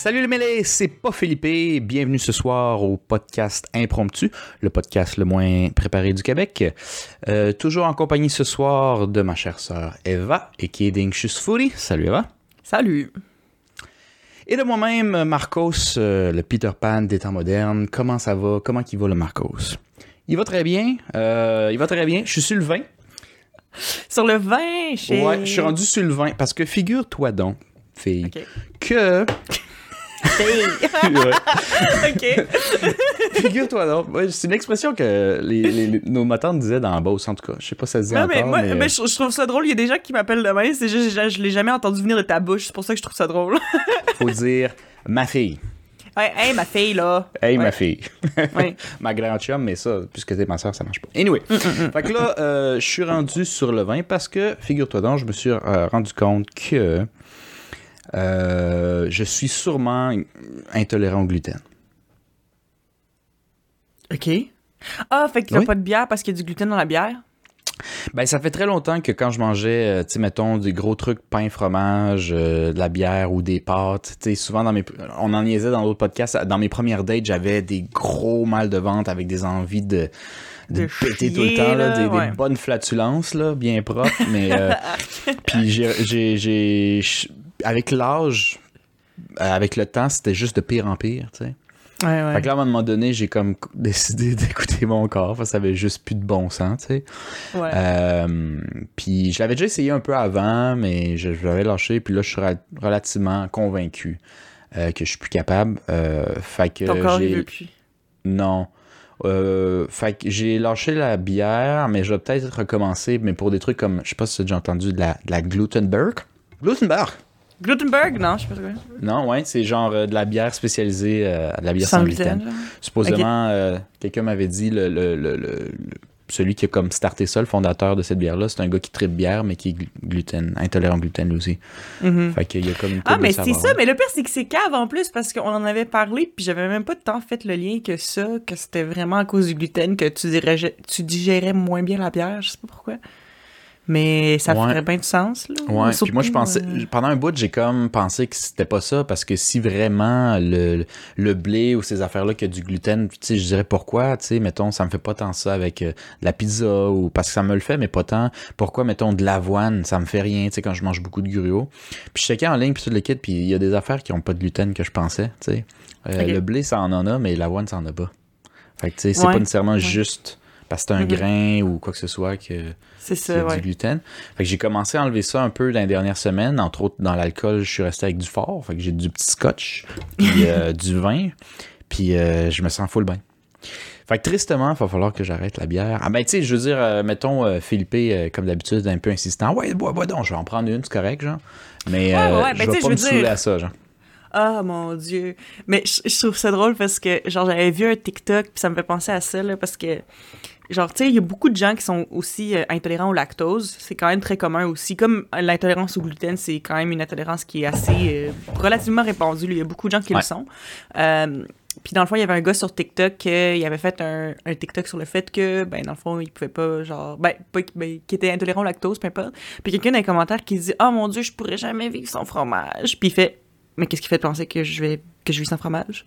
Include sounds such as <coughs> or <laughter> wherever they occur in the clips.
2, 3. Salut les mêlés, c'est pas Philippe. Bienvenue ce soir au podcast Impromptu, le podcast le moins préparé du Québec. Euh, toujours en compagnie ce soir de ma chère sœur Eva et qui est Foodie. Salut Eva. Salut. Et de moi-même, Marcos, euh, le Peter Pan des temps modernes. Comment ça va? Comment il va le Marcos? Il va très bien. Euh, il va très bien. Je suis sur le vin. Sur le vin, chez... Ouais, je suis rendu sur le vin parce que figure-toi donc, fille, que. <laughs> ok. <laughs> Figure-toi donc. C'est une expression que les, les- nos matantes disaient dans la Beauce, en tout cas. Je sais pas si ça se dit Non, encore, mais moi, mais, mais je, je trouve ça drôle. Il y a des gens qui m'appellent de même. C'est juste, je, je l'ai jamais entendu venir de ta bouche. C'est pour ça que je trouve ça drôle. faut dire ma fille. ouais, hey, ma fille, là. Hey, Ouais. ma fille. Ouais. <laughs> ma grande chum, mais ça, puisque t'es ma soeur, ça marche pas. Anyway. Mm, Fait que là, euh, je suis rendu sur le vin parce que, figure-toi donc, je me suis euh, rendu compte que euh, je suis sûrement intolérant au gluten. OK. Ah, fait que t'as Oui. pas de bière parce qu'il y a du gluten dans la bière? Ben, ça fait très longtemps que quand je mangeais, euh, tu sais, mettons, des gros trucs, pain, fromage, euh, de la bière ou des pâtes, tu sais, souvent dans mes... On en niaisait dans d'autres podcasts. Dans mes premières dates, j'avais des gros mal de ventre avec des envies de... De, De péter tout le temps, là, des, bonnes flatulences, là, bien propres, mais... euh, <laughs> puis j'ai... Avec l'âge, euh, avec le temps, c'était juste de pire en pire, tu sais. Ouais, ouais. Fait que là, à un moment donné, j'ai comme <laughs> décidé d'écouter mon corps, parce que ça avait juste plus de bon sens, tu sais. ouais. Euh, puis je l'avais déjà essayé un peu avant, mais je, je l'avais lâché. Puis là, je suis relativement convaincu euh, que je suis plus capable. Euh, fait que Ton corps, j'ai- il veut plus. Non. Euh, fait que j'ai lâché la bière, mais je vais peut-être recommencer, mais pour des trucs comme, je sais pas si tu as déjà entendu, de la, de la Glutenberg. Glutenberg? Glutenberg? Non, je sais pas ce que Non, ouais, c'est genre euh, de la bière spécialisée, euh, de la bière sans, gluten. Supposément, euh, quelqu'un m'avait dit, le, le- le- le- le- celui qui a comme starté ça, le fondateur de cette bière-là, c'est un gars qui tripe bière, mais qui est glu- gluten, intolérant au gluten lui aussi. Mhm. Fait qu'il y a comme une Ah, mais c'est ça, mais le pire, c'est que c'est cave en plus parce qu'on en avait parlé, puis j'avais même pas de temps fait le lien que ça, que c'était vraiment à cause du gluten que tu, dirais, tu digérais moins bien la bière, je sais pas pourquoi. Mais ça Ouais. ferait bien du sens, là. Ouais, puis moi je pensais, euh, pendant un bout, j'ai comme pensé que c'était pas ça, parce que si vraiment le, le blé ou ces affaires-là qui a du gluten, tu sais, je dirais pourquoi, tu sais, mettons, ça me fait pas tant ça avec euh, de la pizza, ou parce que ça me le fait, mais pas tant. Pourquoi, mettons, de l'avoine, ça me fait rien, tu sais, quand je mange beaucoup de gruau. Puis je checkais en ligne, puis tout le kit, puis il y a des affaires qui ont pas de gluten que je pensais, tu sais. Euh. Le blé, ça en en a, mais l'avoine, ça en a pas. Fait que, tu sais, c'est Ouais, pas nécessairement juste parce que c'est un Mhm. grain ou quoi que ce soit que C'est ça, ouais. du gluten. Fait que j'ai commencé à enlever ça un peu dans les dernières semaines. Entre autres, dans l'alcool, je suis resté avec du fort. Fait que j'ai du petit scotch, puis <laughs> euh, du vin, puis euh, je me sens full bien. Fait que tristement, il va falloir que j'arrête la bière. Ah ben, tu sais, je veux dire, euh, mettons, euh, Philippe, euh, comme d'habitude, un peu insistant. Ouais, bois, bois donc, je vais en prendre une, c'est correct, genre. Mais Ouais, ouais, ben, je vais pas me veux saouler dire- à ça, genre. Ah mon dieu. Mais je, je trouve ça drôle parce que genre j'avais vu un TikTok puis ça me fait penser à ça là parce que genre tu sais il y a beaucoup de gens qui sont aussi euh, intolérants au lactose, c'est quand même très commun aussi comme euh, l'intolérance au gluten, c'est quand même une intolérance qui est assez euh, relativement répandue, il y a beaucoup de gens qui Ouais. le sont. Euh, puis dans le fond, il y avait un gars sur TikTok qui avait fait un, un TikTok sur le fait que, ben, dans le fond, il pouvait pas, genre, ben, pas, ben, qui était intolérant au lactose, peu importe. Puis quelqu'un dans les commentaires qui dit, oh mon dieu, je pourrais jamais vivre sans fromage. Puis il fait, mais qu'est-ce qui fait penser que je vais, que je vis sans fromage?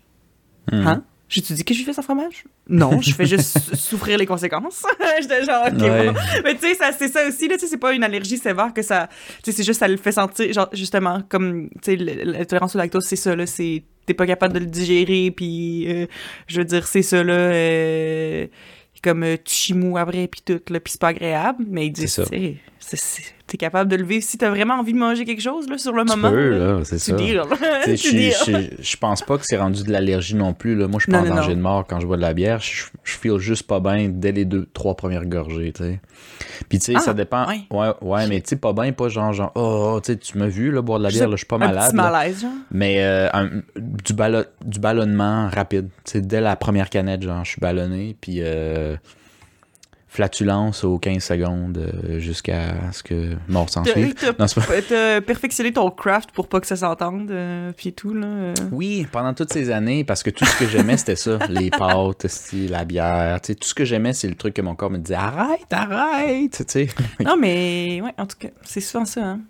Mhm. Hein? J'ai-tu dit que je vivais sans fromage? Non, je fais juste <laughs> sou- souffrir les conséquences. <laughs> J'étais genre, ok, Ouais. bon. Mais tu sais, c'est ça aussi, là, tu sais, c'est pas une allergie sévère que ça. Tu sais, c'est juste, ça le fait sentir, genre, justement, comme, tu sais, l'intolérance au lactose, c'est ça, là, c'est. T'es pas capable de le digérer, puis euh, je veux dire, c'est ça, là. euh, comme euh, tu chimous après, puis tout, là, puis c'est pas agréable. Mais ils disent, C'est t'es capable de le vivre si t'as vraiment envie de manger quelque chose, là, sur le Tu moment. peux, là. c'est Tu ça. <laughs> je, pense pas que c'est rendu de l'allergie non plus. Là. Moi, je suis pas en danger de mort quand je bois de la bière. Je, je feel juste pas bien dès les deux, trois premières gorgées, tu sais. Puis, tu sais, Ah, ça dépend. ouais. Ouais, ouais, mais tu sais, pas bien, pas genre, genre, oh, oh, tu tu m'as vu, là, boire de la bière, je suis pas un malade. petit malaise, genre. Mais euh, un- du, du ballonnement rapide. Dès la première canette, genre, je suis ballonné. Puis, euh, flatulence aux 15 secondes euh, jusqu'à ce que mort s'en suive. <laughs> t'as- perfectionné ton craft pour pas que ça s'entende, euh, puis tout, là. euh. Oui, pendant toutes ces années, parce que tout ce que j'aimais, c'était ça. <laughs> Les pâtes, la bière. tu sais, tout ce que j'aimais, c'est le truc que mon corps me disait Arrête, arrête. Non, mais, ouais, en tout cas, c'est souvent ça, hein.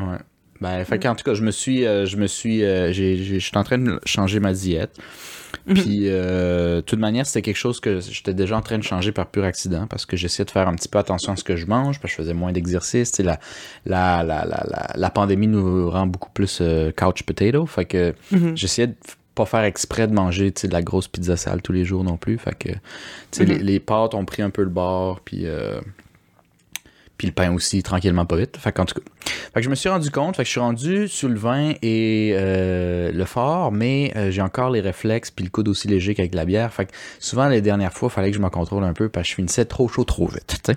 Ouais. Ben, fait qu'en tout cas, je me suis, euh, je me suis, je suis en train de changer ma diète. Mhm. Puis, euh, de toute manière, c'était quelque chose que j'étais déjà en train de changer par pur accident parce que j'essayais de faire un petit peu attention à ce que je mange, parce que je faisais moins d'exercice. La, la, la, la, la, la pandémie nous rend beaucoup plus euh, couch potato. Fait que Mhm. j'essayais de pas faire exprès de manger de la grosse pizza sale tous les jours non plus. Fait que, Mhm. les, les pâtes ont pris un peu le bord, puis... euh, puis le pain aussi, tranquillement, pas vite. Fait qu'en tout cas. Fait que je me suis rendu compte, fait que je suis rendu sur le vin et euh, le fort, mais euh, j'ai encore les réflexes puis le coude aussi léger qu'avec la bière. Fait que souvent, les dernières fois, il fallait que je me contrôle un peu parce que je finissais trop chaud trop vite, tu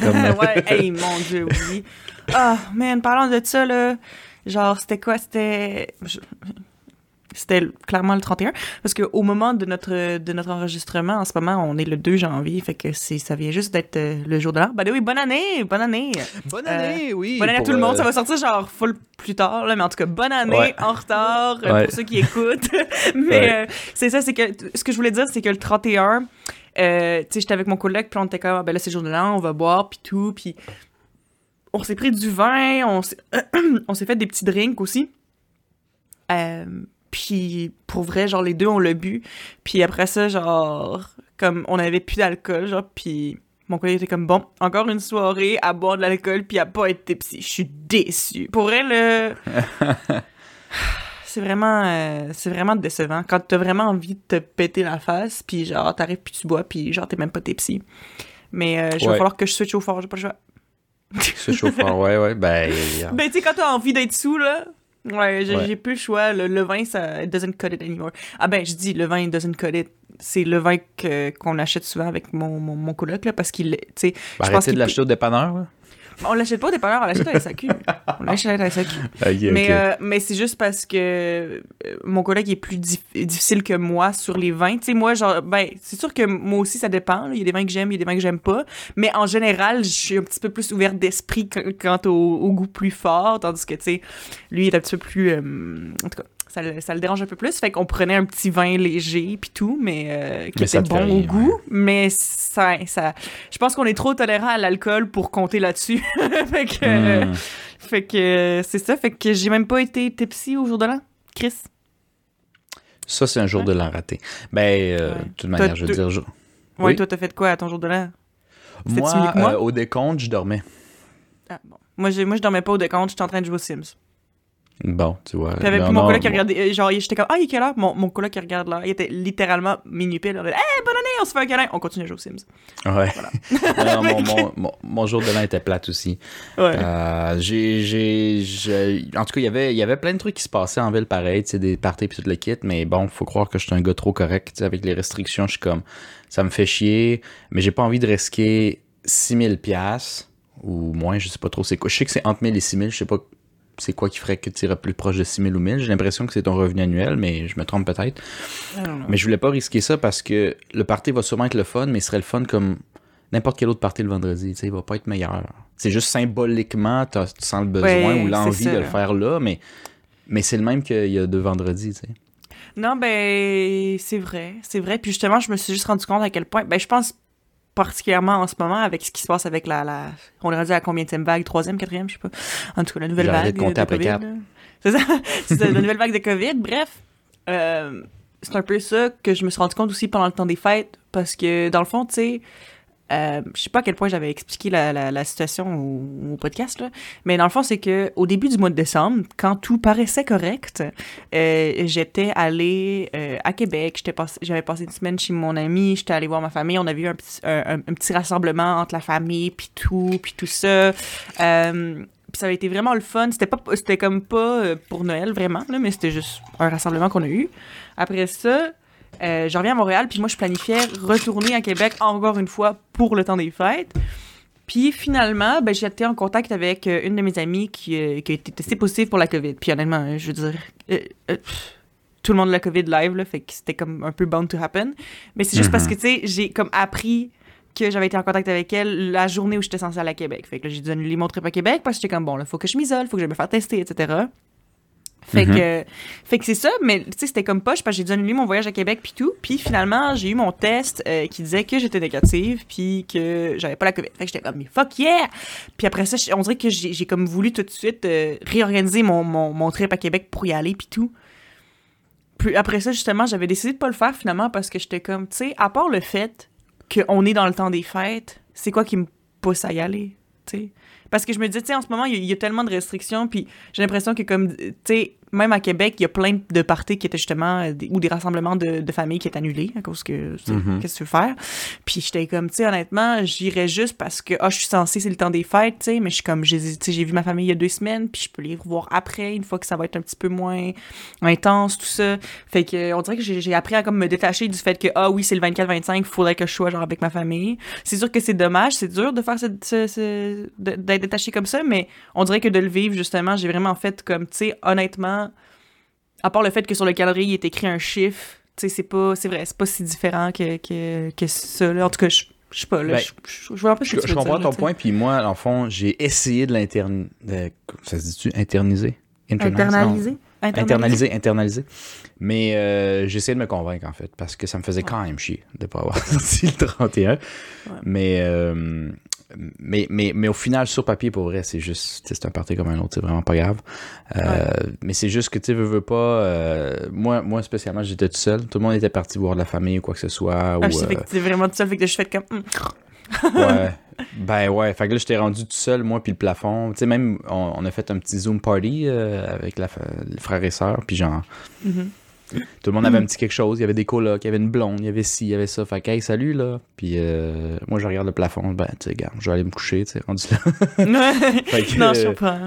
comme... euh, ouais, hey, mon Dieu. Ah, man, parlant de ça, là, genre, c'était quoi? C'était... C'était clairement le 31. Parce qu'au moment de notre, de notre enregistrement, en ce moment, on est le 2 janvier, fait que c'est, ça vient juste d'être euh, le jour de l'an. Bah oui, bonne année! Bonne année! Bonne année, oui! Bonne année à tout le monde. euh, Ça va sortir genre full plus tard, là, mais en tout cas, bonne année Ouais. en retard euh, Ouais. pour ceux qui écoutent. <laughs> mais Ouais. euh, c'est ça, c'est que ce que je voulais dire, c'est que le 31, euh, tu sais, j'étais avec mon collègue, puis on était comme, Ah, ben là, c'est le jour de l'an, on va boire, puis tout, puis on s'est pris du vin, on s'est, <clears throat> on s'est fait des petits drinks aussi. Euh, puis pour vrai, genre, les deux, on l'a bu. Puis après ça, genre, comme on avait plus d'alcool, genre, puis mon collègue était comme, bon, encore une soirée à boire de l'alcool puis à pas être tipsy. Je suis déçue. Pour elle, le... <laughs> c'est vraiment, euh, c'est vraiment décevant. Quand t'as vraiment envie de te péter la face, puis genre, t'arrives puis tu bois, puis genre, t'es même pas tipsy. Mais euh, il va Ouais. falloir que je switch au fort, j'ai pas le choix. Ce chauffeur, ouais, ouais. Ben, <laughs> Ben, tu sais, quand t'as envie d'être sous, là, ouais, j'ai Ouais. plus le choix. Le, le vin, ça it doesn't cut it anymore. Ah ben, je dis, le vin, doesn't cut it. C'est le vin que- qu'on achète souvent avec mon, mon, mon coloc, là, parce qu'il, tu sais, je pense de l'acheter au dépanneur, là. On l'achète pas au dépanneur, on l'achète à la SAQ. on <laughs> l'achète à la SAQ. Mais, euh, mais c'est juste parce que euh, mon collègue est plus dif- difficile que moi sur les vins. Tu sais, moi, genre, ben, c'est sûr que moi aussi, ça dépend. Il y a des vins que j'aime, il y a des vins que j'aime pas. Mais en général, je suis un petit peu plus ouverte d'esprit qu- quant au, au goût plus fort. Tandis que, tu sais, lui, il est un petit peu plus. euh, en tout cas, ça le, ça le dérange un peu plus. Fait qu'on prenait un petit vin léger puis tout, mais euh, qui Mais était bon au goût. Mais ça, ça, je pense qu'on est trop tolérant à l'alcool pour compter là-dessus. <laughs> fait que. Hmm. Fait que c'est ça, fait que j'ai même pas été tipsy au jour de l'an. Chris? Ça, c'est un jour de l'an raté. Ben, euh, Ouais. de toute manière, je veux dire... je- Oui? toi, t'as fait quoi à ton jour de l'an? Moi, euh, au décompte, je dormais. Ah, bon. Moi, moi, je dormais pas au décompte, j'étais en train de jouer aux Sims. Bon, tu vois. Avec non, mon coloc qui regardait, euh, genre, j'étais comme, ah, il est quelle heure? Mon, mon coloc qui regarde l'heure. Il était littéralement minuit pile. Hey, bonne année, on se fait un câlin. On continue à jouer aux Sims. Ouais. <laughs> Non, mon, mon, <laughs> mon, mon jour de l'an était plate aussi. Ouais. Euh, j'ai, j'ai, j'ai- en tout cas, il y avait, il y avait plein de trucs qui se passaient en ville pareil, tu sais, des parties puis tout le kit, mais bon, faut croire que je suis un gars trop correct, avec les restrictions, je suis comme, ça me fait chier, mais j'ai pas envie de risquer 6000 pièces ou moins, je sais pas trop c'est quoi. Je sais que c'est entre 1000 et 6000, je sais pas c'est quoi qui ferait que tu irais plus proche de 6000 ou 1000. J'ai l'impression que c'est ton revenu annuel, mais je me trompe peut-être. Mais je voulais pas risquer ça parce que le party va sûrement être le fun, mais il serait le fun comme n'importe quel autre party le vendredi. Tu sais, il va pas être meilleur. C'est juste symboliquement, tu sens le besoin Ouais, ou l'envie de le faire là, mais, mais c'est le même qu'il y a deux vendredis. Tu sais. Non, ben, c'est vrai. C'est vrai. Puis justement, je me suis juste rendu compte à quel point. Ben, je pense particulièrement en ce moment avec ce qui se passe avec la. la... On est rendu à combien de vague? Troisième, quatrième, je sais pas. En tout cas, la nouvelle vague. de COVID. C'est ça. <laughs> c'est la nouvelle vague de COVID. Bref, euh, c'est un peu ça que je me suis rendu compte aussi pendant le temps des fêtes. Parce que, dans le fond, tu sais. Euh, je sais pas à quel point j'avais expliqué la, situation au, podcast, là. mais dans le fond, c'est que au début du mois de décembre, quand tout paraissait correct, euh, j'étais allée euh, à Québec, j'avais passé une semaine chez mon ami, j'étais allée voir ma famille, on avait eu un petit, petit rassemblement entre la famille, puis tout, puis tout ça. Puis ça avait été vraiment le fun. C'était pas, c'était comme pas pour Noël vraiment, là, mais c'était juste un rassemblement qu'on a eu. Après ça, euh, je reviens à Montréal, puis moi, je planifiais retourner à Québec encore une fois pour le temps des fêtes. Puis finalement, ben, j'ai été en contact avec euh, une de mes amies qui, euh, qui a été testée positive pour la COVID. Puis honnêtement, euh, je veux dire, pff, tout le monde a la COVID live, là, fait que c'était comme un peu bound to happen. Mais c'est juste Mhm. parce que, tu sais, j'ai comme appris que j'avais été en contact avec elle la journée où j'étais censée aller à Québec. Fait que j'ai dû annuler mon trip à Québec parce que j'étais comme, bon, là, faut que je m'isole, faut que je me faire tester, etc. Fait Mhm. que, fait que c'est ça, mais tu sais, c'était comme poche parce que j'ai dû annuler mon voyage à Québec puis tout. Puis finalement, j'ai eu mon test euh, qui disait que j'étais négative puis que j'avais pas la COVID. Fait que j'étais comme, mais fuck yeah! Puis après ça, on dirait que j'ai comme voulu tout de suite euh, réorganiser mon, mon, mon trip à Québec pour y aller puis tout. Puis après ça, justement, j'avais décidé de pas le faire finalement parce que j'étais comme, tu sais, à part le fait qu'on est dans le temps des fêtes, c'est quoi qui me pousse à y aller, tu sais? Parce que je me dis, tu sais, en ce moment, il y, y a tellement de restrictions, puis j'ai l'impression que, comme, tu sais, même à Québec, il y a plein de parties qui étaient justement, euh, des- ou des rassemblements de, de familles qui étaient annulés à cause que, Mhm. qu'est-ce que tu veux faire? Puis j'étais comme, tu sais, honnêtement, j'irais juste parce que, ah, je suis censée, c'est le temps des fêtes, tu sais, mais je suis comme, j'ai vu ma famille il y a deux semaines, puis je peux les revoir après, une fois que ça va être un petit peu moins intense, tout ça. Fait que, on dirait que j'ai appris à comme me détacher du fait que, ah oui, c'est le 24-25, il faudrait que je sois genre avec ma famille. C'est sûr que c'est dommage, c'est dur de faire ce, ce- ce- de- d'être détaché comme ça, mais on dirait que de le vivre, justement, j'ai vraiment fait comme, tu sais, honnêtement, à part le fait que sur le calendrier, il est écrit un chiffre, tu sais, c'est pas, c'est vrai, c'est pas si différent que, que, que ça, là. En tout cas, je je sais pas, là, Ben, je, je, je vois un peu ce Je, que tu je veux comprends dire, ton là, point, puis moi, en fond, j'ai essayé de l'interniser. Ça se dit-tu internaliser? Internaliser? Internaliser, internaliser. Mais euh, essayé de me convaincre, en fait, parce que ça me faisait quand même chier de pas avoir <laughs> sorti le 31. Mais, euh, mais, mais, mais au final, sur papier, pour vrai, c'est juste, tu c'est un party comme un autre, c'est vraiment pas grave. Euh, Mais c'est juste que, tu veux, veux pas. euh, moi, moi, spécialement, j'étais tout seul. Tout le monde était parti voir de la famille ou quoi que ce soit. Ah, ou, je sais, que t'es vraiment tout seul, fait que je fais comme. Ouais. Ben ouais, fait que là, j'étais rendu tout seul, moi, puis le plafond. Tu sais, même, on, on a fait un petit Zoom party euh, avec la, les frères et sœurs, puis genre, Mhm. tout le monde avait un petit quelque chose. Il y avait des colocs, il y avait une blonde, il y avait ci, il y avait ça. Fait que, hey, salut, là. Puis euh, moi, je regarde le plafond, ben, tu sais, gars, je vais aller me coucher, tu sais, rendu là. <laughs> Fait que, non, je sais pas.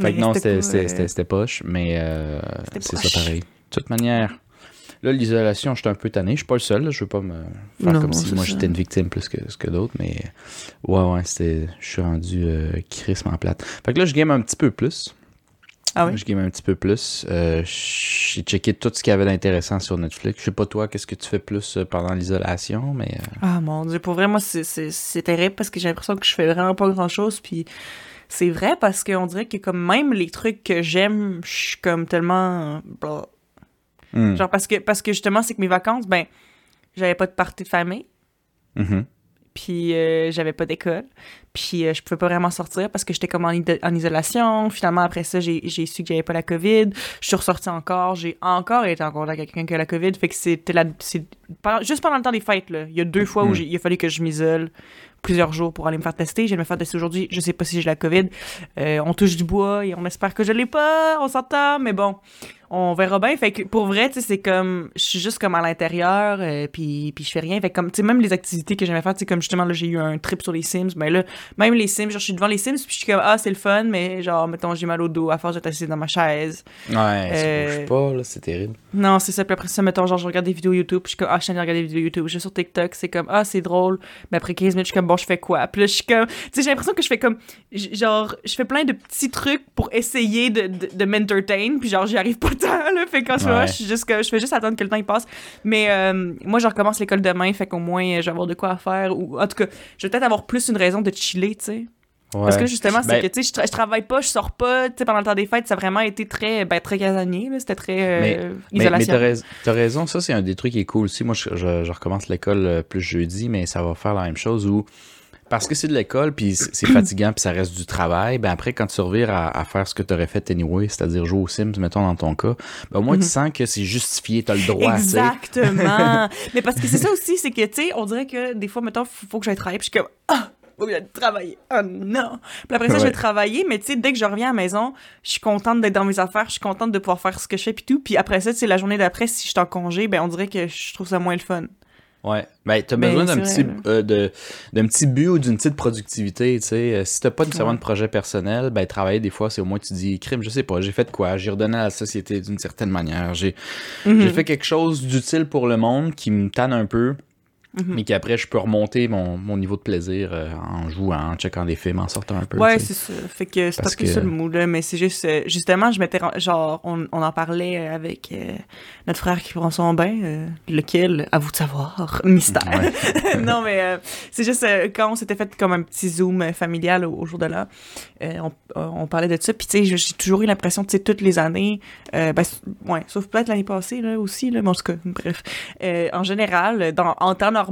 Fait que non, c'était poche, mais euh, c'est ça pareil. De toute manière, là, l'isolation, je suis un peu tanné. Je suis pas le seul, là. je veux pas me faire Non, comme si moi j'étais une victime plus que, que d'autres, mais ouais, ouais, c'était. Je suis rendu euh, crissement plate. Fait que là, je game un petit peu plus. Ah oui? Je game un petit peu plus. Euh, J'ai checké tout ce qu'il y avait d'intéressant sur Netflix. Je sais pas toi, qu'est-ce que tu fais plus euh, pendant l'isolation, mais. euh, Ah mon dieu, pour vrai, moi, c'est- terrible parce que j'ai l'impression que je fais vraiment pas grand chose. Puis c'est vrai parce qu'on dirait que comme même les trucs que j'aime, je suis comme tellement. blah. Hmm, Genre parce que, parce que justement, c'est que mes vacances, ben, j'avais pas de partie de famille. mhm. Puis euh, j'avais pas d'école. Puis euh, je pouvais pas vraiment sortir parce que j'étais comme en, en isolation. Finalement, après ça, j'ai su que j'avais pas la COVID. Je suis ressortie encore. J'ai encore été en contact avec quelqu'un qui a la COVID. Fait que c'était la... pendant- juste pendant le temps des fêtes, là. Il y a deux fois où Mm. j'ai- il a fallu que je m'isole plusieurs jours pour aller me faire tester. Je de me faire tester aujourd'hui. Je sais pas si j'ai la COVID. Euh, on touche du bois et on espère que je l'ai pas. On s'entend, mais bon. On verra bien. Fait que pour vrai, tu sais, c'est comme. Je suis juste comme à l'intérieur, euh, puis, puis je fais rien. Fait que comme, tu sais, même les activités que j'aimais faire, tu sais, comme justement, là, j'ai eu un trip sur les Sims. Mais là, même les Sims, genre, je suis devant les Sims, puis je suis comme, ah, c'est le fun, mais genre, mettons, j'ai mal au dos à force d'être assis dans ma chaise. Ouais, ça Euh, bouge pas, là, c'est terrible. Non, c'est ça. Puis après ça, mettons, genre, je regarde des vidéos YouTube, puis je suis comme, ah, je suis de regarder des vidéos YouTube. Je vais sur TikTok, c'est comme, ah, c'est drôle. Mais après 15 minutes, je suis comme, bon, je fais quoi? Puis là, je suis comme, tu sais, j'ai l'impression que je fais comme, genre, je fais plein de petits trucs pour essayer de, de, de m'entertain, puis genre, j'y arrive pas là. Fait je suis juste, que- je fais juste attendre que le temps il passe. Mais euh, moi, je recommence l'école demain, fait qu'au moins, je vais avoir de quoi faire. Ou en tout cas, je vais peut-être avoir plus une raison de chiller, tu sais. Parce que justement, c'est Ben- que, tu sais, je, tra- je travaille pas, je sors pas, tu sais, pendant le temps des fêtes, ça a vraiment été très, ben, très casanier. C'était très euh, Mais- Mais, mais isolation. t'as rais- t'as raison, ça c'est un des trucs qui est cool aussi. Moi, je, je- je recommence l'école euh, plus jeudi, mais ça va faire la même chose où parce que c'est de l'école, puis c'est c'est fatigant, puis ça reste du travail, ben après, quand tu revires à, à faire ce que tu aurais fait anyway, c'est-à-dire jouer aux Sims, mettons dans ton cas, ben au moins Mhm. tu sens que c'est justifié, t'as le droit, tu. Exactement. <laughs> mais parce que c'est ça aussi, c'est que, tu sais, on dirait que des fois, mettons, faut, faut que j'aille travailler, puis je suis comme, ah, faut que j'aille travailler. Oh non. Puis après ça, je vais Ouais. travailler, mais tu sais, dès que je reviens à la maison, je suis contente d'être dans mes affaires, je suis contente de pouvoir faire ce que je fais, puis tout. Puis après ça, tu sais, la journée d'après, si je suis en congé, ben on dirait que je trouve ça moins le fun. Ouais. Ben, t'as Mais besoin d'un petit, euh, de- petit but ou d'une petite productivité, tu sais. Euh, Si t'as pas nécessairement Ouais. de projet personnel, ben, travailler des fois, c'est au moins tu dis, crime, je sais pas, j'ai fait quoi, j'ai redonné à la société d'une certaine manière, j'ai j'ai fait quelque chose d'utile pour le monde qui me tanne un peu. Mais qu'après, je peux remonter mon, mon niveau de plaisir euh, en jouant, en checkant des films, en sortant un peu. Ouais, c'est ça. Fait que c'est pas plus que- ça le mot, là, mais c'est juste, euh, justement, je m'étais, genre, on, on en parlait euh, avec euh, notre frère qui prend son bain, lequel, à vous de savoir, <laughs> mystère. Ouais. <laughs> non, mais c'est juste, quand on s'était fait comme un petit zoom familial au, au jour de là, on, on parlait de ça, puis tu sais, j'ai toujours eu l'impression, tu sais, toutes les années, ben, ouais, sauf peut-être l'année passée, là, aussi, là, mais en tout cas, bref, en général, dans, en temps normal,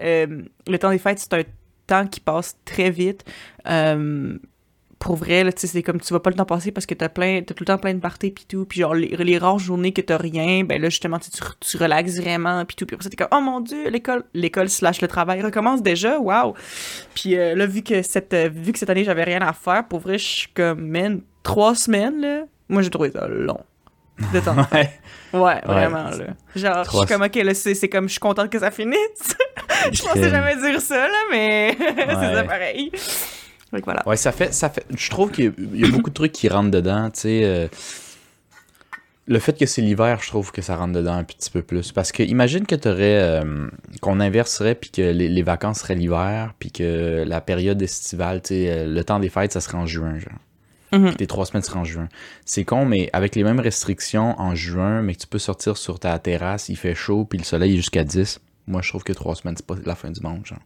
euh, le temps des fêtes, c'est un temps qui passe très vite. Euh, pour vrai, là, c'est comme tu vas pas le temps passer parce que t'as plein, t'as tout le temps plein de parties pis tout, puis genre les, rares journées que t'as rien, ben là justement tu, relaxes vraiment pis tout, puis t'es comme oh mon dieu l'école, l'école slash le travail recommence déjà, waouh. Puis là vu que cette, euh, vu que cette année j'avais rien à faire, pour vrai je suis comme man trois semaines là, moi j'ai trouvé ça long. De temps. <laughs> Ouais. Ouais, vraiment, là. Genre, je suis comme, ok, là, c'est c'est comme, je suis contente que ça finisse. <laughs> je pensais jamais dire ça, là, mais <laughs> c'est ça pareil. Donc voilà. Ouais, ça fait, ça fait. Je trouve qu'il y a- il y, a beaucoup de trucs qui rentrent dedans. Tu sais, euh, le fait que c'est l'hiver, je trouve que ça rentre dedans un petit peu plus. Parce que imagine que t'aurais, euh, qu'on inverserait puis que les, les vacances seraient l'hiver puis que la période estivale, tu sais, euh, le temps des fêtes, ça serait en juin, genre. Mhm. Puis tes trois semaines seraient en juin. C'est con, mais avec les mêmes restrictions en juin, mais que tu peux sortir sur ta terrasse, il fait chaud puis le soleil est jusqu'à 10. Moi, je trouve que trois semaines, c'est pas la fin du monde, genre.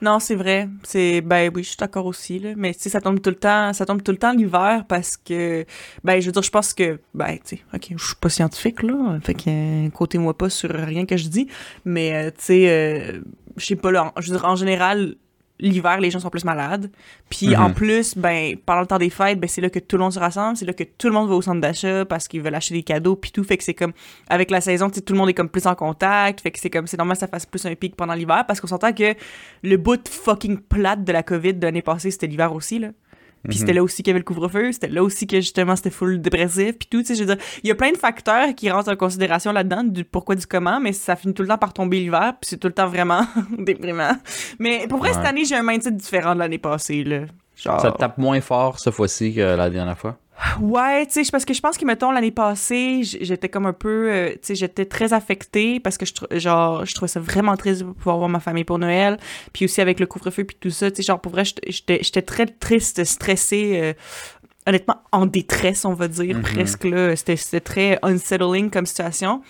Non, c'est vrai. C'est ben oui, je suis d'accord aussi là, mais tu ça tombe tout le temps, ça tombe tout le temps l'hiver parce que ben je veux dire je pense que ben tu sais, OK, je suis pas scientifique là, fait que euh, côté-moi pas sur rien que je dis, mais euh, tu sais euh, je sais pas là, je veux dire en général l'hiver les gens sont plus malades puis Mhm. en plus ben pendant le temps des fêtes ben c'est là que tout le monde se rassemble c'est là que tout le monde va au centre d'achat parce qu'ils veulent acheter des cadeaux puis tout fait que c'est comme avec la saison tout le monde est comme plus en contact fait que c'est comme c'est normal que ça fasse plus un pic pendant l'hiver parce qu'on s'entend que le bout fucking plate de la COVID de l'année passée, c'était l'hiver aussi, là. Puis Mhm. c'était là aussi qu'il y avait le couvre-feu, c'était là aussi que justement c'était full dépressif, puis tout, tu sais, je veux dire, il y a plein de facteurs qui rentrent en considération là-dedans, du pourquoi, du comment, mais ça finit tout le temps par tomber l'hiver, puis c'est tout le temps vraiment <laughs> déprimant. Mais pour vrai, cette année, j'ai un mindset différent de l'année passée, là. Genre... Ça te tape moins fort cette fois-ci que la dernière fois? Ouais, tu sais, parce que je pense que, mettons, l'année passée, j'étais comme un peu, euh, tu sais, j'étais très affectée parce que, je, genre, je trouvais ça vraiment triste de pouvoir voir ma famille pour Noël, puis aussi avec le couvre-feu puis tout ça, tu sais, genre, pour vrai, j'étais- très triste, stressée, euh, honnêtement, en détresse, on va dire, Mhm. presque, là. C'était c'était très unsettling comme situation.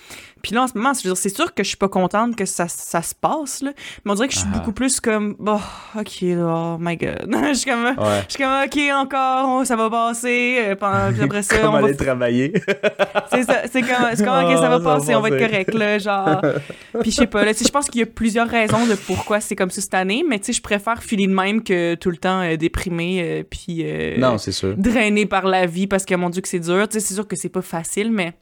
Puis là, en ce moment, c'est sûr que je suis pas contente que ça, ça se passe, là, mais on dirait que je suis Ah. beaucoup plus comme, bon, ok, là, oh my god. <laughs> je suis comme, Ouais. je suis comme, ok, encore, on- ça va passer. euh, pendant- <laughs> puis après ça, Comme on va. aller travailler? <laughs> C'est ça, c'est comme, c'est comme, ok, ça va Ah, passer, on va être correct, là, genre. Puis je sais pas, là, tu sais, je pense qu'il y a plusieurs raisons de pourquoi c'est comme ça cette année, mais tu sais, je préfère filer de même que tout le temps euh, déprimé, euh, puis. euh, non, c'est sûr. drainé par la vie parce que mon dieu que c'est dur. Tu sais, c'est sûr que c'est pas facile, mais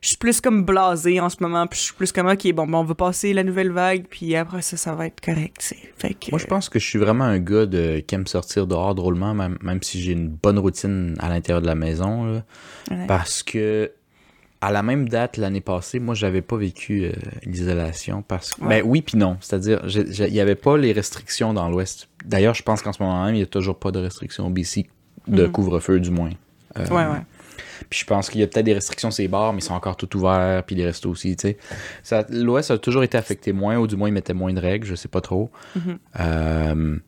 je suis plus comme blasée en ce moment. Puis je suis plus comme ok, bon, bon, on va passer la nouvelle vague, puis après ça, ça va être correct. Fait que. Moi, je pense que je suis vraiment un gars de, qui aime sortir dehors drôlement, même, même si j'ai une bonne routine à l'intérieur de la maison. là. Ouais. Parce que à la même date l'année passée, moi, j'avais pas vécu euh, l'isolation. parce que Ouais. Ben oui, puis non. C'est-à-dire, il y avait pas les restrictions dans l'Ouest. D'ailleurs, je pense qu'en ce moment même, il y a toujours pas de restrictions au BC, de Mhm. couvre-feu du moins. Euh, Ouais, ouais. Puis je pense qu'il y a peut-être des restrictions sur les bars, mais ils sont encore tout ouverts, puis les restos aussi, tu sais. L'Ouest a toujours été affecté moins, ou du moins ils mettaient moins de règles, je sais pas trop. Mhm. Euh,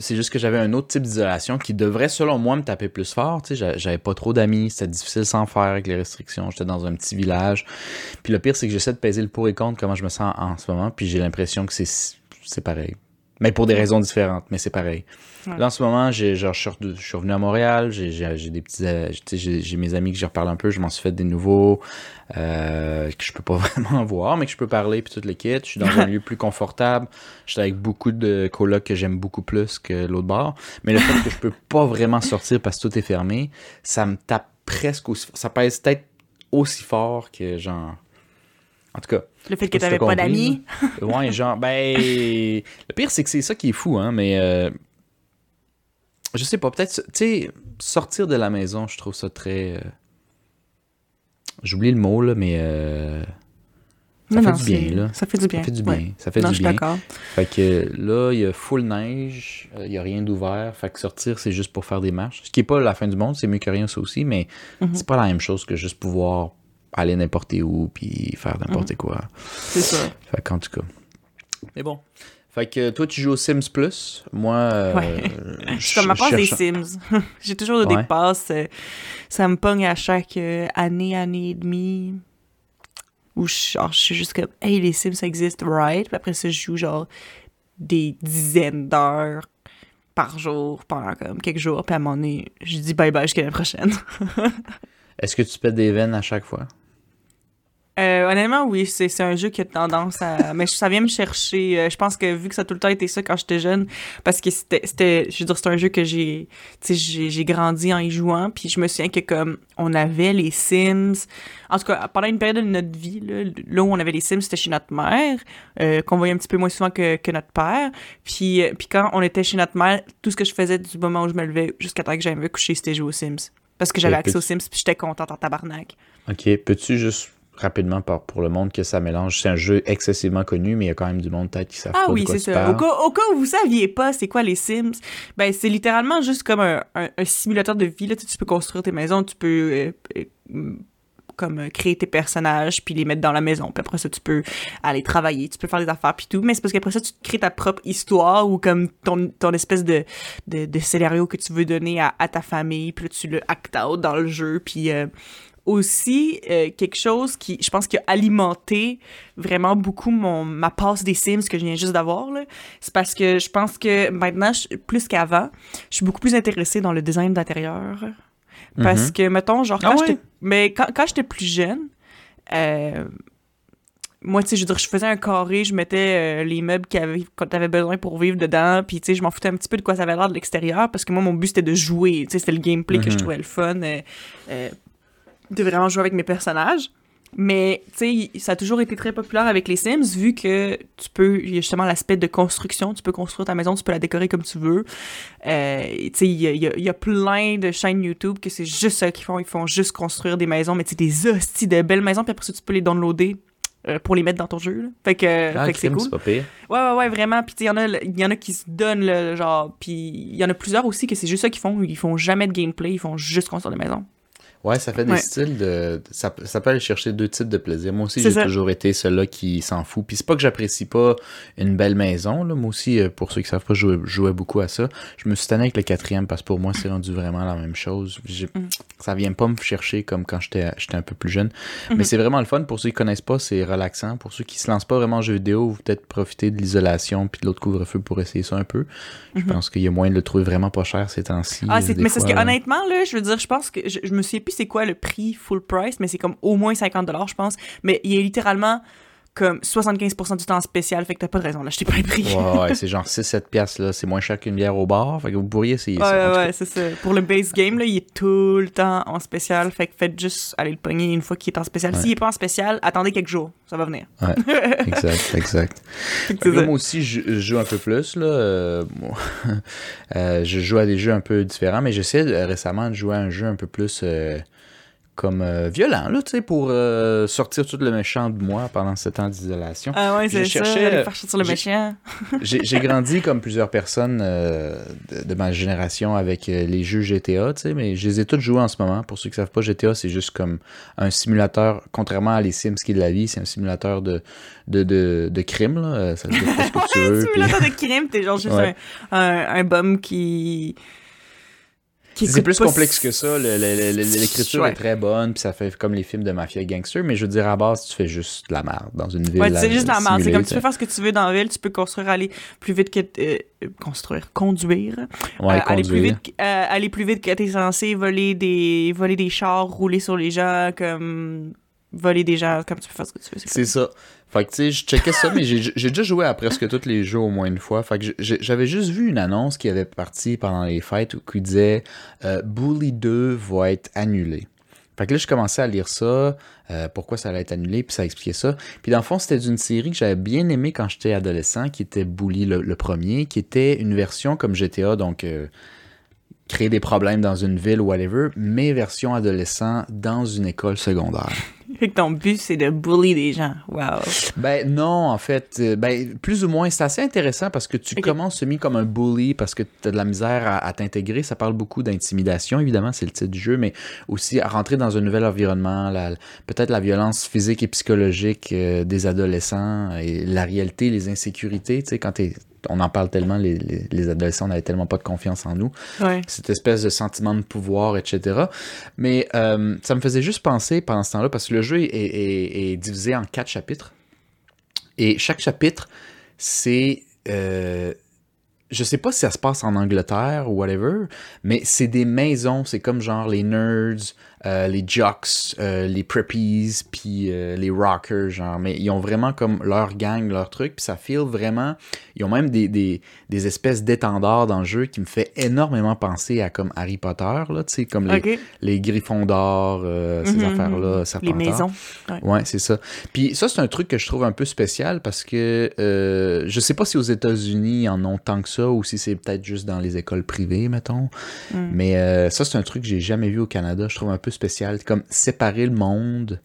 c'est juste que j'avais un autre type d'isolation qui devrait, selon moi, me taper plus fort. Tu sais, j'a- j'avais pas trop d'amis, c'était difficile sans faire avec les restrictions. J'étais dans un petit village. Puis le pire, c'est que j'essaie de peser le pour et contre comment je me sens en, en ce moment, puis j'ai l'impression que c'est c'est pareil. Mais pour des raisons différentes, mais c'est pareil. Ouais. Là, en ce moment, j'ai, genre, je, suis re- je suis revenu à Montréal, j'ai, j'ai, j'ai des petits, euh, tu sais, j'ai, j'ai mes amis que je reparle un peu, je m'en suis fait des nouveaux, euh, que je peux pas <laughs> vraiment voir, mais que je peux parler, puis toute l'équipe. Je suis dans un <laughs> lieu plus confortable. Je suis avec beaucoup de colocs que j'aime beaucoup plus que l'autre bar. Mais le fait que je peux <laughs> pas vraiment sortir parce que tout est fermé, ça me tape presque aussi, ça pèse peut-être aussi fort que genre, en tout cas, Le fait que t'avais t'as pas d'amis. Ouais, genre, ben. <laughs> Le pire, c'est que c'est ça qui est fou, hein, mais. euh, je sais pas, peut-être. Tu sais, sortir de la maison, je trouve ça très. euh, J'oublie le mot, là, mais. euh, Ça Non, fait non, du bien, là. Ça fait du bien. Ça fait du Ouais. bien. Ça fait non, du je suis bien. d'accord. Fait que là, il y a full neige, euh, il y a rien d'ouvert. Fait que sortir, c'est juste pour faire des marches. Ce qui est pas la fin du monde, c'est mieux que rien, ça aussi, mais Mhm. c'est pas la même chose que juste pouvoir aller n'importe où, puis faire n'importe quoi. C'est ça. Fait qu'en tout cas. Mais bon. Fait que toi, tu joues aux Sims Plus. Moi, euh, Ouais. Je <laughs> suis comme passe des Sims. <laughs> J'ai toujours des Ouais. passes. euh, Ça me pogne à chaque euh, année, année et demie. Où je, genre, je suis juste comme, hey, les Sims, ça existe, right? Puis après ça, je joue genre des dizaines d'heures par jour pendant comme quelques jours. Puis à un moment donné, je dis bye bye jusqu'à la prochaine. <laughs> Est-ce que tu pètes des veines à chaque fois? Euh, honnêtement, oui, c'est un jeu qui a tendance à. Mais ça vient me chercher. euh, je pense que vu que ça a tout le temps été ça quand j'étais jeune, parce que c'était. Je veux dire, c'est un jeu que j'ai. Tu sais, j'ai grandi en y jouant, puis je me souviens que comme on avait les Sims. En tout cas, pendant une période de notre vie, là, là où on avait les Sims, c'était chez notre mère, euh, qu'on voyait un petit peu moins souvent que, que notre père. Puis, euh, puis quand on était chez notre mère, tout ce que je faisais du moment où je me levais jusqu'à temps que j'aille me coucher, c'était jouer aux Sims. Parce que j'avais accès aux Sims, puis j'étais contente en tabarnak. Ok, peux-tu juste rapidement par- pour le monde que ça mélange? C'est un jeu excessivement connu, mais il y a quand même du monde peut-être qui savent Ah pas oui, de quoi c'est ça. Au cas, au cas où vous saviez pas c'est quoi les Sims, ben c'est littéralement juste comme un, un- un simulateur de vie. Là. Tu, peux construire tes maisons, tu peux euh, euh, mm, comme euh, créer tes personnages puis les mettre dans la maison. Puis après ça, tu peux aller travailler, tu peux faire des affaires puis tout. Mais c'est parce qu'après ça, tu crées ta propre histoire ou comme ton, ton espèce de, de, de scénario que tu veux donner à, à ta famille. Puis là, tu le act out dans le jeu. Puis euh, aussi euh, quelque chose qui, je pense, qui a alimenté vraiment beaucoup mon, ma passe des Sims que je viens juste d'avoir. C'est parce que je pense que maintenant, je- plus qu'avant, je suis beaucoup plus intéressée dans le design d'intérieur. Parce Mhm. que, mettons, genre, Ah quand ouais? Mais quand, quand j'étais plus jeune, euh, moi, tu sais, je veux dire, je faisais un carré, je mettais euh, les meubles qu'il avait- que t'avais besoin pour vivre dedans, puis tu sais, je m'en foutais un petit peu de quoi ça avait l'air de l'extérieur, parce que moi, mon but, c'était de jouer, tu sais, c'était le gameplay que je Mhm. trouvais le fun, euh, de vraiment jouer avec mes personnages. Mais, tu sais, ça a toujours été très populaire avec les Sims, vu que tu peux, il y a justement l'aspect de construction, tu peux construire ta maison, tu peux la décorer comme tu veux. Euh, tu sais, il y a, il y a- il y a plein de chaînes YouTube que c'est juste ça qu'ils font, ils font juste construire des maisons, mais tu sais, des hosties de belles maisons, puis après ça, tu peux les downloader euh, pour les mettre dans ton jeu, là. Fait que, Ah, fait que c'est cool. pas pire. Ouais, ouais, ouais, vraiment. Puis, tu sais, il y, en a- il y en a qui se donnent, le genre. Puis, il y en a plusieurs aussi que c'est juste ça qu'ils font. Ils font jamais de gameplay, ils font juste construire des maisons. Ouais, ça fait des Ouais. styles de. Ça, ça peut aller chercher deux types de plaisir. Moi aussi, j'ai toujours été celui-là qui s'en fout. Puis c'est pas que j'apprécie pas une belle maison. Là. Moi aussi, euh, pour ceux qui savent pas, je jouais, beaucoup à ça. Je me suis tanné avec le quatrième parce que pour moi, c'est rendu vraiment la même chose. Mm. Ça vient pas me chercher comme quand j'étais j'étais un peu plus jeune. Mhm. Mais c'est vraiment le fun. Pour ceux qui connaissent pas, c'est relaxant. Pour ceux qui se lancent pas vraiment en jeu vidéo, vous peut-être profiter de l'isolation puis de l'autre couvre-feu pour essayer ça un peu. Je Mhm. pense qu'il y a moyen de le trouver vraiment pas cher ces temps-ci. Ah, mais c'est parce que honnêtement, là, je veux dire, je pense que. Je, je me souviens c'est quoi le prix full price, mais c'est comme au moins 50$, je pense. Mais il a littéralement comme 75% du temps en spécial, fait que t'as pas de raison pas le prix. Ouais, ouais, c'est genre <laughs> 6-7 piastres, là. C'est moins cher qu'une bière au bar. Fait que vous pourriez essayer Ouais, ça. ouais, cas. c'est ça. Pour le base game, là, il est tout le temps en spécial. Fait que faites juste aller le pogner une fois qu'il est en spécial. Ouais. S'il est pas en spécial, attendez quelques jours. Ça va venir. <laughs> Exact, exact. Là, ça. moi aussi, je, je joue un peu plus, là. Euh, <laughs> euh, je joue à des jeux un peu différents, mais j'essaie récemment de jouer à un jeu un peu plus euh, comme euh, violent, là, tu sais, pour euh, sortir tout le méchant de moi pendant ce temps d'isolation. Ah ouais, c'est ça. faire sur le méchant. <laughs> J'ai grandi comme plusieurs personnes euh, de, de ma génération avec les jeux GTA, tu sais, mais je les ai tous joués en ce moment. Pour ceux qui savent pas, GTA, c'est juste comme un simulateur, contrairement à les Sims qui est de la vie, c'est un simulateur de, de, de, de crime, là. Ça ce que tu <laughs> veux. puis- Simulateur de crime, t'es genre juste Ouais. un, un, un bum qui. C'est plus complexe que ça. L'écriture Ouais. est très bonne, puis ça fait comme les films de mafia gangster, mais je veux dire, à base, tu fais juste de la merde dans une ville. Ouais, c'est juste la merde. C'est comme tu peux faire ce que tu veux dans la ville, tu peux construire, aller plus vite que. euh, construire, conduire. Ouais, Euh, aller, plus conduire. vite, que- euh, aller plus vite que t'es censé, voler des, voler des chars, rouler sur les gens, comme. voler des gens, comme tu peux faire ce que tu veux. C'est ça. Fait que, tu sais, je checkais ça, mais j'ai déjà joué à presque tous les jeux au moins une fois. Fait que j'avais juste vu une annonce qui avait parti pendant les fêtes où qui disait euh, Bully 2 va être annulé. Fait que là, je commençais à lire ça, euh, pourquoi ça allait être annulé, puis ça expliquait ça. Puis dans le fond, c'était d'une série que j'avais bien aimée quand j'étais adolescent, qui était Bully le, le premier, qui était une version comme GTA, donc euh, créer des problèmes dans une ville ou whatever, mais version adolescent dans une école secondaire. <laughs> Fait que ton but, c'est de bully des gens. Wow. Ben non, en fait, euh, ben plus ou moins, c'est assez intéressant parce que tu Ok. commences semi comme un bully parce que tu as de la misère à, à t'intégrer. Ça parle beaucoup d'intimidation, évidemment, c'est le titre du jeu, mais aussi à rentrer dans un nouvel environnement, peut-être la violence physique et psychologique euh, des adolescents et la réalité, les insécurités. Tu sais, quand t'es- on en parle tellement, les, les, les adolescents n'avaient tellement pas de confiance en nous Ouais. cette espèce de sentiment de pouvoir, etc. Mais euh, ça me faisait juste penser pendant ce temps-là, parce que le jeu est, est- est divisé en quatre chapitres. Et chaque chapitre, c'est... euh, je sais pas si ça se passe en Angleterre ou whatever, mais c'est des maisons, c'est comme genre les nerds, euh, les jocks, euh, les preppies, puis euh, les rockers, genre, mais ils ont vraiment comme leur gang, leur truc, puis ça feel vraiment, ils ont même des, des, des espèces d'étendards dans le jeu qui me fait énormément penser à comme Harry Potter, là, tu sais, comme les, les griffons d'or, ces Mhm, affaires-là, Les Serpentard. maisons. Ouais, c'est ça. Puis ça, c'est un truc que je trouve un peu spécial parce que je sais pas si aux États-Unis ils en ont tant que ça ou si c'est peut-être juste dans les écoles privées, mettons. Mm. Mais ça, c'est un truc que j'ai jamais vu au Canada. Je trouve un peu spécial. Comme séparer le monde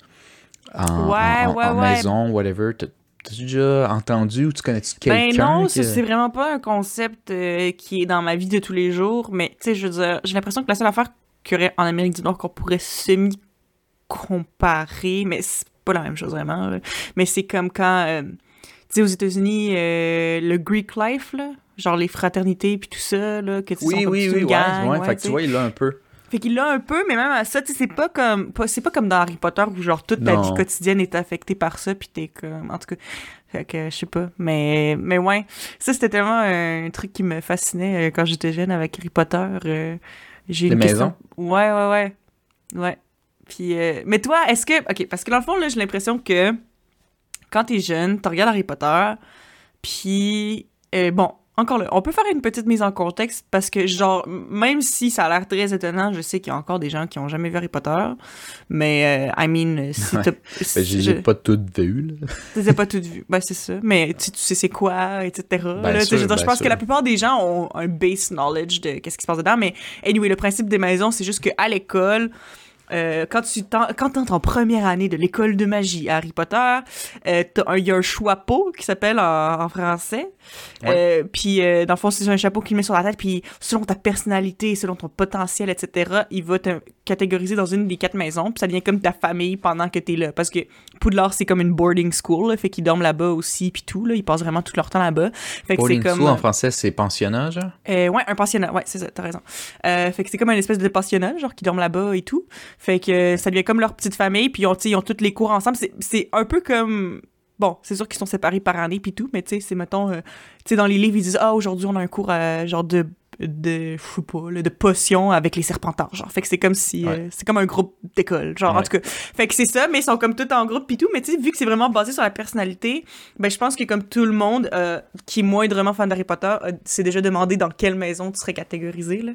en, Ouais, en- en- ouais, en ouais. maison, whatever. T'as- T'as-tu déjà entendu ou tu connais-tu Ben quelqu'un? non, que- ça, c'est vraiment pas un concept euh, qui est dans ma vie de tous les jours, mais tu sais, je veux dire, j'ai l'impression que la seule affaire qu'il y aurait en Amérique du Nord qu'on pourrait semi-comparer, mais c'est pas la même chose vraiment, là. mais c'est comme quand, euh, tu sais, aux États-Unis, euh, le Greek life, là, genre les fraternités puis tout ça, là, que tu sais, Oui, sont oui, oui, une ouais, gang, ouais, ouais, Fait que tu vois, il l'a un peu. Fait qu'il l'a un peu, mais même à ça, tu sais, c'est pas comme, c'est pas comme dans Harry Potter où genre toute ta Non. vie quotidienne est affectée par ça, puis t'es comme, en tout cas, fait que je sais pas, mais, mais ouais, ça c'était tellement un truc qui me fascinait euh, quand j'étais jeune avec Harry Potter. euh, j'ai une question. maisons? Ouais, ouais, ouais, ouais. Puis, euh, mais toi, est-ce que, ok, parce que dans le fond là, j'ai l'impression que quand t'es jeune, tu regardes Harry Potter, puis euh, bon, encore là, on peut faire une petite mise en contexte parce que genre même si ça a l'air très étonnant, je sais qu'il y a encore des gens qui ont jamais vu Harry Potter, mais euh, I mean, si Ouais. t'as, <laughs> Ben, si je les ai pas toutes vues, là. ai pas toutes vues, ben c'est ça, mais tu, tu sais c'est quoi, etc. Ben là, sûr, je ben pense sûr. que la plupart des gens ont un base knowledge de qu'est-ce qui se passe dedans, mais anyway, le principe des maisons, c'est juste qu'à l'école, euh, quand tu quand t'es en première année de l'école de magie à Harry Potter, euh, il y a un chapeau qui s'appelle en, en français. Euh, puis euh, dans le fond, c'est un chapeau qu'il met sur la tête, puis selon ta personnalité, selon ton potentiel, etc., il va te catégoriser dans une des quatre maisons, puis ça devient comme ta famille pendant que t'es là. Parce que Poudlard, c'est comme une boarding school, là, fait qu'ils dorment là-bas aussi, puis tout, là, ils passent vraiment tout leur temps là-bas. Fait que Boarding comme... school en français, c'est pensionnat, genre? Euh, ouais, un pensionnat, ouais, c'est ça, t'as raison. Euh, fait que c'est comme une espèce de pensionnat, genre, qui dorment là-bas et tout. Fait que ça devient comme leur petite famille, puis ils ont, ils tous les cours ensemble. C'est- un peu comme... Bon, c'est sûr qu'ils sont séparés par année puis tout, mais tu sais, c'est, mettons, euh, tu sais, dans les livres, ils disent « Ah, aujourd'hui, on a un cours, euh, genre, de... de... je sais pas, là, de potions avec les serpentards, genre. » Fait que c'est comme si... euh, c'est comme un groupe d'école, genre, en tout cas. Fait que c'est ça, mais ils sont comme tous en groupe puis tout, mais tu sais, vu que c'est vraiment basé sur la personnalité, ben, je pense que comme tout le monde qui est moindrement fan d'Harry Potter s'est déjà demandé dans quelle maison tu serais catégorisé, là.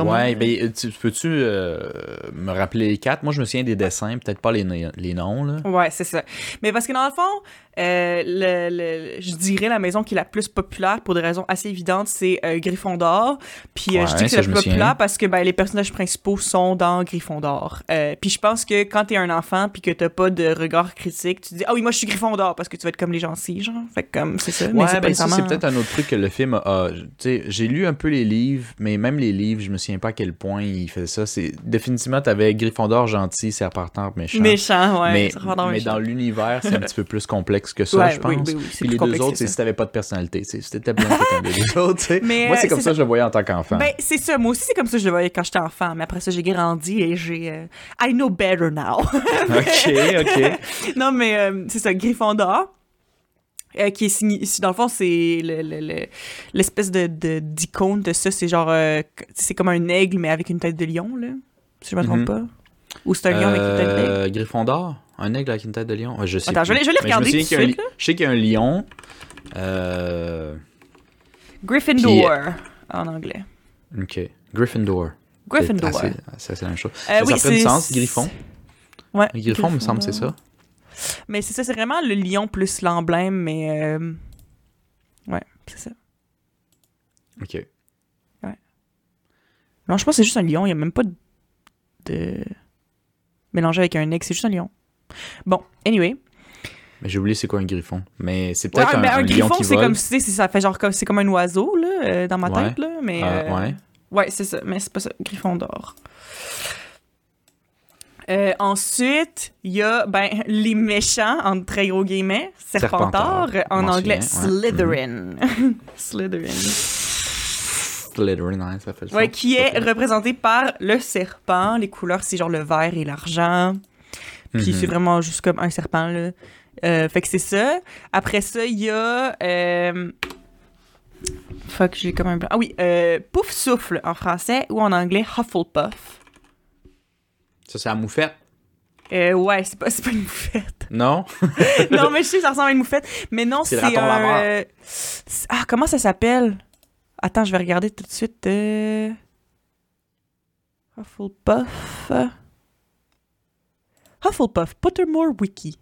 Ouais, ben, euh, tu- peux-tu euh, me rappeler les quatre? Moi, je me souviens des dessins, peut-être pas les, les noms, là. Ouais, c'est ça. Mais parce que dans le fond, euh, le, le- je dirais la maison qui est la plus populaire pour des raisons assez évidentes, c'est euh, Gryffondor. Puis je dis que c'est la plus populaire parce que ben, les personnages principaux sont dans Gryffondor. Puis je pense que quand t'es un enfant puis que t'as pas de regard critique, tu te dis ah oui moi je suis Gryffondor parce que tu vas être comme les gentils genre. Fait que comme c'est ça. mais Ouais, ben ça, c'est nécessairement- peut-être un autre truc que le film a. a- tu sais, j'ai lu un peu les livres, mais même les livres, je me souviens pas à quel point il faisait ça. C'est définitivement, t'avais Gryffondor gentil, Serpentard méchant. méchant, ouais. mais Gryffondor mais méchant. dans l'univers, c'est un <laughs> petit peu plus complexe que ça, Ouais, je pense. oui, oui, oui, Puis les deux autres, c'est si t'avais pas de personnalité. blanc, t'étais les autres. Mais, Moi, c'est euh, comme ça. que je le voyais en tant qu'enfant. Ben, c'est ça. Moi aussi, c'est comme ça que je le voyais quand j'étais enfant. Mais après ça, j'ai grandi et j'ai... euh, I know better now. <laughs> ok, ok. non, mais euh, c'est ça, Gryffondor. Euh, qui est signé, dans le fond, c'est le- le- le- l'espèce de, d'icône de ça. C'est genre, euh, c'est comme un aigle, mais avec une tête de lion, là. Si je me trompe Mhm. pas. Ou c'est un lion avec une tête d'aigle. Euh, Gryffondor? Un aigle avec une tête de lion? Je sais. Attends, je plus. aller- je tout suite, Je sais qu'il y a un lion. Gryffindor, en anglais. Ok. Gryffindor. Gryffindor. C'est la même chose. Ça oui, du c'est- sens, Griffon? Ouais. Griffon, me semble, c'est ça. Mais c'est ça, c'est vraiment le lion plus l'emblème, mais... euh, Ouais, c'est ça. Ok. Ouais, Non, je pense que c'est juste un lion. Il n'y a même pas de... de... mélangé avec un egg. C'est juste un lion. Bon, anyway. Mais j'ai oublié c'est quoi un griffon. Mais c'est peut-être Ouais, un, un, un lion griffon, qui c'est vole. comme, ça fait genre comme, c'est comme un oiseau, là, euh, dans ma Ouais. tête, là. Mais, Ah, euh, ouais. Ouais, c'est ça, mais c'est pas ça. Griffon d'or. Euh, ensuite, il y a ben, les méchants, entre très gros guillemets, Serpentard, Serpentard, en anglais souviens, ouais. Slytherin. <laughs> Slytherin. Slytherin, ouais, ça fait le Ouais, qui est représenté par le serpent. Les couleurs, c'est genre le vert et l'argent. Puis Mhm. c'est vraiment juste comme un serpent, là. Euh, fait que c'est ça. Après ça, il y a... euh, Fuck, j'ai comme un blanc. Ah oui, euh, Pouf Souffle en français ou en anglais Hufflepuff. Ça, c'est la moufette? Euh, ouais, c'est pas, pas une moufette. Non? <laughs> <laughs> non, mais je sais, ça ressemble à une moufette. Mais non, C'est c'est un... euh, Ah, comment ça s'appelle? Attends, je vais regarder tout de suite. euh, Hufflepuff. Hufflepuff, Pottermore Wiki.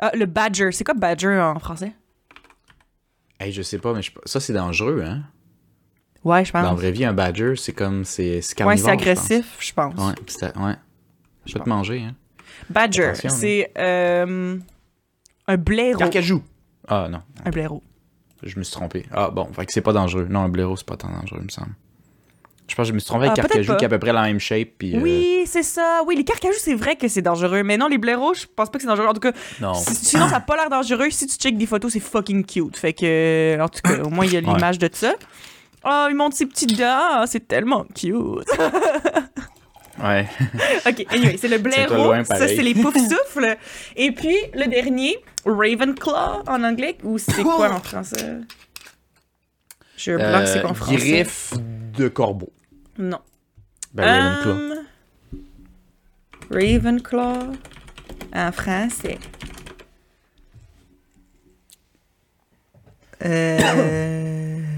Ah, le Badger. C'est quoi Badger en français? Hey, je sais pas, mais je- ça, c'est dangereux, hein? Ouais, je Dans la pense. vraie vie, un badger, c'est comme. C'est c'est Ouais, carnivore. c'est agressif, je pense. pense. Ouais, ouais. Je peux te manger, hein? Badger, c'est euh, un blaireau. Carcajou! Ah, non. Un blaireau. Je me suis trompé. Ah, bon, fait que c'est pas dangereux. Non, un blaireau, c'est pas tant dangereux, il me semble. Je pense que je me suis trompé avec Ah, Carcajou, qui a à peu près la même shape, puis. euh, Oui, c'est ça. Oui, les carcajous, c'est vrai que c'est dangereux. Mais non, les blaireaux, je pense pas que c'est dangereux. En tout cas, Non. si- sinon, ça a pas l'air dangereux. Si tu checkes des photos, c'est fucking cute. Fait que, en tout cas, au moins, il y a Ouais. l'image de ça. Oh, il monte ses petites dents. Ah, C'est tellement cute. <laughs> Ouais. <laughs> OK, anyway, c'est le blaireau. loin, Ça, c'est les <laughs> poufs-souffles. Et puis, le dernier, Ravenclaw en anglais. Ou c'est quoi en français? Je blanc, c'est quoi en Euh, français? griffe de corbeau. Non. Ben, Ravenclaw. Um, Ravenclaw en français. Euh... <coughs> <coughs>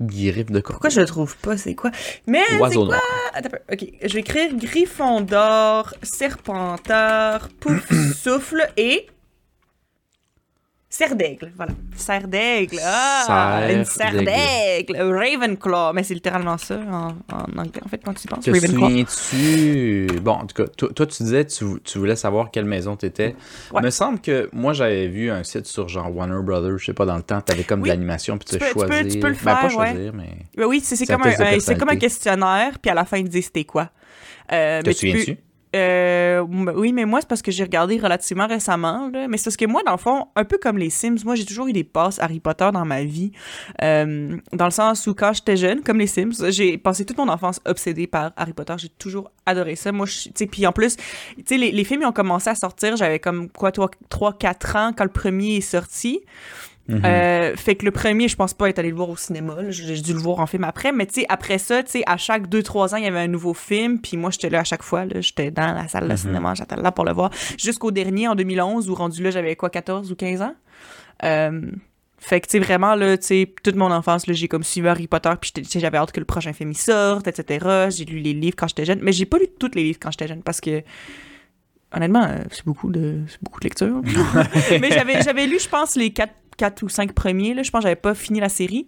Griffe de. Pourquoi je le trouve pas? C'est quoi? Mais c'est quoi? noir. Attends. Ok, je vais écrire Gryffondor, Serpentard, Pouf <clears throat> Souffle et... Serre d'aigle, voilà. Serre d'aigle. Ah, Serre une serre d'aigle. Ravenclaw. Mais c'est littéralement ça en, en anglais, en fait, quand tu penses. Te Ravenclaw. souviens-tu... Bon, en tout cas, toi, toi, tu disais tu, tu voulais savoir quelle maison t'étais. Ouais. me semble que moi, j'avais vu un site sur genre Warner Brothers, je sais pas, dans le temps, t'avais comme Oui. de l'animation, puis tu, Tu peux- tu peux- choisir... tu peux le Ben, pas faire, ouais. choisir, mais... Ben oui, c'est un comme, un, comme un questionnaire, puis à la fin, il dit c'était quoi? Euh, Te tu souviens-tu? Euh, oui, mais moi, c'est parce que j'ai regardé relativement récemment. Là. Mais c'est parce que moi, dans le fond, un peu comme les Sims, moi, j'ai toujours eu des passes Harry Potter dans ma vie. Euh, dans le sens où, quand j'étais jeune, comme les Sims, j'ai passé toute mon enfance obsédée par Harry Potter. J'ai toujours adoré ça. Moi, puis en plus, les, les films ils ont commencé à sortir. J'avais comme, quoi, 3-4 ans quand le premier est sorti. Mhm. Euh, fait que le premier, je pense pas être allé le voir au cinéma. là. J'ai dû le voir en film après. Mais tu sais, après ça, tu sais, à chaque 2-3 ans, il y avait un nouveau film. Puis moi, j'étais là à chaque fois. là. J'étais dans la salle de Mhm. cinéma. J'étais là pour le voir. Jusqu'au dernier, en 2011, où rendu là, j'avais quoi, 14 ou 15 ans? Euh, fait que, tu sais, vraiment, là, tu sais, toute mon enfance, là, j'ai comme suivi Harry Potter, puis tu sais, j'avais hâte que le prochain film y sorte, etc. J'ai lu les livres quand j'étais jeune, mais j'ai pas lu tous les livres quand j'étais jeune, parce que, honnêtement, euh, c'est beaucoup de, c'est beaucoup de lecture. <laughs> mais j'avais, j'avais lu, je pense, les quatre, quatre ou cinq premiers, là. Je pense que j'avais pas fini la série.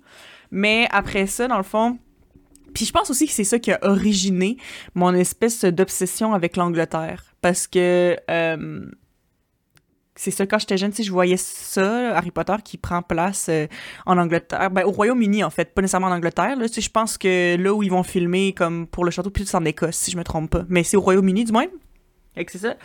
Mais après ça, dans le fond, puis je pense aussi que c'est ça qui a originé mon espèce d'obsession avec l'Angleterre. Parce que euh, c'est ça, quand j'étais jeune, sais, je voyais ça, Harry Potter, qui prend place euh, en Angleterre, ben, au Royaume-Uni, en fait, pas nécessairement en Angleterre. Là, je pense que là où ils vont filmer, comme pour le château, puis c'est en Écosse, si je me trompe pas. Mais c'est au Royaume-Uni, du moins. Fait que c'est ça.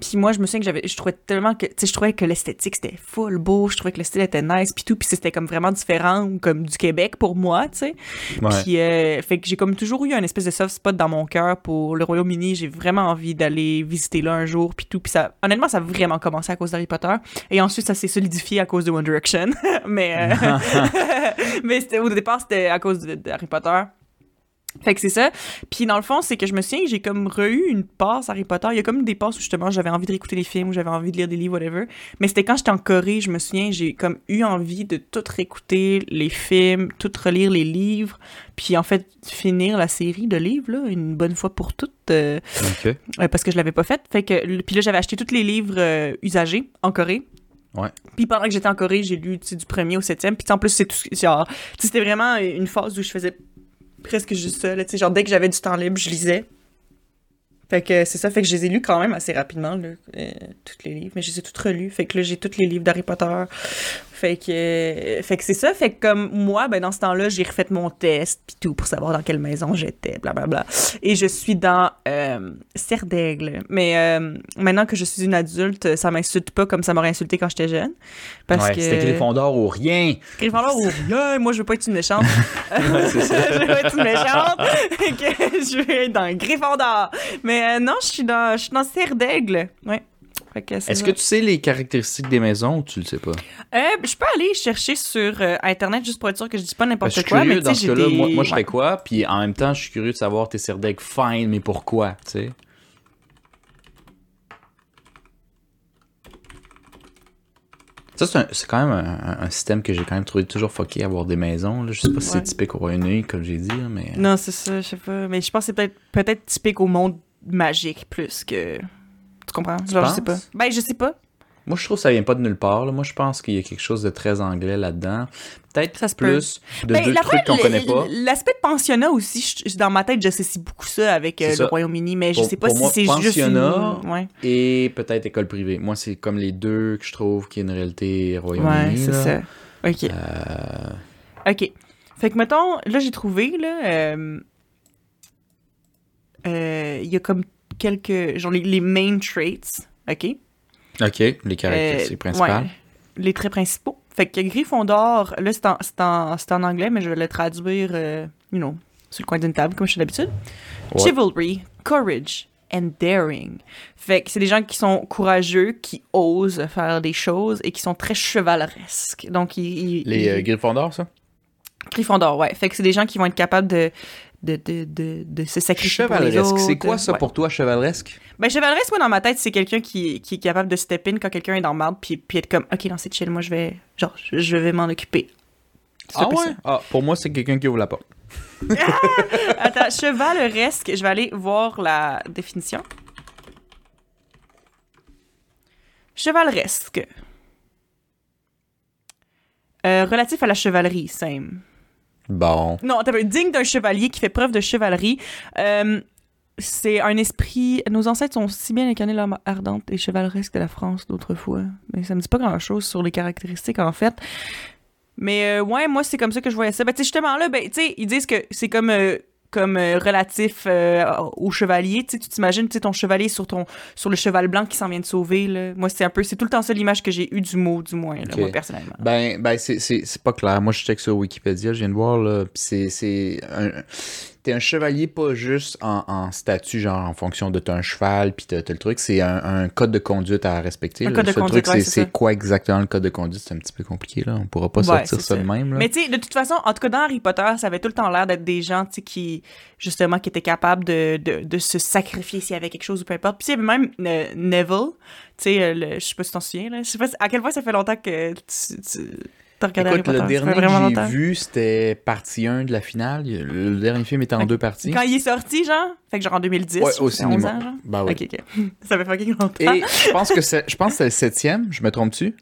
Puis moi, je me souviens que j'avais, je trouvais tellement que, tu sais, je trouvais que l'esthétique c'était full beau, je trouvais que le style était nice, puis tout, puis c'était comme vraiment différent, comme du Québec pour moi, tu sais. Ouais. Puis, euh, fait que j'ai comme toujours eu un espèce de soft spot dans mon cœur pour le Royaume-Uni. J'ai vraiment envie d'aller visiter là un jour, puis tout. Puis ça, honnêtement, ça a vraiment commencé à cause d'Harry Potter. Et ensuite, ça s'est solidifié à cause de One Direction. <laughs> mais, euh, <laughs> <laughs> mais au départ, c'était à cause de, de Harry Potter. Fait que c'est ça. Puis dans le fond, c'est que je me souviens que j'ai comme re-eu une passe Harry Potter. Il y a comme des passes où justement j'avais envie de réécouter les films, où j'avais envie de lire des livres, whatever. Mais c'était quand j'étais en Corée, je me souviens, j'ai comme eu envie de tout réécouter les films, tout relire les livres, puis en fait finir la série de livres là une bonne fois pour toutes euh, euh, parce que je l'avais pas faite. Fait que puis là j'avais acheté tous les livres euh, usagés en Corée. Ouais. Puis pendant que j'étais en Corée, j'ai lu du premier au septième. Puis en plus, c'est tout genre, c'était vraiment une phase où je faisais presque juste ça. Là, genre, dès que j'avais du temps libre, je lisais. Fait que c'est ça, fait que je les ai lus quand même assez rapidement, là, euh, tous les livres, mais je les ai tous relus. Fait que là, j'ai tous les livres d'Harry Potter. Fait que, fait que c'est ça, fait que comme moi, ben dans ce temps-là, j'ai refait mon test, puis tout, pour savoir dans quelle maison j'étais, blablabla. Et je suis dans euh, Serre d'Aigle. Mais euh, maintenant que je suis une adulte, ça m'insulte pas comme ça m'aurait insulté quand j'étais jeune. Parce ouais, que... c'était Gryffondor ou rien. Gryffondor ou <laughs> rien, moi je veux pas être une méchante. <laughs> <laughs> je veux pas être une méchante. je veux être dans Gryffondor. Mais euh, non, je suis dans, je suis dans Serre d'Aigle. Ouais. Est-ce que tu sais les caractéristiques des maisons ou tu le sais pas? Euh, je peux aller chercher sur euh, Internet juste pour être sûr que je dis pas n'importe je suis quoi. curieux mais dans ce cas-là, des... moi, moi je ferais quoi? Puis en même temps, je suis curieux de savoir tes Serdeg fine, mais pourquoi, tu sais? Ça, c'est, quand même un, système que j'ai quand même trouvé toujours fucké, avoir des maisons. Là. Je sais pas si c'est typique au Royaume-Uni, comme j'ai dit, mais... Non, c'est ça, je sais pas. Mais je pense que c'est peut-être peut-être typique au monde magique plus que. Tu comprends? Genre, je sais pas. Ben, je sais pas. Moi, je trouve que ça vient pas de nulle part. là. Moi, je pense qu'il y a quelque chose de très anglais là-dedans. Peut-être Ça se peut. plus de Ben, deux trucs qu'on connaît pas. L'aspect de pensionnat aussi, je- dans ma tête, j'associe beaucoup ça avec euh, C'est le. Royaume-Uni, mais je sais pas si c'est juste. Une... pensionnat, Ouais, Et peut-être école privée. Moi, c'est comme les deux que je trouve qui est une réalité ouais Royaume-Uni. c'est là. ça. Ok. Euh, Ok. Fait que, mettons, là, j'ai trouvé, là. euh, euh, Il y a comme quelques. Genre, les, les main traits. Ok? OK, les caractéristiques Euh, principales. ouais, les traits principaux. Fait que Gryffondor, là, c'est en, c'est en, c'est en anglais, mais je vais le traduire, euh, you know, sur le coin d'une table, comme je fais d'habitude. Chivalry, courage and daring. Fait que c'est des gens qui sont courageux, qui osent faire des choses et qui sont très chevaleresques. Donc, ils... ils- Les euh, Gryffondors, ça? Gryffondor, ouais. Fait que c'est des gens qui vont être capables de, de, de, de, de se sacrifier Chevaleresque. C'est quoi ça Ouais. pour toi, chevaleresque? Ben, chevaleresque, moi, dans ma tête, c'est quelqu'un qui, qui est capable de step in quand quelqu'un est dans le marde, puis, puis être comme, OK, non, c'est chill, moi, je vais, genre, je, vais m'en occuper. Ah ouais? Ah, pour moi, c'est quelqu'un qui ouvre la porte. ça. Attends, chevaleresque, je vais aller voir la définition. Chevaleresque. Euh, relatif à la chevalerie, same. Bon. Non, t'as digne d'un chevalier qui fait preuve de chevalerie. Euh, c'est un esprit. Nos ancêtres sont si bien incarnés l'âme ardente et chevaleresque de la France d'autrefois. Mais ça me dit pas grand chose sur les caractéristiques en fait. Mais euh, ouais, moi c'est comme ça que je voyais ça. Ben, tu justement là, ben, tu sais, ils disent que c'est comme. euh, comme euh, relatif euh, au chevalier, tu sais, tu t'imagines, ton chevalier sur ton sur le cheval blanc qui s'en vient de sauver, là. Moi, c'est un peu, c'est tout le temps ça l'image que j'ai eue du mot, du moins, là, moi, personnellement. Ben, ben c'est- pas clair. Moi, je check sur Wikipédia, je viens de voir, là. C'est- c'est. un- T'es un chevalier pas juste en, en statut, genre en fonction de un cheval, puis t'as t'as le truc. C'est un, un code de conduite à respecter. Un là. code de conduite, truc, ouais, c'est quoi exactement le code de conduite? C'est un petit peu compliqué, là. On pourra pas Ouais, sortir ça de même, là. Mais tu sais, de toute façon, en tout cas dans Harry Potter, ça avait tout le temps l'air d'être des gens, qui, justement, qui étaient capables de, de, de se sacrifier s'il y avait quelque chose ou peu importe. Puis il y avait même euh, Neville, tu sais, euh, je sais pas si t'en souviens, là. Je sais pas à quel point ça fait longtemps que tu, tu t'as regardé Écoute, Harry le Potter. Dernier vraiment que j'ai vu, c'était partie 1 de la finale. Le dernier film était en deux parties. Quand il est sorti, genre, fait que genre en 2010, Ouais, au fait 11 cinéma. ans, genre? Ben oui. Ok, ok. <laughs> ça fait fucking longtemps. Et je pense que c'est je pense que c'est le septième, je me trompe-tu?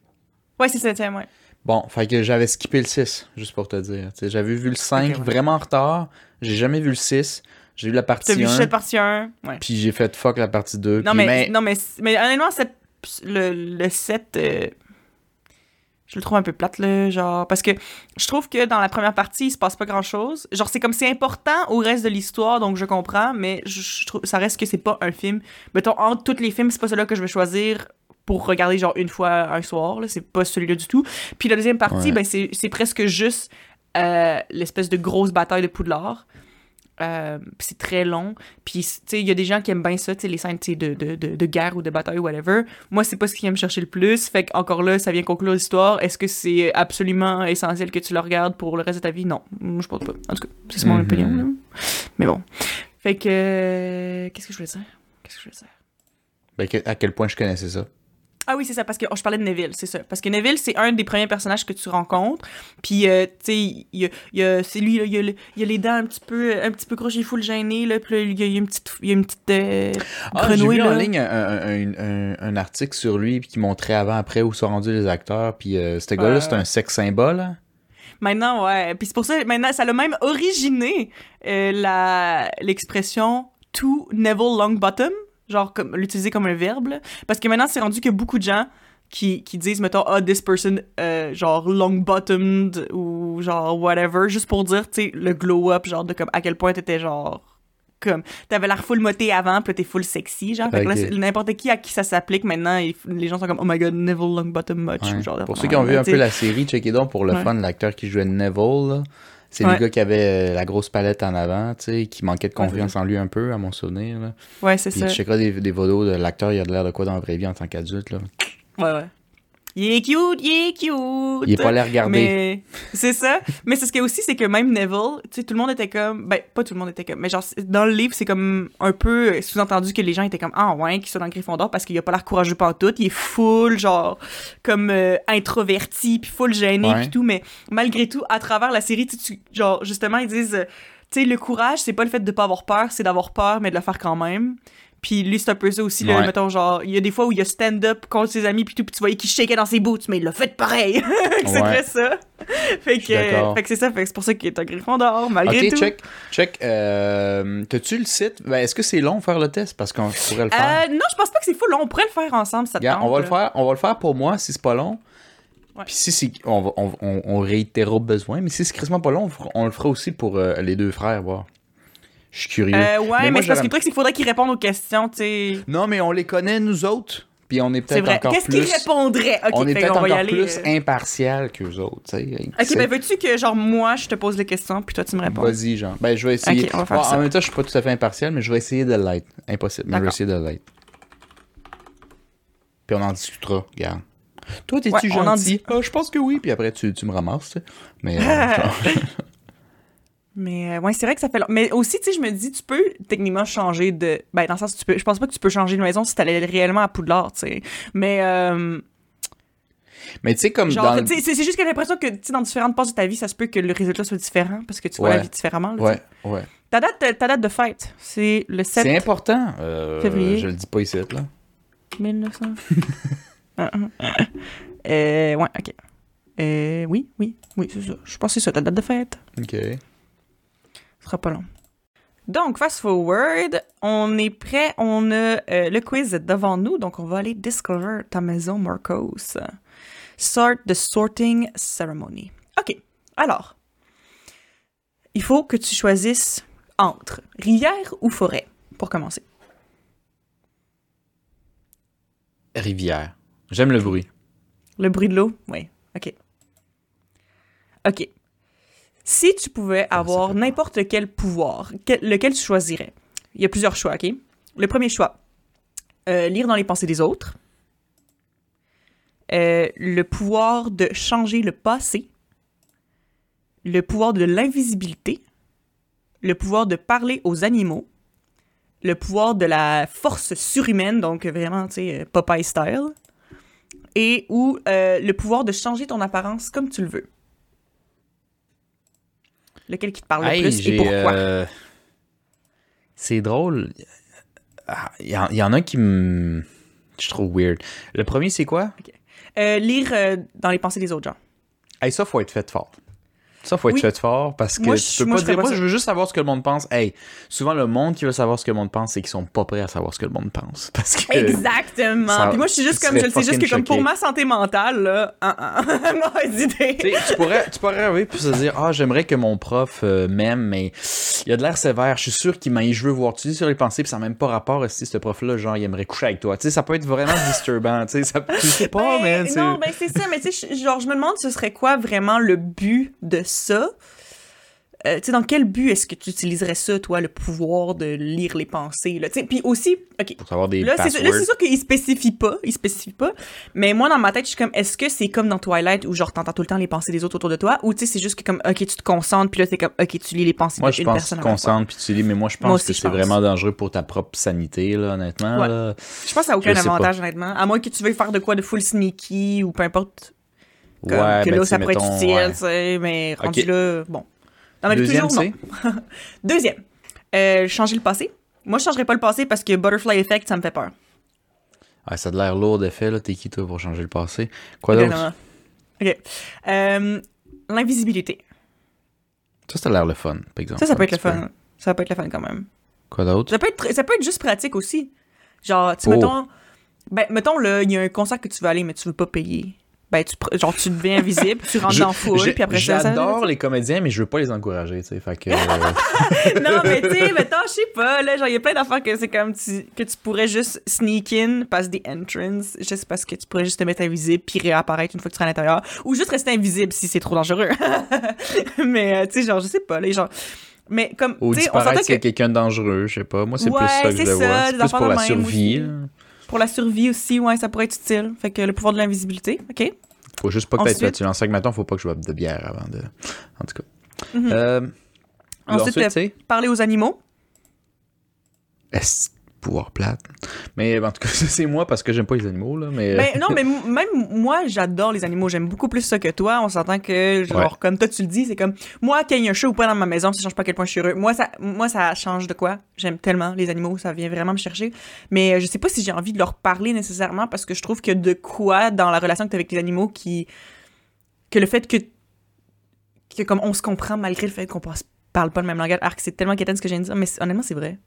Ouais, c'est le septième, ouais. Bon, fait que j'avais skippé le 6, juste pour te dire. J'avais vu le 5 Ok, ouais. vraiment en retard. J'ai jamais vu le 6. J'ai vu la T'as partie vu 1. cette partie 1, ouais. Puis j'ai fait fuck la partie 2. Non, mais, mais- non, mais, mais honnêtement, le 7, euh, je le trouve un peu plate, là, genre, parce que je trouve que dans la première partie, il se passe pas grand-chose. Genre, c'est comme c'est important au reste de l'histoire, donc je comprends, mais je, je trouve, ça reste que c'est pas un film. Mettons, entre tous les films, c'est pas celui-là que je vais choisir pour regarder, genre, une fois un soir, là, c'est pas celui-là du tout. Puis la deuxième partie, Ouais. ben, c'est c'est presque juste euh, l'espèce de grosse bataille de Poudlard. Euh, puis c'est très long. Puis, tu sais, il y a des gens qui aiment bien ça, tu sais, les scènes de, de, de, de guerre ou de bataille ou whatever. Moi, c'est pas ce qui aime chercher le plus. Fait qu'encore là, ça vient conclure l'histoire. Est-ce que c'est absolument essentiel que tu le regardes pour le reste de ta vie? Non. Moi, je pense pas. En tout cas, c'est mon Mhm. opinion. là. Mais bon. Fait que. euh, Qu'est-ce que je voulais dire? Qu'est-ce que je voulais dire? Ben, à quel point je connaissais ça? Ah oui, c'est ça, parce que oh, je parlais de Neville, c'est ça. Parce que Neville, c'est un des premiers personnages que tu rencontres. Puis, euh, tu sais, il y a, y a- c'est lui, il, y a y a les dents un petit peu, un petit peu full gêné, là. Puis il y a, y a une petite, il y a une petite euh, Ah, j'ai vu en ligne un, un- un- article sur lui puis qui montrait avant-après où sont rendus les acteurs. Puis euh, ce gars-là, Ouais. c'est un sex symbole. hein? Maintenant, ouais. Puis c'est pour ça, maintenant, ça l'a même originé euh, la l'expression to Neville Longbottom, genre comme l'utiliser comme un verbe, là. parce que maintenant c'est rendu que beaucoup de gens qui, qui disent mettons ah this person euh, genre long bottomed ou genre whatever juste pour dire tu sais le glow up genre de comme à quel point t'étais genre comme t'avais l'air full moté avant puis t'es full sexy genre Fait que là, Ok. c'est n'importe qui à qui ça s'applique maintenant il- les gens sont comme oh my god Neville Longbottom much Ouais. ou genre Pour ceux qui ont vu un peu la série, checkez donc pour le Ouais. fun, l'acteur qui jouait Neville. là. C'est Ouais. le gars qui avait euh, la grosse palette en avant, tu sais, qui manquait de Ouais, confiance en lui un peu, à mon souvenir. Là. ouais c'est ça tu checkeras des, des de l'acteur, il a de l'air de quoi dans la vraie vie en tant qu'adulte. là. Ouais, ouais. Il est cute, il est cute. Il est pas l'air regardé. Mais <laughs> c'est ça. Mais c'est ce qu'il y a aussi, c'est que même Neville, tu sais, tout le monde était comme. Ben, pas tout le monde était comme. Mais genre, dans le livre, c'est comme un peu sous-entendu que les gens étaient comme Ah ouais, qui sont dans Gryffondor parce qu'il a pas l'air courageux pantoute. Il est full, genre, comme euh, introverti, puis full gêné, puis tout. Mais malgré tout, à travers la série, tu sais, tu- genre, justement, ils disent. euh, tu sais, le courage, c'est pas le fait de pas avoir peur, c'est d'avoir peur, mais de le faire quand même. Puis lui, c'est un peu ça aussi, là, Ouais. mettons, genre, il y a des fois où il y a stand-up contre ses amis, puis tout, puis tu voyais qu'il shakeait dans ses boots, mais il l'a fait pareil. <laughs> c'est Ouais. ça. Fait que, fait que c'est ça, fait que c'est pour ça qu'il est un Gryffondor, malgré Ok, tout. check. Check. Euh, T'as-tu le site? Ben, Est-ce que c'est long faire le test? Parce qu'on pourrait le faire. Euh, non, je pense pas que c'est fou, là, on pourrait le faire ensemble, ça te Regarde, on va le faire, on va le faire pour moi si c'est pas long. Ouais. Puis si c'est, on, on, on, on réitérera besoin, mais si c'est quasiment pas long, on le fera aussi pour euh, les deux frères, voir. Je suis curieux. Euh, ouais, mais, moi, c'est parce que j'aurais- le truc, c'est qu'il faudrait qu'ils répondent aux questions, tu sais. Non, mais on les connaît nous autres, puis on est peut-être encore Qu'est-ce qu'ils répondraient? Ok, on est peut-être encore aller. plus euh. impartial qu'eux autres, tu sais. Ok, ben veux-tu que, genre, moi, je te pose les questions, puis toi, tu me réponds? Vas-y, genre. Ben, je vais essayer. On va faire Bon, ça. En même temps, je suis pas tout à fait impartial, mais je vais essayer de l'être. Impossible, mais je vais essayer de l'être. Puis on en discutera, regarde. Toi, t'es-tu Ouais, gentil? dit- Ah, je pense que oui, puis après, tu, tu me ramasses, tu sais. Mais, <laughs> euh, genre, Mais euh, ouais, c'est vrai que ça fait long. Mais aussi, tu sais, je me dis, tu peux techniquement changer de. Ben, dans le sens, tu peux. Je pense pas que tu peux changer de maison si t'allais réellement à Poudlard, tu sais. Mais, euh, mais tu sais, comme genre, dans c'est juste que j'ai l'impression que, tu sais, dans différentes passes de ta vie, ça se peut que le résultat soit différent parce que tu vois Ouais. la vie différemment. là, Ouais, ouais. Ta date, de- ta date de fête, c'est le 7 C'est important. Euh, février. Je le dis pas ici, là. 1900. <laughs> Ah, ah. euh, ouais, ok. Euh, oui, oui, oui, c'est ça. Je pense que c'est ça, ta date de fête. OK. Ce sera pas long. Donc, fast forward, on est prêt, on a euh, le quiz devant nous, donc on va aller discover ta maison, Marcos. Start the sorting ceremony. OK, alors, il faut que tu choisisses entre rivière ou forêt, pour commencer. Rivière. J'aime le bruit. Le bruit de l'eau? Oui, OK. OK. Si tu pouvais ça avoir n'importe quel pouvoir, quel- lequel tu choisirais? Il y a plusieurs choix, OK? Le premier choix, euh, lire dans les pensées des autres. Euh, le pouvoir de changer le passé. Le pouvoir de l'invisibilité. Le pouvoir de parler aux animaux. Le pouvoir de la force surhumaine, donc vraiment, tu sais, euh, Popeye style et ou euh, le pouvoir de changer ton apparence comme tu le veux. Lequel qui te parle Hey, le plus et pourquoi? euh, C'est drôle. Il y, en- il y en a qui me. Je trouve weird. Le premier, c'est quoi? Euh, lire euh, dans les pensées des autres gens. Hey, ça, faut être fait fort. Ça, faut être Oui. fait fort parce que Moi, tu je- peux moi, pas je dire. Moi, je veux juste savoir ce que le monde pense. Hey, souvent, le monde qui veut savoir ce que le monde pense, c'est qu'ils sont pas prêts à savoir ce que le monde pense. <laughs> Parce que. Exactement. ça- Puis moi, je suis juste comme, je le sais juste que comme pour ma santé mentale, là, ah, <laughs> ah, mauvaise idée. Tu pourrais, tu pourrais arriver puis se dire Ah, j'aimerais que mon prof euh, m'aime, mais il a de l'air sévère. Je suis sûr qu'il m'a je veux voir. Tu dis sur les pensées, puis ça n'a même pas rapport si ce prof-là, genre, il aimerait coucher avec toi. Tu sais, ça peut être vraiment <laughs> disturbant. Tu sais, ça, tu sais pas, Ben, c'est- non, ben c'est ça, mais tu sais, genre, je me demande ce serait quoi vraiment le but de ça. Euh, tu sais, dans quel but est-ce que tu utiliserais ça, toi, le pouvoir de lire les pensées, là? Tu sais, puis aussi, OK. Pour savoir des Là, c'est sûr qu'il spécifie pas, il spécifie pas, mais moi, dans ma tête, je suis comme, est-ce que c'est comme dans Twilight, où genre, t'entends tout le temps les pensées des autres autour de toi, ou tu sais, c'est juste que comme, OK, tu te concentres, puis là, t'es comme, OK, tu lis les pensées Moi, je d'une pense personne que à tu fois. concentres puis tu lis, mais moi, je pense Moi aussi, que je c'est vraiment dangereux pour ta propre sanité, là, honnêtement. Ouais. là. Je pense que ça n'a aucun Je pas. avantage, honnêtement, à moins que tu veuilles faire de quoi de full sneaky, ou peu importe, comme, Ouais, que ben, là, ça pourrait être mettons, utile, ouais. tu sais, mais rendu Ok. là, bon. Dans ma vie de Deuxième, toujours, non. <laughs> Deuxième, euh, changer le passé. Moi, je changerais pas le passé parce que Butterfly Effect, ça me fait peur. Ah, ça a de l'air lourd d'effet, là. T'es qui, toi, pour changer le passé? Quoi d'autre? non, non. Ok. Euh, L'invisibilité. Ça, ça a l'air le fun, par exemple. Ça, ça peut être le peu. fun. Ça peut être le fun quand même. Quoi d'autre? Ça peut être, ça peut être juste pratique aussi. Genre, tu Oh. mettons, ben, mettons, là, il y a un concert que tu veux aller, mais tu veux pas payer. Ben, tu, genre, tu deviens invisible, tu rentres Je- dans foule, je- puis après ça. J'adore les comédiens, mais je veux pas les encourager, tu sais. Fait que. <laughs> euh, non, mais tu sais, <laughs> mettons, je sais pas, là, genre, il y a plein d'affaires que c'est comme tu, que tu pourrais juste sneak in, pass the entrance, juste parce que tu pourrais juste te mettre invisible puis réapparaître une fois que tu seras à l'intérieur, ou juste rester invisible si c'est trop dangereux. <laughs> mais, euh, tu sais, genre, je sais pas, les gens. Mais comme, Ou sais, on disparaître a que quelqu'un dangereux, je sais pas. Moi, c'est Ouais, plus ça que je c'est le ça, vois. C'est des plus pour la survie. aussi. Pour la survie aussi, ouais, ça pourrait être utile. Fait que le pouvoir de l'invisibilité, ok? Faut juste pas que Ensuite- tu lances maintenant, faut pas que je boive de bière avant de. En tout cas. Mhm. Euh, Ensuite, ensuite, sais, Parler aux animaux. est pouvoir plate. Mais en tout cas, <laughs> c'est moi parce que j'aime pas les animaux, là. Mais. Ben non, <laughs> mais même moi, j'adore les animaux. J'aime beaucoup plus ça que toi. On s'entend que, genre, Ouais. comme toi, tu le dis, c'est comme, moi, qu'il y ait un chat ou pas dans ma maison, ça change pas à quel point je suis heureux. Moi, ça, moi, ça change de quoi? J'aime tellement les animaux, ça vient vraiment me chercher. Mais euh, je sais pas si j'ai envie de leur parler nécessairement parce que je trouve que de quoi dans la relation que tu as avec les animaux qui. que le fait que. que comme on se comprend malgré le fait qu'on passe- parle pas le même langage, alors que c'est tellement quétaine ce que de dire, mais honnêtement, c'est vrai.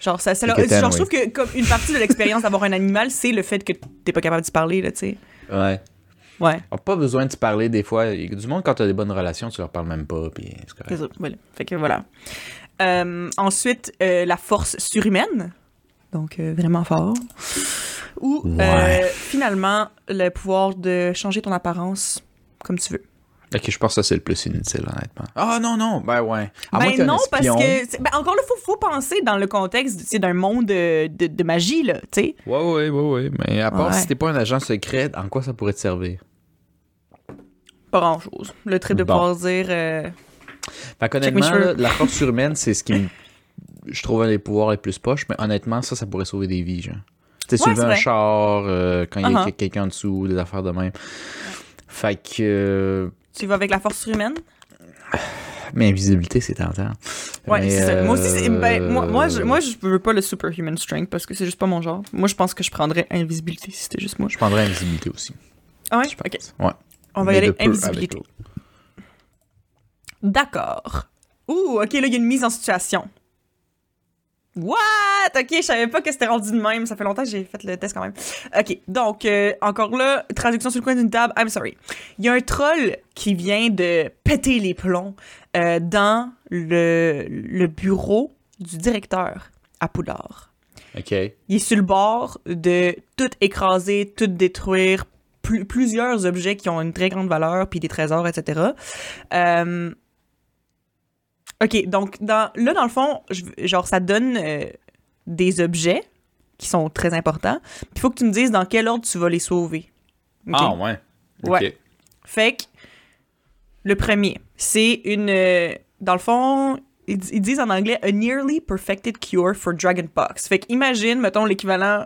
Genre, ça, ça genre, je oui. trouve que comme une partie de l'expérience d'avoir un animal, c'est le fait que t'es pas capable de parler, là, tu sais. Ouais. Ouais, On pas besoin de se parler des fois. Du monde, quand t'as des bonnes relations, tu leur parles même pas, puis c'est correct. ça. Voilà. Fait que voilà. Euh, ensuite, euh, la force surhumaine. Donc, euh, vraiment fort. Ou, Ouais. finalement, le pouvoir de changer ton apparence comme tu veux. Ok, je pense que ça, c'est le plus inutile, honnêtement. Ah non, non, ben ouais. À ben non, parce que... Ben, encore là, faut, faut penser dans le contexte d'un monde de, de, de magie, là, tu sais. Ouais, ouais, ouais, ouais. Mais à part Ouais. si t'es pas un agent secret, en quoi ça pourrait te servir? Pas grand-chose. Le trait de Bon. pouvoir dire... euh, Fait qu'honnêtement, la force surhumaine, c'est ce qui me... Je trouve un des pouvoirs les plus poches, mais honnêtement, ça, ça pourrait sauver des vies, genre. Tu sais, Ouais, soulever c'est un char, euh, quand il y a Uh-huh. quelqu'un en dessous, des affaires de même. Fait que... euh, Tu vas avec la force surhumaine? Mais invisibilité, c'est tentant. Ouais, Mais. Moi aussi, ben, euh, moi, moi, je, moi, je veux pas le superhuman strength parce que c'est juste pas mon genre. Moi, je pense que je prendrais invisibilité si c'était juste moi. Je prendrais invisibilité aussi. Ah ouais? je. Ok. Ouais. On va Mais y aller invisibilité. D'accord. Ouh, ok, là, il y a une mise en situation. What? Ok, je savais pas que c'était rendu de même. Ça fait longtemps que j'ai fait le test quand même. Ok, donc, euh, encore là, traduction sur le coin d'une table. I'm sorry. Il y a un troll qui vient de péter les plombs euh, dans le, le bureau du directeur à Poudlard. OK. Il est sur le bord de tout écraser, tout détruire, pl- plusieurs objets qui ont une très grande valeur, puis des trésors, etc. Euh, OK, donc dans, là, dans le fond, je- genre, ça donne euh, des objets qui sont très importants. Puis il faut que tu me dises dans quel ordre tu vas les sauver. Ah, ouais. OK. Ouais. Fait que le premier, c'est une. euh, dans le fond, ils, ils disent en anglais a nearly perfected cure for dragonpox. Fait que imagine, mettons, l'équivalent.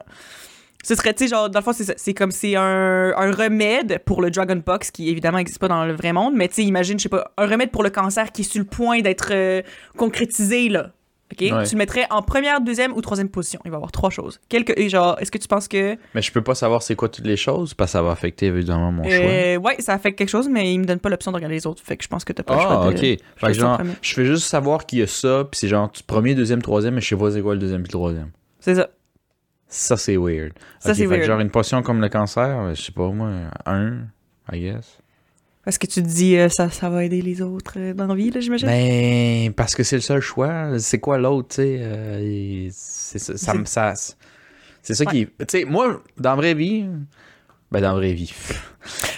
Ce serait, tu sais, genre, dans le fond, c'est comme c'est un, un remède pour le dragonpox qui évidemment n'existe pas dans le vrai monde, mais tu sais, imagine, je sais pas, un remède pour le cancer qui est sur le point d'être euh, concrétisé, là. OK? Ouais. Tu le mettrais en première, deuxième ou troisième position. Il va y avoir trois choses. Quelque, et genre, est-ce que tu penses que. Mais je peux pas savoir c'est quoi toutes les choses parce que ça va affecter évidemment mon choix. Euh, ouais, ça affecte quelque chose, mais il me donne pas l'option de regarder les autres. Fait que je pense que t'as pas le choix Ah, de... ok. Fait que genre, je fais juste savoir qu'il y a ça, puis c'est genre premier, deuxième, troisième, mais je sais pas c'est quoi le deuxième puis le troisième. C'est ça. Ça, c'est weird. Ça, Ok, c'est weird. genre une potion comme le cancer, je sais pas moi, un, I guess. Parce que tu te dis, euh, ça, ça va aider les autres euh, dans la vie, là, j'imagine? Ben, parce que c'est le seul choix. C'est quoi l'autre, tu sais? euh, c'est ça, ça, me- c'est ça qui... Tu sais, moi, dans la vraie vie, ben, dans la vraie vie.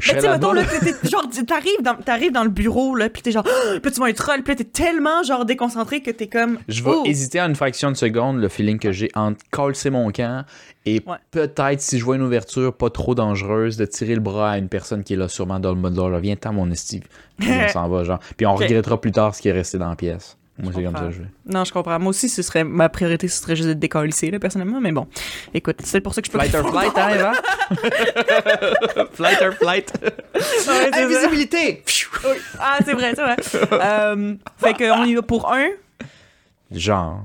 Mais tu sais, mettons, là, t'es- genre, t'arrives dans, t'arrives dans le bureau, là, pis t'es genre, <gasps> puis là, tu vois un troll, pis t'es tellement, genre, déconcentré que t'es comme. Je vais oh. hésiter à une fraction de seconde, le feeling que j'ai entre calcer mon camp et Ouais. peut-être, si je vois une ouverture pas trop dangereuse, de tirer le bras à une personne qui est là sûrement dans le mode là, viens t'en mon esti. Puis on <laughs> s'en va, genre. Puis on regrettera plus tard ce qui est resté dans la pièce. Moi, c'est comme ça je vais. Non, je comprends. Moi aussi, ce serait, ma priorité, ce serait juste de décalisser, là, personnellement, mais bon. Écoute, c'est pour ça que je peux Flight or flight, hein, Eva? <laughs> flight or flight? Ouais. Invisibilité! Oui. Ah, c'est vrai, c'est vrai. euh, fait qu'on y va pour un? Genre.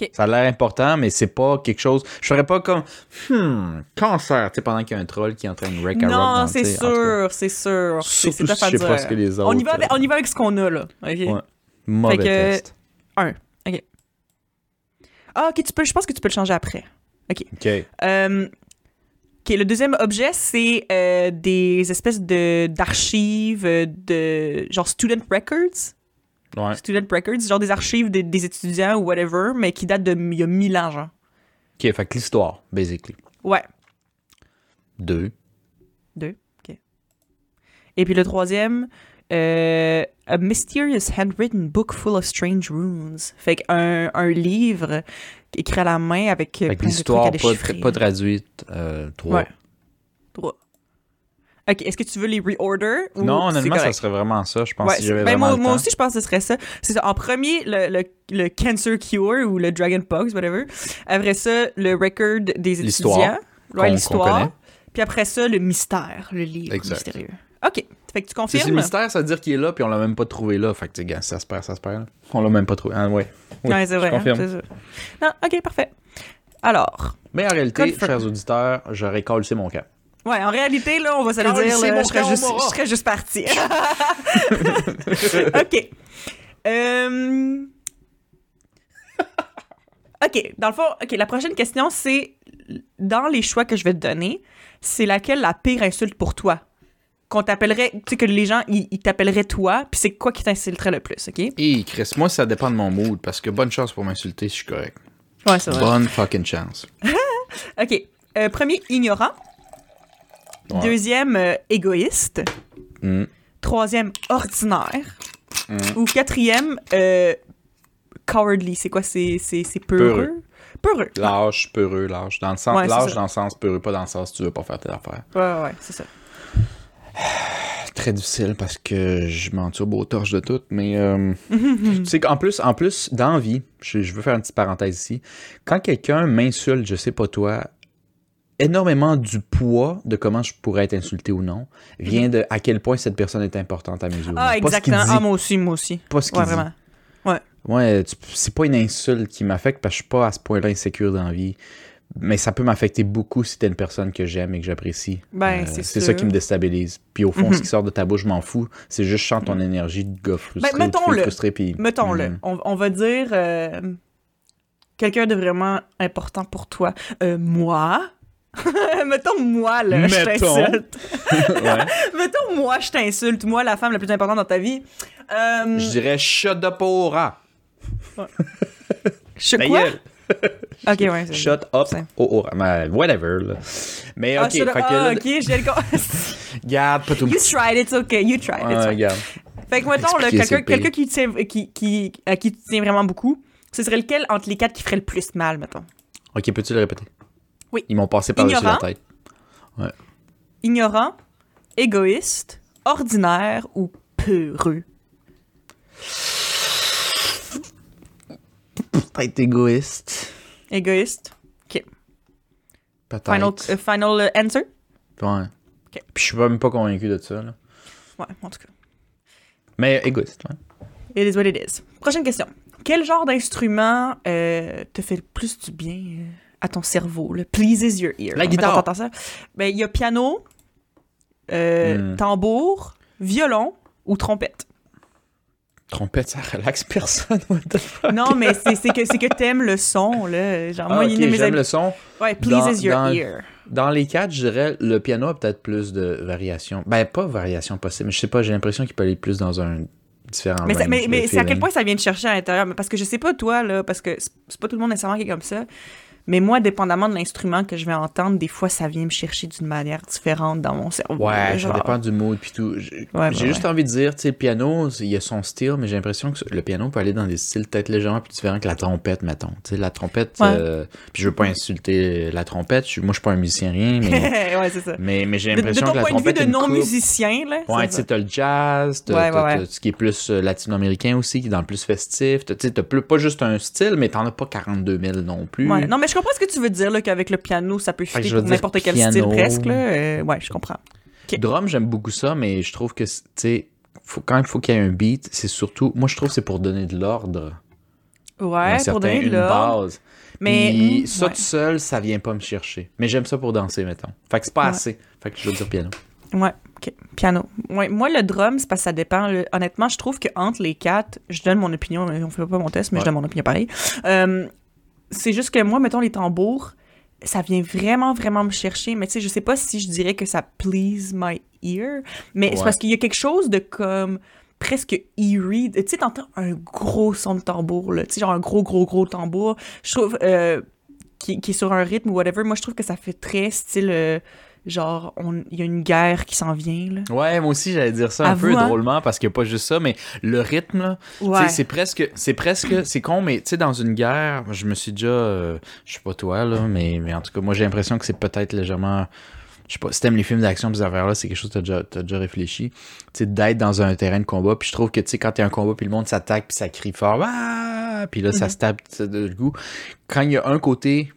Ok. Ça a l'air important, mais c'est pas quelque chose. Je ferais pas comme. Hmm, cancer, tu sais, pendant qu'il y a un troll qui est en train de wreck Non, c'est sûr, c'est sûr. C'est Surtout si je sais pas ce que les autres. On y va avec, euh, on y va avec ce qu'on a, là. OK? Ouais. Mauvais Fait que- test. Un. OK. Ah, OK, tu peux, je pense que tu peux le changer après. OK. Euh, OK, le deuxième objet, c'est euh, des espèces de d'archives euh, de genre student records. Ouais. Student records, genre des archives de- des étudiants ou whatever, mais qui datent de il y a mille ans, genre. OK, fait que l'histoire, basically. Ouais. Deux. Deux. OK. Et puis le troisième, euh, A Mysterious Handwritten Book Full of Strange Runes. Fait qu'un un livre écrit à la main avec euh, Fait que plein de l'histoire trucs à pas, pas traduite. Euh, trois. Ouais. Trois. OK, est-ce que tu veux les reorder? ou Non, honnêtement, ça serait vraiment ça. Je pense Ouais, si j'avais ben vraiment moi, le moi temps. aussi, je pense que ce serait ça. C'est ça. En premier, le, le, le Cancer Cure ou le Dragon Pox, whatever. Après ça, le record des étudiants. Ouais, l'histoire. Puis après ça, le mystère, le livre Exact. mystérieux. OK. Fait que tu C'est confirmes? le mystère, ça veut dire qu'il est là, puis on l'a même pas trouvé là. Fait que, tu sais, gars, ça se perd, ça se perd. On l'a même pas trouvé. Ah, ouais. Oui, ouais, c'est vrai. hein, confirme. c'est. Non, OK, parfait. Alors, Mais en réalité, Confirm. chers auditeurs, j'aurais collé mon camp. ouais, en réalité, là, on va se le dire, là, mon je, serais juste, je serais juste partie. <laughs> OK. Euh... OK, dans le fond, OK, la prochaine question, c'est dans les choix que je vais te donner, c'est laquelle la pire insulte pour toi? Qu'on t'appellerait, tu sais, que les gens, ils, t'appelleraient toi, puis c'est quoi qui t'insulterait le plus, OK? Et Chris, moi, ça dépend de mon mood, parce que bonne chance pour m'insulter si je suis correct. Ouais, c'est vrai. Bonne fucking chance. <laughs> OK. Euh, premier, ignorant. Ouais. Deuxième, euh, égoïste. Mm. Troisième, ordinaire. Mm. Ou quatrième, euh, cowardly. C'est quoi? C'est, c'est, c'est peureux? Peureux. Lâche, peureux, lâche. Dans le sens, Ouais, lâche dans le sens peureux, pas dans le sens tu veux pas faire tes affaires. Ouais, ouais, ouais, c'est ça. <sighs> Très difficile parce que je m'entoure au torche de tout, mais euh, <laughs> tu sais qu'en plus, en plus, dans vie, je, je veux faire une petite parenthèse ici. Quand quelqu'un m'insulte, je sais pas toi, énormément du poids de comment je pourrais être insulté ou non vient de à quel point cette personne est importante à mes yeux. Ah, Pas ce qu'il exactement. dit, Ah, moi aussi, moi aussi. pas ce qu'il Ouais, dit. vraiment. Ouais, tu- c'est pas une insulte qui m'affecte parce que je suis pas à ce point-là insécure dans la vie. Mais ça peut m'affecter beaucoup si t'es une personne que j'aime et que j'apprécie. Euh, Ben, c'est c'est ça qui me déstabilise. Puis au fond, Mhm. ce qui sort de ta bouche, je m'en fous. C'est juste je sens ton énergie de gars frustré. Ben, mettons-le. frustré, puis... Mettons-le. Mhm. On, on va dire euh, quelqu'un de vraiment important pour toi. Euh, moi? <laughs> Mettons moi, là, je Mettons. t'insulte. <laughs> Ouais. <laughs> Mettons moi, je t'insulte. Moi, la femme la plus importante dans ta vie. Euh, Je dirais shut up au rat. je Ta quoi? Ok, ouais. Shut up rat. Mais whatever, là. Mais Ah, ok, je- fait ah, ok, j'ai le <laughs> garde pas tout You tried, it's okay, you tried, Ouais, it's fine. regarde. Fait que, mettons, quelqu'un qui, tient- qui, qui, à qui tu tiens vraiment beaucoup, ce serait lequel entre les quatre qui ferait le plus mal, mettons? Ok, peux-tu le répéter? Oui. Ils m'ont passé par-dessus la tête. Ignorant, égoïste, ordinaire ou peureux? Peut-être égoïste. Égoïste. OK. Peut-être. Final, euh, final euh, answer? Ouais. Ok. Puis je suis même pas convaincu de ça, là. Ouais, en tout cas. Mais égoïste, ouais. It is what it is. Prochaine question. Quel genre d'instrument euh, te fait le plus du bien euh, à ton cerveau, là? Pleases your ear? La guitare. Ben, il y a piano, euh, Hmm. tambour, violon ou trompette? Trompette, ça relaxe <laughs> personne, what the fuck? Non, mais c'est que, c'est que t'aimes le son, là. Genre, Ah, moi, il j'aime le son. Ouais, pleases Dans- your dans- ear. Dans les quatre, je dirais, le piano a peut-être plus de variations. Ben, pas variation possible, mais je sais pas, j'ai l'impression qu'il peut aller plus dans un différent Mais, ça- mais, de mais c'est à quel point ça vient te chercher à l'intérieur? Parce que je sais pas, toi, là, parce que c'est pas tout le monde nécessairement qui est comme ça. Mais moi, dépendamment de l'instrument que je vais entendre, des fois, ça vient me chercher d'une manière différente dans mon cerveau. Ouais, genre. ça dépend du mood puis tout. J'ai Ouais, j'ai ouais, juste envie de dire, tu sais, le piano, il y a son style, mais j'ai l'impression que le piano peut aller dans des styles peut-être légèrement plus différents que la trompette, mettons. Tu sais, la trompette, Ouais. euh, puis je veux pas insulter la trompette, moi je suis pas un musicien rien, mais, <laughs> ouais, c'est ça. mais, mais j'ai De, de l'impression ton que la point de vue trompette de une coupe. non-musicien, là. Ouais, tu sais, t'as le jazz, t'as ce qui est plus euh, latino-américain aussi, qui est dans le plus festif. Tu sais, t'as pas juste un style, mais t'en as pas 42 000 non plus. Ouais. Non, mais je comprends ce que tu veux dire, là, qu'avec le piano, ça peut fitter pour n'importe quel piano. style presque, là. Euh, ouais, je comprends. Ok. Drum, j'aime beaucoup ça, mais je trouve que, tu sais, quand il faut qu'il y ait un beat, c'est surtout. Moi, je trouve que c'est pour donner de l'ordre. Ouais, pour donner de une l'ordre. base. Mais, Puis hmm, ça ouais. tout seul, ça vient pas me chercher. Mais j'aime ça pour danser, mettons. Fait que c'est pas Ouais. assez. Fait que je veux dire piano. Ouais, ok. Piano. Ouais, moi, le drum, c'est parce que ça dépend. Le- Honnêtement, je trouve que entre les quatre, je donne mon opinion. On fait pas mon test, mais je donne mon opinion pareil. Euh, c'est juste que moi, mettons, les tambours, ça vient vraiment, vraiment me chercher. Mais tu sais, je sais pas si je dirais que ça please my ear. Mais c'est parce qu'il y a quelque chose de comme presque eerie. Tu sais, t'entends un gros son de tambour, là. Tu sais, genre un gros, gros, gros tambour. Je trouve... euh, qui, qui est sur un rythme ou whatever, moi, je trouve que ça fait très style... euh, genre, il y a une guerre qui s'en vient, là. Ouais, moi aussi, j'allais dire ça un peu hein? drôlement parce qu'il n'y a pas juste ça, mais le rythme, Ouais. c'est presque, c'est presque, c'est con, mais tu sais, dans une guerre, je me suis déjà, euh, je sais pas toi, là, mais, mais en tout cas, moi, j'ai l'impression que c'est peut-être légèrement, je sais pas, si t'aimes les films d'action, ces affaires-là, c'est quelque chose que t'as déjà, t'as déjà réfléchi, tu sais, d'être dans un terrain de combat, puis je trouve que, tu sais, quand t'es un combat, puis le monde s'attaque, puis ça crie fort, ah! puis là, ça Mhm. se tape de le goût. Quand il y a un côté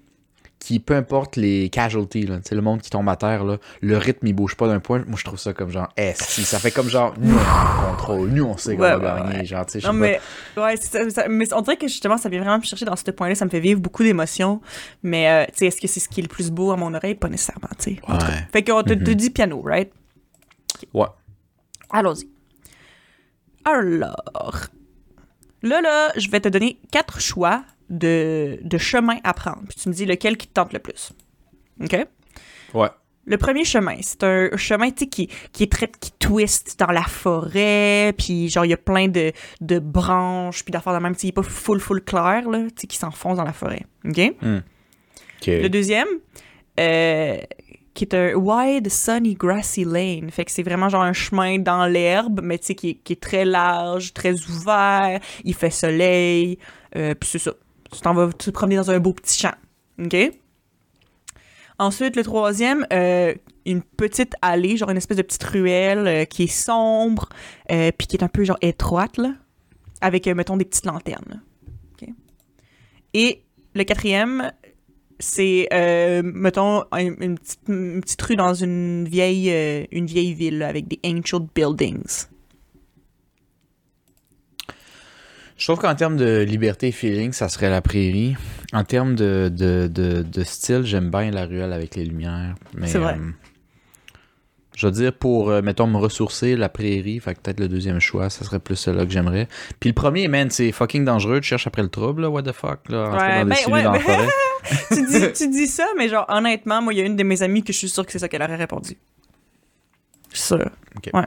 qui, peu importe les casualties, là, le monde qui tombe à terre, là, le rythme, il bouge pas d'un point. Moi, je trouve ça comme genre, eh, si, ça fait comme genre, nous, on contrôle, nous, on sait qu'on Ouais, va ouais, gagner, genre, Non, mais, ouais, c'est ça, ça- mais on dirait que justement, ça vient vraiment me chercher dans ce point-là. Ça me fait vivre beaucoup d'émotions. Mais, euh, tu sais, est-ce que c'est ce qui est le plus beau à mon oreille? Pas nécessairement, tu sais. pas. Ouais. Fait qu'on te, te Mhm. dit piano, right? Ouais. Allons-y. Alors, là, là, je vais te donner quatre choix de, de chemins à prendre. Puis tu me dis lequel qui te tente le plus. OK? Ouais. Le premier chemin, c'est un chemin qui, qui est très qui twist dans la forêt, puis genre il y a plein de, de branches, puis d'affaires de même, il est pas full full clair là, tu sais, qui s'enfonce dans la forêt. OK? Ok. Le deuxième euh, qui est un wide sunny grassy lane, fait que c'est vraiment genre un chemin dans l'herbe, mais tu sais qui, est- qui est très large, très ouvert, il fait soleil, euh, puis c'est ça. Tu t'en vas te promener dans un beau petit champ. OK? Ensuite, le troisième, euh, une petite allée, genre une espèce de petite ruelle euh, qui est sombre, euh, puis qui est un peu genre étroite, là, avec, mettons, des petites lanternes. Et le quatrième, c'est, mettons, un- une, petite, rue dans une vieille, une vieille ville avec des ancient buildings. Je trouve qu'en termes de liberté et feeling, ça serait la prairie. En termes de, de, de, de style, j'aime bien la ruelle avec les lumières. mais, C'est vrai. euh, je veux dire, pour, euh, mettons, me ressourcer, la prairie, fait que peut-être le deuxième choix, ça serait plus celui-là que j'aimerais. Puis le premier, man, c'est fucking dangereux, tu cherches après le trouble, là, what the fuck, là, entrer Ouais, dans des ben, cellules ouais, dans la forêt. <laughs> tu, dis, <laughs> tu dis ça, mais genre, honnêtement, moi, il y a une de mes amies que je suis sûre que c'est ça qu'elle aurait répondu. Je suis sûre. Ouais.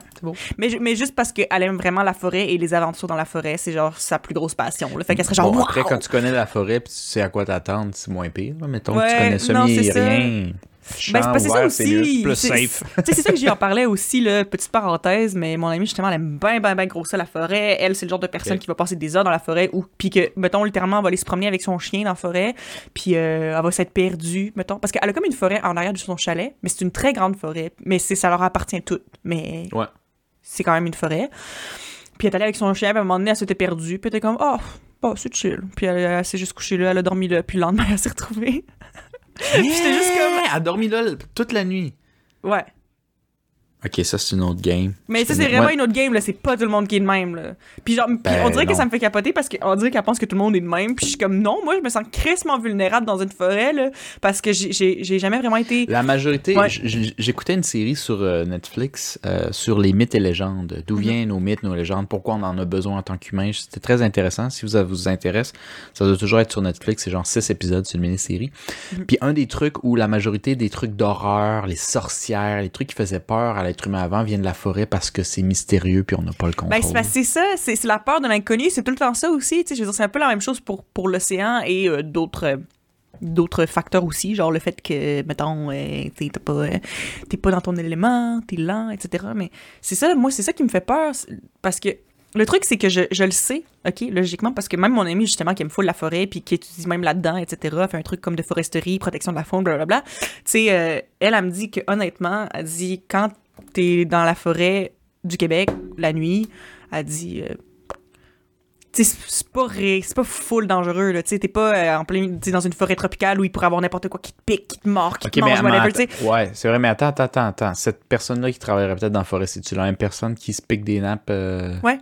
Mais, ju- mais juste parce qu'elle aime vraiment la forêt et les aventures dans la forêt, c'est genre sa plus grosse passion. Là. Fait qu'elle serait genre, Bon, wow! après, quand tu connais la forêt puis tu sais à quoi t'attendre, c'est moins pire. Mettons que tu Ouais, connais non, semi ça. rien. Ben, c'est ça aussi. c'est plus safe. Ça que j'y en parlais aussi, là, petite parenthèse, mais mon amie, justement, elle aime bien, bien, bien grossir la forêt. Elle, c'est le genre de personne qui va passer des heures dans la forêt ou, puis que, mettons, littéralement, elle va aller se promener avec son chien dans la forêt, puis euh, elle va s'être perdue, mettons. Parce qu'elle a comme une forêt en arrière de son chalet, mais c'est une très grande forêt, mais ça leur appartient toutes. Mais Ouais. c'est quand même une forêt. Puis elle est allée avec son chien, puis à un moment donné, elle s'était perdue, puis elle était comme, oh, bah, c'est chill. Puis elle, elle s'est juste couchée là, elle a dormi là, puis le lendemain, <laughs> elle s'est retrouvée. J'étais juste comme- Elle a dormi là toute la nuit. Ouais. Ok, ça c'est une autre game. Mais ça, c'est vraiment ouais. une autre game, là. C'est pas tout le monde qui est de même, là. Puis genre, puis Ben, on dirait que ça me fait capoter parce qu'on dirait qu'elle pense que tout le monde est de même. Puis je suis comme, non, moi, je me sens crissement vulnérable dans une forêt, là. Parce que j'ai- jamais vraiment été. La majorité, Ouais. j'écoutais une série sur euh, Netflix euh, sur les mythes et légendes. D'où Mhm. viennent nos mythes, nos légendes, pourquoi on en a besoin en tant qu'humain? C'était très intéressant. Si vous, ça vous intéresse, ça doit toujours être sur Netflix. C'est genre six épisodes, c'est une mini-série. Mhm. Puis un des trucs où la majorité des trucs d'horreur, les sorcières, les trucs qui faisaient peur à l'être humain avant viennent de la forêt parce que c'est mystérieux puis on n'a pas le contrôle. Ben, c'est ça, c'est la peur de l'inconnu, c'est tout le temps ça aussi, je veux dire, c'est un peu la même chose pour, pour l'océan et euh, d'autres euh, d'autres facteurs aussi, genre le fait que, mettons, euh, t'es t'as pas, euh, t'es pas dans ton élément, t'es lent, etc. Mais c'est ça, moi, c'est ça qui me fait peur, parce que le truc, c'est que je, je le sais, OK, logiquement, parce que même mon ami, justement, qui aime full la forêt, puis qui étudie même là-dedans, etc., fait un truc comme de foresterie, protection de la faune, blablabla, tu sais, euh, elle, elle me dit que, honnêtement, elle dit, quand t'es dans la forêt du Québec, la nuit, elle dit... euh, c'est pas ré- c'est pas full dangereux là, tu sais, t'es pas euh, en plein dans une forêt tropicale où il pourrait avoir n'importe quoi qui te pique, qui te mord, qui Ok, te mange, whatever, tu sais. ouais, c'est vrai, mais attends, attends, attends, attends. Cette personne-là qui travaillerait peut-être dans la forêt, c'est-tu la même personne qui se pique des nappes? euh? Ouais.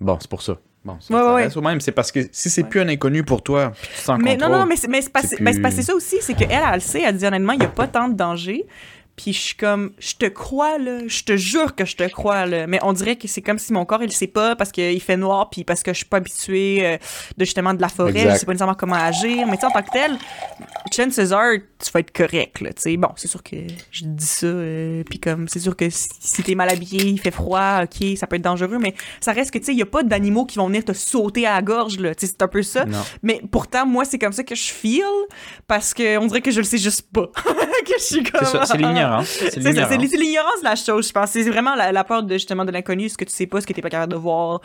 Bon, c'est pour ça. Bon, ça, Ouais, ouais, au même, c'est parce que si c'est Ouais. plus un inconnu pour toi, puis tu te sens en Mais non, contrôle, non, mais c'est mais c'est pas- plus- ça aussi, c'est qu'elle, elle le sait, elle dit honnêtement, il y a pas tant de danger. Puis je suis comme, je te crois, là, je te jure que je te crois, là. Mais on dirait que c'est comme si mon corps, il sait pas parce qu'il fait noir, puis parce que je suis pas habituée euh, de justement de la forêt, Exact. je sais pas nécessairement comment agir. Mais tu sais, en tant que tel, Chen César, tu vas être correct, là, tu sais. Bon, c'est sûr que je dis ça, euh, puis comme, c'est sûr que si, si t'es mal habillé, il fait froid, ok, ça peut être dangereux, mais ça reste que, tu sais, il y a pas d'animaux qui vont venir te sauter à la gorge, là. Tu sais, c'est un peu ça. Non. Mais pourtant, moi, c'est comme ça que je feel, parce que on dirait que je le sais juste pas. <laughs> que je suis comme... C'est ça, c'est l'ignorance. C'est C'est ça, l'ignorance. c'est l'ignorance de la chose, je pense. C'est vraiment la, la peur de, justement de l'inconnu, ce que tu sais pas, ce que t'es pas capable de voir.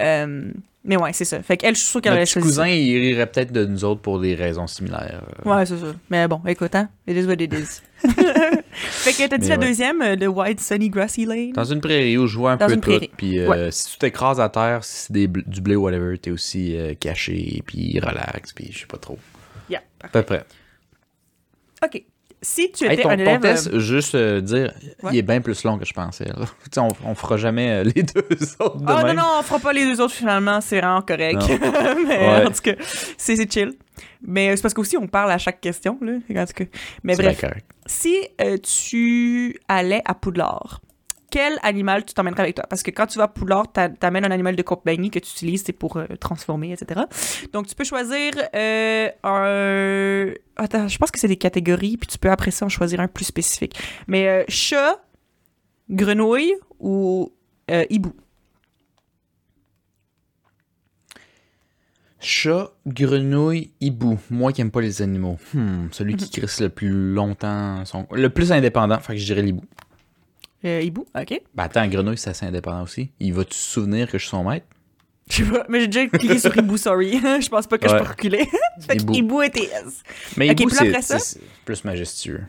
Euh, mais ouais, c'est ça. Fait qu'elle, je suis sûre qu'elle Notre aurait petit choisi ça. cousin, il rirait peut-être de nous autres pour des raisons similaires. Ouais, c'est ça. Mais bon, écoute, hein, it is what it is. <laughs> <laughs> fait que t'as dit Mais la ouais. deuxième, euh, le White Sunny Grassy Lane? Dans une prairie où je vois un Dans peu tout, puis euh, Ouais. si tu t'écrases à terre, si c'est des bl- du blé ou whatever, t'es aussi euh, caché, puis relax, puis je sais pas trop. Yeah, À peu près. OK. Si tu Hey, étais ton, un ton élève... test, euh, juste euh, dire, Ouais. il est bien plus long que je pensais. <laughs> on, on fera jamais euh, <laughs> les deux autres Ah non, non, on fera pas les deux autres finalement, c'est vraiment correct. <laughs> mais Ouais. en tout cas, c'est chill. Mais c'est parce qu'aussi on parle à chaque question, là. En tout cas. Mais bref, si euh, tu allais à Poudlard, quel animal tu t'emmènerais avec toi? Parce que quand tu vas à Poudlard, t'a- t'amènes un animal de compagnie que tu utilises c'est pour euh, transformer, etc. Donc, tu peux choisir euh, un... Attends, je pense que c'est des catégories, puis tu peux après ça en choisir un plus spécifique. Mais euh, chat, grenouille ou hibou? Chat, grenouille, hibou. Moi qui aime pas les animaux. Hmm, celui Mhm. qui crisse le plus longtemps, son... le plus indépendant, fait que je dirais l'hibou. Euh, hibou, ok. Ben attends, grenouille, c'est assez indépendant aussi. Il va-tu se souvenir que je suis son maître? Je sais pas, mais j'ai déjà cliqué sur hibou, sorry. <laughs> je pense pas que je peux reculer. <laughs> fait Hibou. que hibou était... Mais Ok, hibou, c'est plus majestueux.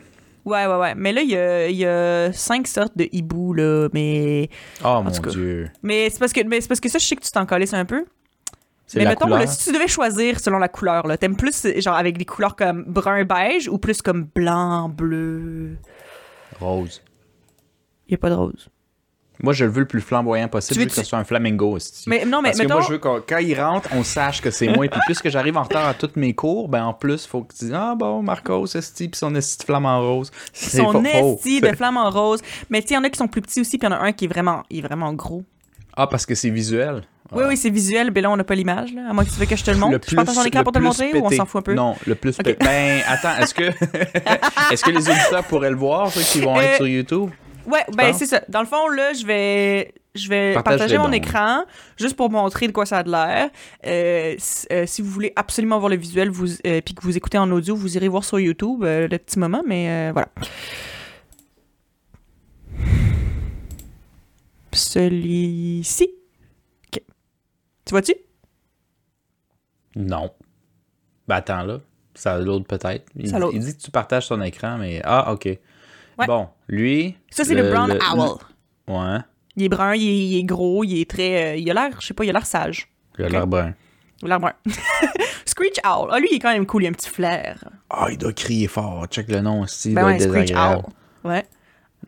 Ouais, ouais, ouais. Mais là, il y a, il y a cinq sortes de hibou, là, mais... Oh mon tout cas. dieu. Mais c'est parce que, mais c'est parce que ça, je sais que tu t'en calisses un peu. Mais la mettons, là, si tu devais choisir selon la couleur, là, t'aimes plus, genre, avec des couleurs comme brun-beige ou plus comme blanc, bleu? Rose. Il y a pas de rose. Moi, je le veux le plus flamboyant possible. Je veux- que ce soit un flamingo. Mais non, mais Parce que moi, je veux qu'on- quand il rentre, on sache que c'est moi. Et puis, puisque j'arrive en retard à toutes mes cours, ben en plus, il faut que tu dises Ah bon, Marcos, esti, puis son esti de flamme en rose. C'est son esti de flamme en rose. Mais tu il y en a qui sont plus petits aussi, puis il y en a un qui est vraiment, il est vraiment gros. Ah, parce que c'est visuel. Oui, oui, c'est visuel, mais là, on n'a pas l'image. À moins que tu veux que je te le montre. Le je partage ton écran le pour te le plus montrer ou on s'en fout un peu? Non, le plus Ok. pété. Ben, attends, est-ce que <laughs> est-ce que les auditeurs pourraient le voir, ceux qui vont Euh, être sur YouTube? Ouais, ben c'est ça. Dans le fond, là, je vais, je vais Partage partager mon écran juste pour montrer de quoi ça a l'air. Euh, euh, si vous voulez absolument voir le visuel, vous, euh, puis que vous écoutez en audio, vous irez voir sur YouTube le petit moment, mais voilà. Celui-ci. Ok. Tu vois-tu? Non. Ben attends là. Ça l'autre peut-être. Il dit que tu partages ton écran, mais. Ah, ok. Bon, lui. Ça, c'est le, brown le- owl. Ouais. Il est brun, il est, il est gros, il est très. euh, il a l'air, je sais pas, il a l'air sage. Il a l'air brun. Il a l'air brun. <laughs> Screech Owl. Ah, lui, il est quand même cool, il a un petit flair. Ah, il doit crier fort. Check le nom aussi. Ben ouais, Screech. Owl. Ouais.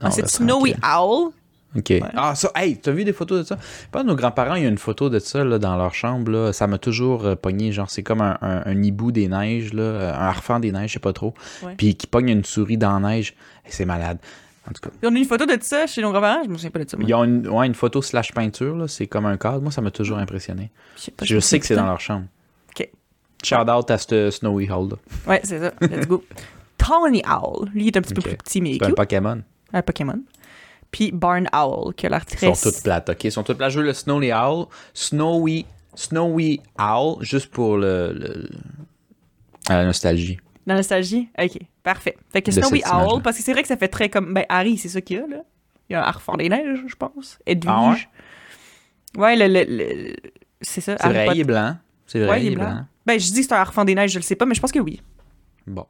Ah, c'est Snowy. Owl. OK. Ah, ça, hey, t'as vu des photos de ça? Pas nos grands-parents, il y a une photo de ça là, dans leur chambre. Là. Ça m'a toujours euh, pogné. Genre, c'est comme un, un, un hibou des neiges, là, euh, un harfang des neiges, je sais pas trop. Ouais. Puis qui pogne une souris dans la neige. Hey, c'est malade. En tout cas. On a une photo de ça chez nos grands-parents, je me souviens pas de ça. moi. Ils ont une, ouais, une photo slash peinture, là. c'est comme un cadre. Moi, ça m'a toujours impressionné. Je, sais pas, Je me sais que c'est dans leur chambre. Ok. Shout out à ce Snowy Hall. là. Ouais, c'est ça. Let's go. <laughs> Tawny Owl. Lui, il est un petit peu plus petit, mais C'est un. Pokémon. Un Pokémon. Puis Barn Owl, qui a l'air Ils très. sont toutes plates, ok? Ils sont toutes plates. Je veux le Snowy Owl. Snowy, Snowy Owl, juste pour le, le- la nostalgie. La nostalgie? Ok, parfait. Fait que Snowy. Owl, parce que c'est vrai que ça fait très comme. Ben, Harry, c'est ça qu'il y a, là. Il y a un Harfang des Neiges, je pense. Edwige. Ah ouais? le. le, le- c'est ça. C'est vrai, Potter. il est blanc. C'est vrai, Ouais, il est blanc. Ben, je dis que c'est un Harfang des Neiges, je le sais pas, mais je pense que oui. Bon.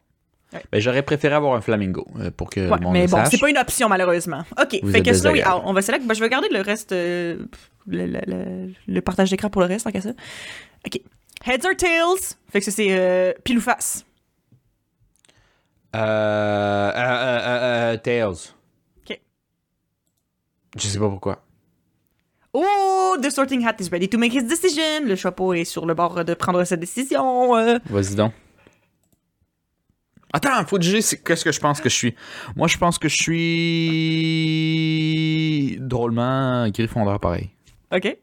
Ouais. Ben, j'aurais préféré avoir un flamingo euh, pour que Ouais, monde mais bon, c'est pas une option, malheureusement. Ok, Vous fait que Snowy. Owl, on va select. Ben, je vais garder le reste. euh, le, le- le- le partage d'écran pour le reste, tant qu'à ça. Ok. Heads or tails? Fait que ça, c'est euh, pile ou face. Euh, euh, euh, euh, Tails. Ok. Je sais pas pourquoi. Oh, The Sorting Hat is ready to make his decision. Le chapeau est sur le bord de prendre sa décision. euh. Vas-y donc. Attends, faut juger c'est- qu'est-ce que je pense que je suis. Moi, je pense que je suis drôlement Gryffondor pareil. Ok.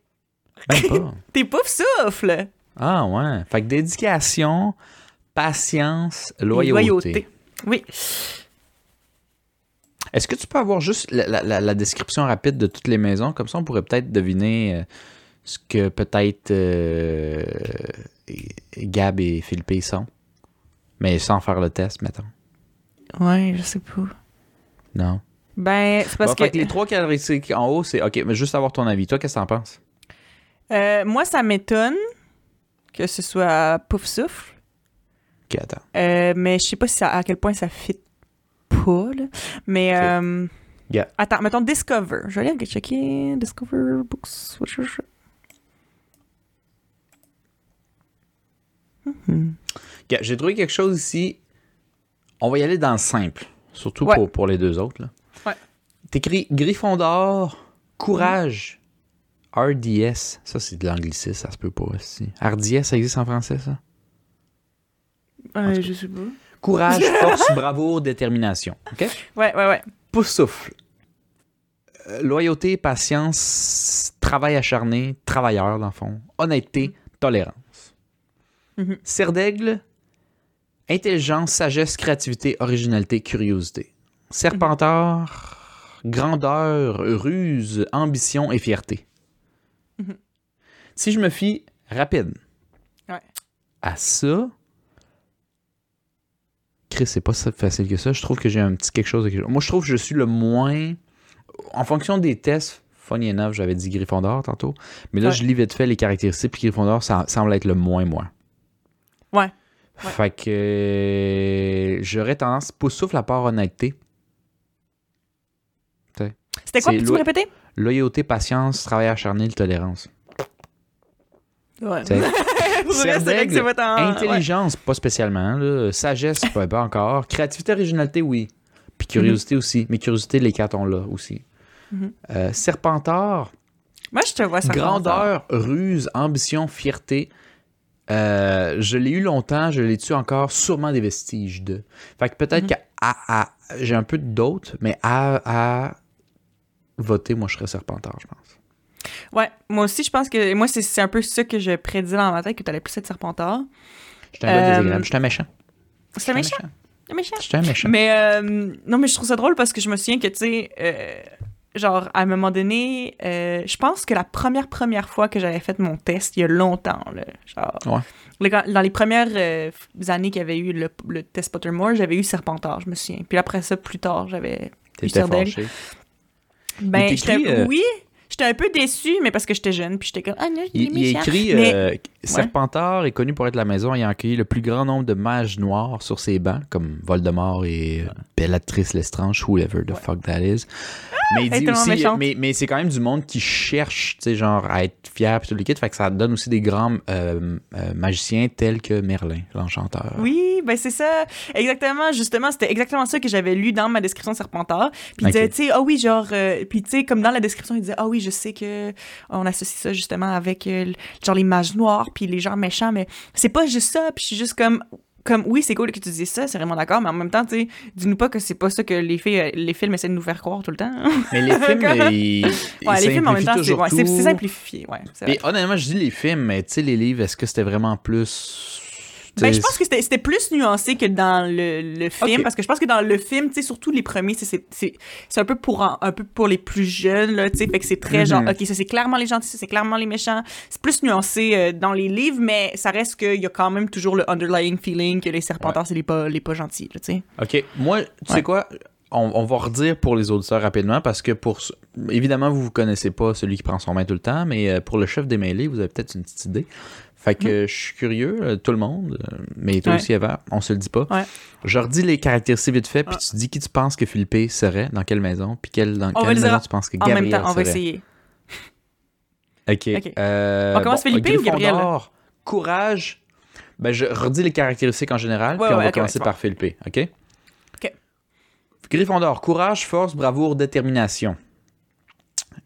Même pas. <laughs> T'es pouf souffle. Ah ouais. Fait que dédication, patience, Et loyauté. Oui. Est-ce que tu peux avoir juste la, la- la- la description rapide de toutes les maisons? Comme ça, on pourrait peut-être deviner euh, ce que peut-être euh, Gab et Philippe sont. Mais sans faire le test, mettons. Ouais, je sais pas. Non? Ben, c'est parce Bon, fait que. que les trois caractéristiques en haut, c'est OK, mais juste avoir ton avis. Toi, qu'est-ce que t'en penses? Euh, moi, ça m'étonne que ce soit pouf souffle. OK, attends. Euh, mais je sais pas si ça- à quel point ça fit pas, là. Mais. Euh, Yeah. Attends, mettons Discover. Je vais aller checker. Discover Books. Mhm. OK, J'ai trouvé quelque chose ici. On va y aller dans le simple. Surtout Ouais. pour, pour les deux autres. Là. Ouais. T'écris Gryffondor, courage, RDS. Ça, c'est de l'anglicisme, ça se peut pas aussi. RDS, ça existe en français, ça? Je sais pas. Courage, <laughs> force, bravoure, détermination. OK? Ouais, ouais, ouais. Pouce souffle. Euh, loyauté, patience, travail acharné, travailleur, dans le fond. Honnêteté, tolérance. Mhm. Serre d'aigle, intelligence, sagesse, créativité, originalité, curiosité. Serpentard, grandeur, ruse, ambition et fierté. Mhm. Si je me fie rapide Ouais. à ça, Chris, c'est pas si facile que ça. Je trouve que j'ai un petit quelque chose. de quelque chose. Moi, je trouve que je suis le moins. En fonction des tests, funny enough, j'avais dit Gryffondor tantôt. Mais là, Ouais. je lis vite fait les caractéristiques, puis Gryffondor, ça semble être le moins moi. Ouais. Fait que j'aurais tendance, pouce souffle à part honnêteté, C'était quoi, peux-tu me répéter? loyauté, patience, travail acharné, tolérance. Ouais. <laughs> Que votre en- Intelligence, pas spécialement. là. Sagesse, <laughs> pas, pas encore. Créativité, originalité, oui. Puis curiosité aussi. Mais curiosité, les quatre ont là aussi. Mhm. Euh, Serpentard, Moi, je te vois ça. grandeur, ruse, ambition, fierté. Euh, je l'ai eu longtemps, je l'ai tu encore, sûrement des vestiges de. Fait que peut-être Mhm. qu'à à- j'ai un peu d'autres, mais à, à voter, moi je serais Serpentard, je pense. Ouais, moi aussi, je pense que. Moi, c'est- un peu ça que je prédis dans ma tête, que t'allais plus être Serpentard. J'étais un Euh, désagréable, j'étais un méchant. Un méchant. J'étais un méchant. Mais euh, non, mais je trouve ça drôle parce que je me souviens que, tu sais, euh, genre, à un moment donné, euh, je pense que la première, première fois que j'avais fait mon test, il y a longtemps, là, genre, Ouais. le- dans les premières années qu'il y avait eu le, le test Pottermore, j'avais eu Serpentard, je me souviens. Puis après ça, plus tard, j'avais T'étais fâché. Ben, j'étais oui, j'étais un peu déçue, mais parce que j'étais jeune, puis j'étais comme ah non, il, Il, il écrit euh, Serpentard est connu pour être la maison ayant accueilli le plus grand nombre de mages noirs sur ses bancs, comme Voldemort et Bellatrix Lestrange, whoever the fuck that is. mais il dit aussi, mais, mais c'est quand même du monde qui cherche, tu sais, genre à être fier puis tout le kit, fait que ça donne aussi des grands euh, euh, magiciens tels que Merlin, l'enchanteur. Oui, ben c'est ça. Exactement, justement, c'était exactement ça que j'avais lu dans ma description de Serpentard. Puis il disait, tu sais, ah oui, genre, euh, puis tu sais, comme dans la description, il disait, ah oui, je sais que on associe ça justement avec, genre, les mages noirs, puis les gens méchants, mais c'est pas juste ça. Puis je suis juste comme, comme, oui, c'est cool que tu dises ça, c'est vraiment d'accord, mais en même temps, tu sais, dis-nous pas que c'est pas ça que les, filles, euh, les films essaient de nous faire croire tout le temps. <laughs> Mais les films, Comme- ils, ils ouais, les films, en même temps, c'est ouais, simplifié, ouais. Et honnêtement, je dis les films, mais tu sais, les livres, est-ce que c'était vraiment plus Ben, je pense que c'était plus nuancé que dans le, le film, parce que je pense que dans le film, tu sais, surtout les premiers, c'est- un peu pour un peu pour les plus jeunes, là, tu sais, fait que c'est très genre, Mhm. ok, ça c'est clairement les gentils, ça c'est clairement les méchants. C'est plus nuancé euh, dans les livres, mais ça reste qu'il y a quand même toujours le underlying feeling que les serpentards c'est les pas les pas gentils, tu sais. OK. Moi, tu sais Ouais. quoi? On, on va redire pour les auditeurs rapidement parce que pour. Évidemment, vous ne connaissez pas celui qui prend son main tout le temps, mais euh, pour le chef des mêlées, vous avez peut-être une petite idée. Fait que je suis curieux, euh, tout le monde, euh, mais toi. Ouais. aussi, Eva, on se le dit pas. Ouais. Je redis les caractéristiques vite fait, puis Ah. tu dis qui tu penses que Philippe serait, dans quelle maison, puis quelle, dans On quelle le maison tu penses que En Gabriel même temps, on va serait. essayer. OK. Euh, On commence Philippe ou Gabriel? Courage. Ben, je redis les caractéristiques en général, Ouais, puis on va commencer par Philippe, OK? OK. Gryffondor, courage, force, bravoure, détermination.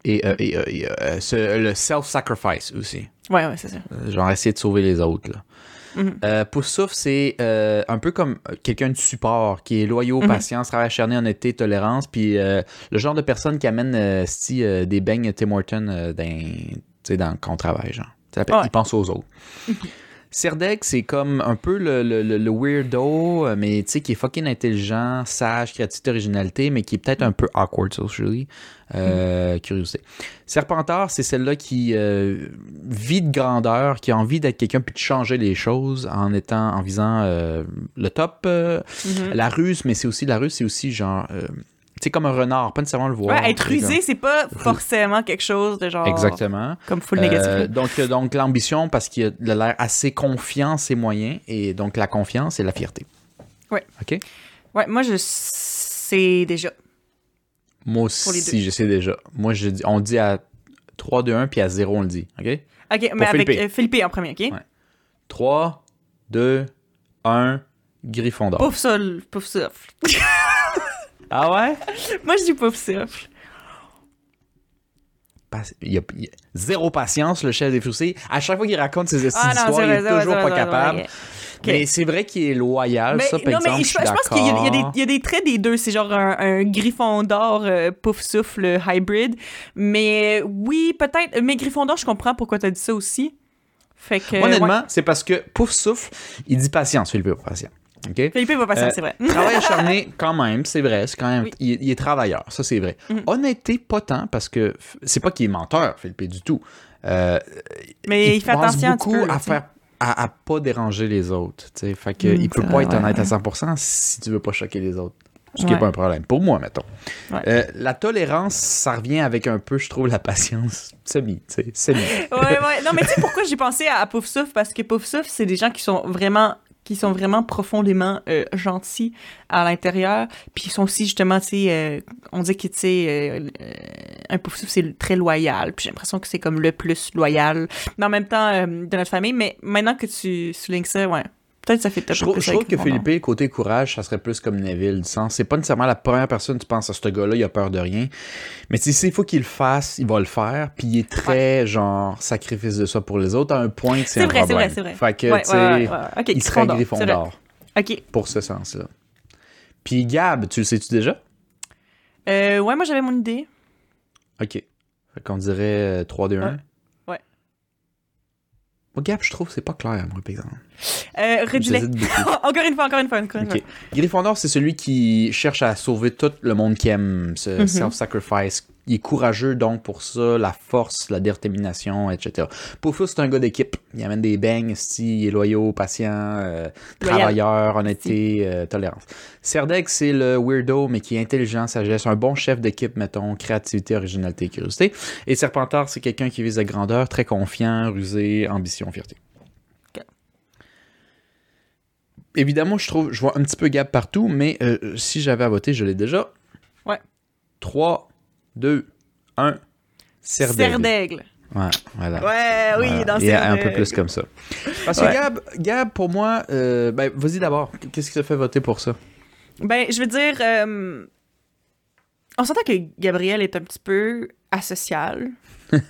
Et, euh, et, euh, et, euh, ce- le self-sacrifice aussi. Ouais, ouais, c'est ça. Euh, Genre essayer de sauver les autres. Là. Mhm. Euh, Poussouf, c'est euh, un peu comme quelqu'un de support, qui est loyaux, Mhm. patience, travail acharné, honnêteté, tolérance, puis euh, le genre de personne qui amène si, des beignes Tim Hortons dans, tu sais, dans qu'on travaille, genre. Tu sais, Ouais. Il pense aux autres. Serdek, c'est comme un peu le, le- le- weirdo, euh, mais tu sais, qui est fucking intelligent, sage, créativité, originalité, mais qui est peut-être un peu awkward socially. Euh, Curiosité. Serpentard, c'est celle-là qui euh, vit de grandeur, qui a envie d'être quelqu'un puis de changer les choses en étant, en visant euh, le top. Mhm. La ruse, mais c'est aussi la ruse, c'est aussi genre, sais, comme un renard, pas nécessairement le voir. Ouais, être rusé, c'est pas forcément quelque chose de genre. Exactement. Comme full négatif. Euh, donc, euh, donc l'ambition, parce qu'il a l'air assez confiant ses moyens, et donc la confiance et la fierté. Ouais. OK? Ouais, moi, je sais déjà. Moi Pour aussi, je sais déjà. Moi, je dis, on dit à 3, 2, 1, puis à 0, on le dit. OK? Ok, mais avec Philippe. euh, Philippe en premier, ok? Ouais. 3, 2, 1, Gryffondor. Pouf sol, pouf souffle. Ah ouais? moi, je dis pouf souffle. Pas- Il y, a, il y a zéro patience, le chef des foussés. À chaque fois qu'il raconte ses Ah non, histoires, il est vrai, toujours pas vrai, capable. Mais c'est vrai qu'il est loyal, Mais, ça, par non, exemple, mais je je, suis je pense qu'il y, a- y des- d'accord. il y a des traits des deux. C'est genre un, un Gryffondor euh, pouf souffle hybrid. Mais oui, peut-être. Mais Gryffondor, je comprends pourquoi t'as dit ça aussi. Fait que. Honnêtement, ouais. c'est parce que Pouf souffle, il dit patience, Philippe, pas patient. OK? Philippe va passer, Euh, c'est vrai. Travail <laughs> acharné, quand même, c'est vrai. C'est quand même, Oui. il, il est travailleur, ça c'est vrai. Mhm. Honnêteté, pas tant, parce que c'est pas qu'il est menteur, Philippe, du tout. Euh, Mais il, fait pense attention un petit beaucoup peu. là, à faire à, à pas déranger les autres. tu sais. Fait que Mm, il peut pas vrai, être honnête ouais. à 100% si tu veux pas choquer les autres. Ce qui n'est Ouais. pas un problème. Pour moi, mettons. Ouais. Euh, la tolérance, ça revient avec un peu, je trouve, la patience. Semi, tu sais, semi. ouais, ouais. Non, mais tu sais pourquoi j'ai pensé à, à Pouf Souffle? Parce que Pouf Souffle, c'est des gens qui sont vraiment qui sont vraiment profondément euh, gentils à l'intérieur. Puis ils sont aussi, justement, tu sais, euh, on dit que, tu sais, euh, un Pouf c'est très loyal. Puis j'ai l'impression que c'est comme le plus loyal. Mais en même temps, euh, de notre famille. Mais maintenant que tu soulignes ça, ouais. Peut-être ça fait Je trouve, je trouve que Philippe, côté courage, ça serait plus comme Neville, du sens. C'est pas nécessairement la première personne tu penses à ce gars-là, il a peur de rien. Mais tu faut qu'il le fasse, il va le faire, puis il est très, genre, sacrifice de ça pour les autres, à un point que c'est un vrai, C'est vrai, c'est vrai, Fait que, ouais, tu sais, il serait griffon d'or. OK. Pour ce sens-là. Puis Gab, tu le sais-tu déjà? Euh, ouais, moi j'avais mon idée. OK. Fait qu'on dirait euh, 3-2-1. Gap, je trouve, c'est pas clair, moi, par exemple. Euh, Ridley. <laughs> encore une fois, encore une fois, encore une okay. fois. Gryffondor, c'est celui qui cherche à sauver tout le monde qui aime, ce mm-hmm. self-sacrifice il est courageux, donc, pour ça, la force, la détermination, etc. Poufou, c'est un gars d'équipe. Il amène des beignes, sti, il est loyaux, patient, euh, travailleur, honnêteté, euh, tolérance. Serdek, c'est le weirdo, mais qui est intelligent, sagesse, un bon chef d'équipe, mettons, créativité, originalité, curiosité. Et Serpentard, c'est quelqu'un qui vise la grandeur, très confiant, rusé, ambition, fierté. Évidemment, je trouve, je vois un petit peu Gab partout, mais euh, si j'avais à voter, je l'ai déjà. Ouais. 3, 2, 1. Serdaigle. Serdaigle. Ouais, voilà. Ouais, oui, Voilà. dans Il est un Serdaigle. peu plus comme ça. Parce que. Gab, Gab, pour moi, euh, ben, vas-y d'abord. Qu'est-ce qui te fait voter pour ça? Ben, je veux dire, euh, on s'entend que Gabriel est un petit peu asocial. <laughs>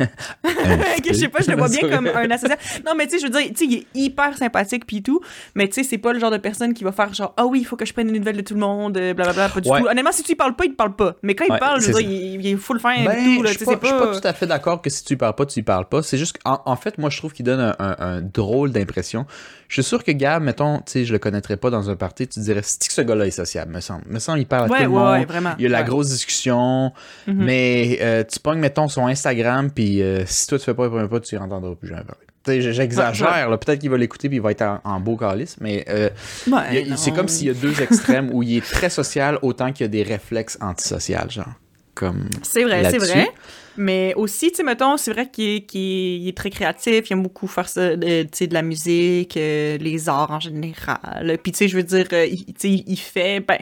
Je sais pas, je le vois bien comme un asocial. Non, mais tu sais, je veux dire, tu sais, il est hyper sympathique puis tout, mais tu sais, c'est pas le genre de personne qui va faire genre, ah oui, il faut que je prenne des nouvelles de tout le monde, euh, blablabla, pas du Ouais. tout. Honnêtement, si tu y parles pas, il te parle pas. Mais quand il parle, je veux c'est dire, il, il est full fin Ben, et tout, là, je suis pas, tout à fait d'accord que si tu y parles pas, tu y parles pas. C'est juste qu'en en fait, moi, je trouve qu'il donne un, un- un drôle d'impression. Je suis sûr que Gab, mettons, tu sais, je le connaîtrais pas dans un party, tu dirais, c'est que ce gars-là est sociable, me semble? Me semble, il parle à Ouais, tout le monde. Il y a la grosse discussion, Mhm. mais euh, tu pognes, mettons, son Instagram, puis euh, si toi, tu fais pas le premier pas, tu y entendras plus jamais parler. J'exagère. Peut-être qu'il va l'écouter, puis il va être en, en beau calice, mais euh, Ouais, c'est comme s'il y a deux extrêmes où il est très social, autant qu'il y a des réflexes antisociaux, genre. Comme. C'est vrai, c'est vrai. Mais aussi, tu sais, mettons, c'est vrai qu'il est, très créatif, il aime beaucoup faire ça, de, la musique, euh, les arts en général. Puis, tu sais, je veux dire, il, il fait, ben,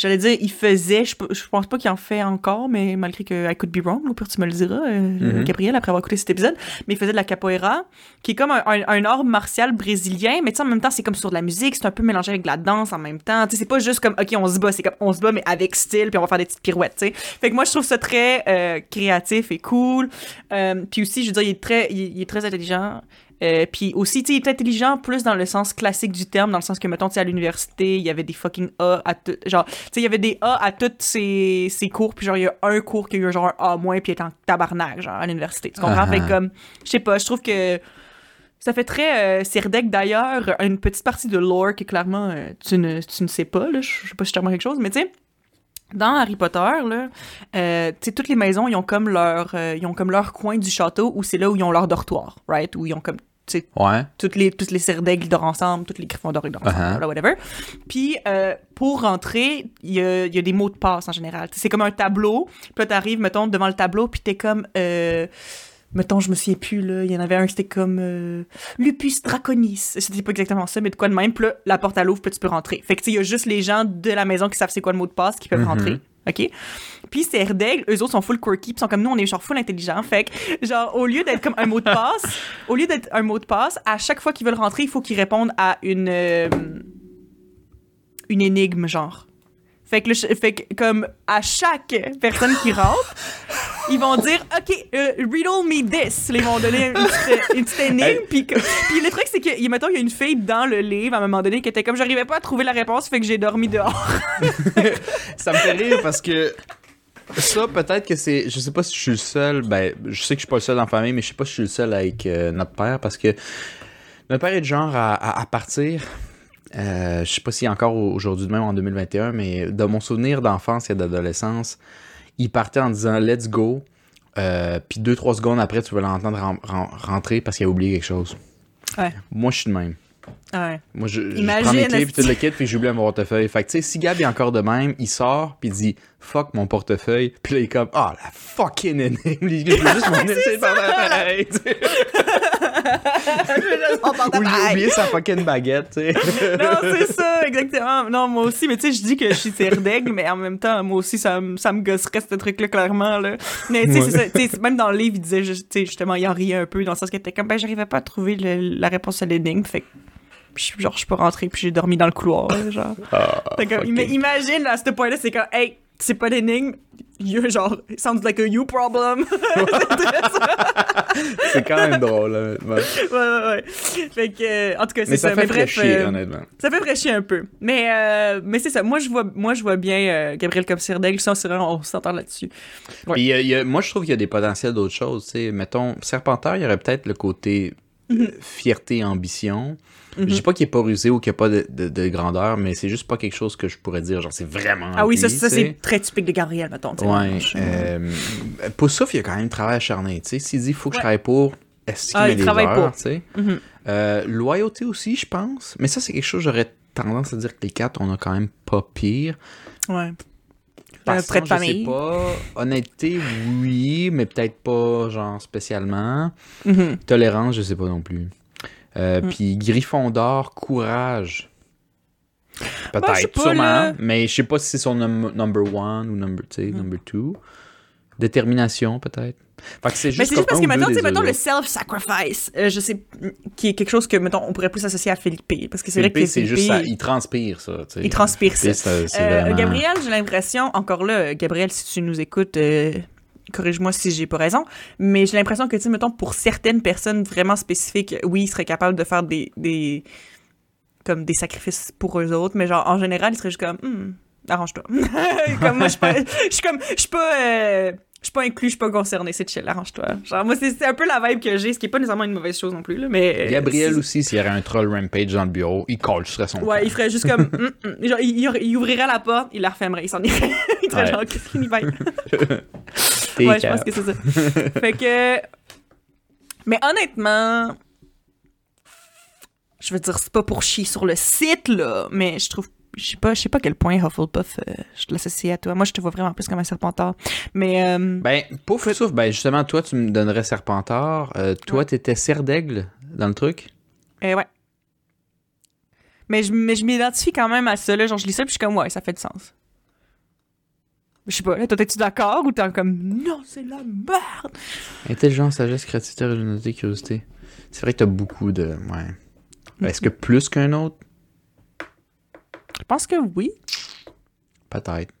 j'allais dire, il faisait, je, je pense pas qu'il en fait encore, mais malgré que I could be wrong, au pire, tu me le diras, euh, Mhm. Gabriel, après avoir écouté cet épisode, mais il faisait de la capoeira, qui est comme un, un, un art martial brésilien, mais tu sais, en même temps, c'est comme sur de la musique, c'est un peu mélangé avec de la danse en même temps. Tu sais, c'est pas juste comme, OK, on se bat, c'est comme, on se bat, mais avec style, puis on va faire des petites pirouettes, tu sais. Fait que moi, je trouve ça très euh, créatif et cool. Euh, puis aussi, je veux dire, il est très, il, il est très intelligent. Euh, puis aussi, tu sais, il est intelligent plus dans le sens classique du terme, dans le sens que, mettons, tu sais, à l'université, il y avait des fucking A à tout. Genre, tu sais, il y avait des A à tous ses, ses cours, puis genre, il y a un cours qui a eu un genre un A moins, puis il est en tabarnak, genre, à l'université. Tu comprends? Ah, Fait ah. comme, je sais pas, je trouve que. Ça fait très euh, Sirdec d'ailleurs, une petite partie de lore que clairement euh, tu, ne, tu ne sais pas, là, je sais pas si je quelque chose, mais tu sais, dans Harry Potter, là, euh, tu sais, toutes les maisons, ils ont comme leur, euh, ils ont comme leur coin du château où c'est là où ils ont leur dortoir, right? Où ils ont comme, Ouais. toutes les, toutes les dorent ensemble, toutes les Gryffondors dorent ensemble, Uh-huh. voilà, whatever. Puis, euh, pour rentrer, il y a, y a des mots de passe en général. C'est comme un tableau, puis là, t'arrives, mettons, devant le tableau, puis t'es comme... Euh, Mettons, je me souviens plus, là. Il y en avait un, c'était comme euh, Lupus Draconis. C'était pas exactement ça, mais de quoi de même. Puis là, la porte à l'ouvre, puis tu peux rentrer. Fait que, il y a juste les gens de la maison qui savent c'est quoi le mot de passe qui peuvent Mhm. rentrer. OK? Puis ces Herdègles, eux autres sont full quirky, puis sont comme nous, on est genre full intelligents. Fait que, genre, au lieu d'être comme un mot de passe, au lieu d'être un mot de passe, à chaque fois qu'ils veulent rentrer, il faut qu'ils répondent à une, euh, une énigme, genre. Fait que, le fait que, comme, à chaque personne qui rentre, ils vont dire, OK, euh, riddle me this. Ils vont donner une petite, une petite énigme. Puis le truc, c'est que, mettons, il y a une fille dans le livre, à un moment donné, qui était comme, j'arrivais pas à trouver la réponse, fait que j'ai dormi dehors. <laughs> Ça me fait rire parce que ça, peut-être que c'est. Je sais pas si je suis le seul. Ben, je sais que je suis pas le seul dans la famille, mais je sais pas si je suis le seul avec euh, notre père parce que notre père est du genre à, à- à partir. Euh, je sais pas a encore au- aujourd'hui de même en 2021, mais dans mon souvenir d'enfance et d'adolescence, il partait en disant let's go. euh, puis deux, trois secondes après, tu vas l'entendre ren- ren- rentrer parce qu'il a oublié quelque chose. Ouais. Moi, je suis de même. Ouais. Moi, je, je prends mes clés, puis tout le kit, puis j'oublie mon portefeuille. Fait que, tu sais, si Gab est encore de même, il sort, puis il dit « Fuck mon portefeuille », puis là, il est comme « Ah, la fucking énigme! <laughs> » Je veux juste mon de pareil, sais. <laughs> Ou oublié sa fucking baguette, tu sais. <laughs> non, c'est ça, exactement. Non, moi aussi, mais tu sais, je dis que je suis serdègle, mais en même temps, moi aussi, ça, me- ça me gosserait ce truc-là, clairement, là. Mais tu sais, c'est ça, même dans le livre, il disait, tu sais, justement, il en riait un peu, dans le sens qu'il était comme, ben, j'arrivais pas à trouver le- la réponse à l'énigme, fait puis genre, je peux rentrer, puis j'ai dormi dans le couloir, genre. Ah, que, fucking- ima- imagine, à ce point-là, c'est comme, hey, c'est pas l'énigme, you, genre, it sounds like a you problem. <laughs> C'est quand même drôle, honnêtement. ouais, ouais, ouais. Fait que, euh, en tout cas, c'est Mais ça. ça fait mais bref, chier, euh, honnêtement. Ça fait fraîchir un peu. Mais, euh, mais c'est ça. Moi, je vois, moi, je vois bien euh, Gabriel comme c'est vrai, on s'entend là-dessus. Ouais. Y a- moi, je trouve qu'il y a des potentiels d'autres choses, tu sais. Mettons, Serpentaire, il y aurait peut-être le côté euh, fierté, ambition. Je dis pas qu'il est pas rusé ou qu'il n'y a pas de, de- de grandeur, mais c'est juste pas quelque chose que je pourrais dire, genre, c'est vraiment. Ah oui, ça, lui, ça c'est très typique de Gabriel, mettons. Ouais. Euh, Poussouf, il y a quand même travail acharné. Tu sais, s'il dit faut que je travaille pour, est-ce qu'il Ah, met il des travaille heures, pour. Mhm. Euh, loyauté aussi, je pense. Mais ça, c'est quelque chose, j'aurais tendance à dire que les quatre, on a quand même pas pire. Ouais. Passion, trait de je sais famille. pas. Honnêteté, oui, mais peut-être pas, genre, spécialement. Mhm. Tolérance, je sais pas non plus. Euh, Mm. Puis Gryffondor, courage. Peut-être, sûrement. Mais je sais pas si c'est son num- number one ou number, Mm. number two. Détermination, peut-être. Fait que c'est Mais juste c'est juste parce que maintenant, tu mettons le self-sacrifice, euh, je sais, qui est quelque chose que, mettons, on pourrait plus associer à Philippe. Parce que c'est vrai que c'est juste ça. Il transpire, ça. tu sais. il transpire ça. C'est Euh, vraiment- Gabriel, j'ai l'impression, encore là, Gabriel, si tu nous écoutes, euh, corrige-moi si j'ai pas raison, mais j'ai l'impression que, tu sais, mettons, pour certaines personnes vraiment spécifiques, oui, ils seraient capables de faire des, des comme des sacrifices pour eux autres, mais genre, en général, ils seraient juste comme, Hmm, arrange-toi. <laughs> comme moi, je suis pas, je suis comme, je suis pas, euh, je suis pas inclus, je suis pas concerné, c'est chill, arrange-toi. Genre, moi, c'est un peu la vibe que j'ai, ce qui est pas nécessairement une mauvaise chose non plus, là, mais... euh, Gabriel aussi, s'il y avait un troll rampage dans le bureau, il colle serait son Ouais, il ferait juste comme. hum, <laughs> hum. Genre, il, ouvrirait la porte, il la refermerait, il s'en irait. <laughs> il serait Ouais. genre, qu'est-ce qu'il y Ouais, je pense que c'est ça. <laughs> fait que. Mais honnêtement. Je veux dire, c'est pas pour chier sur le site, là, mais je trouve. Je sais pas, je sais pas à quel point Hufflepuff, euh, je l'associe à toi. Moi, je te vois vraiment plus comme un serpentard. Mais. euh, Ben, pouf, souffle, ben justement, toi, tu me donnerais Serpentard. Euh, toi, Ouais. t'étais Serre d'Aigle dans le truc? euh, ouais. Mais je, mais je m'identifie quand même à ça, là. Genre, je lis ça, puis je suis comme, ouais, ça fait du sens. Je sais pas, là, toi, t'es-tu d'accord ou t'es comme, non, c'est la merde? Intelligence, sagesse, créativité, originalité, curiosité. C'est vrai que t'as beaucoup de. Ouais. Est-ce que plus qu'un autre? Je pense que oui. Peut-être.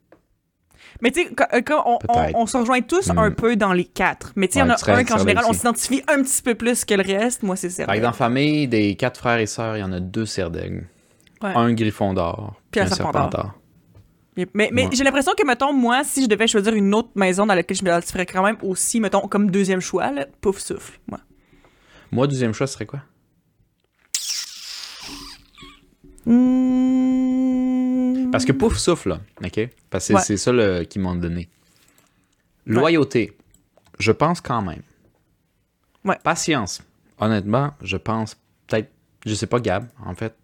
Mais tu sais, quand- euh, on, on, on se rejoint tous Hmm. un peu dans les quatre. Mais tu sais, il y en a un qu'en général, on s'identifie un petit peu plus que le reste. Moi, c'est que dans la famille des quatre frères et sœurs, il y en a deux Serre d'Aigle. Ouais. Un Griffon d'or. Puis un Serpentard. Serpentard. Mais, mais, Ouais. j'ai l'impression que, mettons, moi, si je devais choisir une autre maison dans laquelle je m'identifierais quand même aussi, mettons, comme deuxième choix, là, pouf souffle, moi. Moi, deuxième choix, ce serait quoi? Hmm. Parce que pouf souffle, là, OK? Parce que Ouais. c'est ça le, qu'ils m'ont donné. Loyauté, je pense quand même. Ouais. Patience, honnêtement, je pense peut-être, je sais pas Gab, en fait.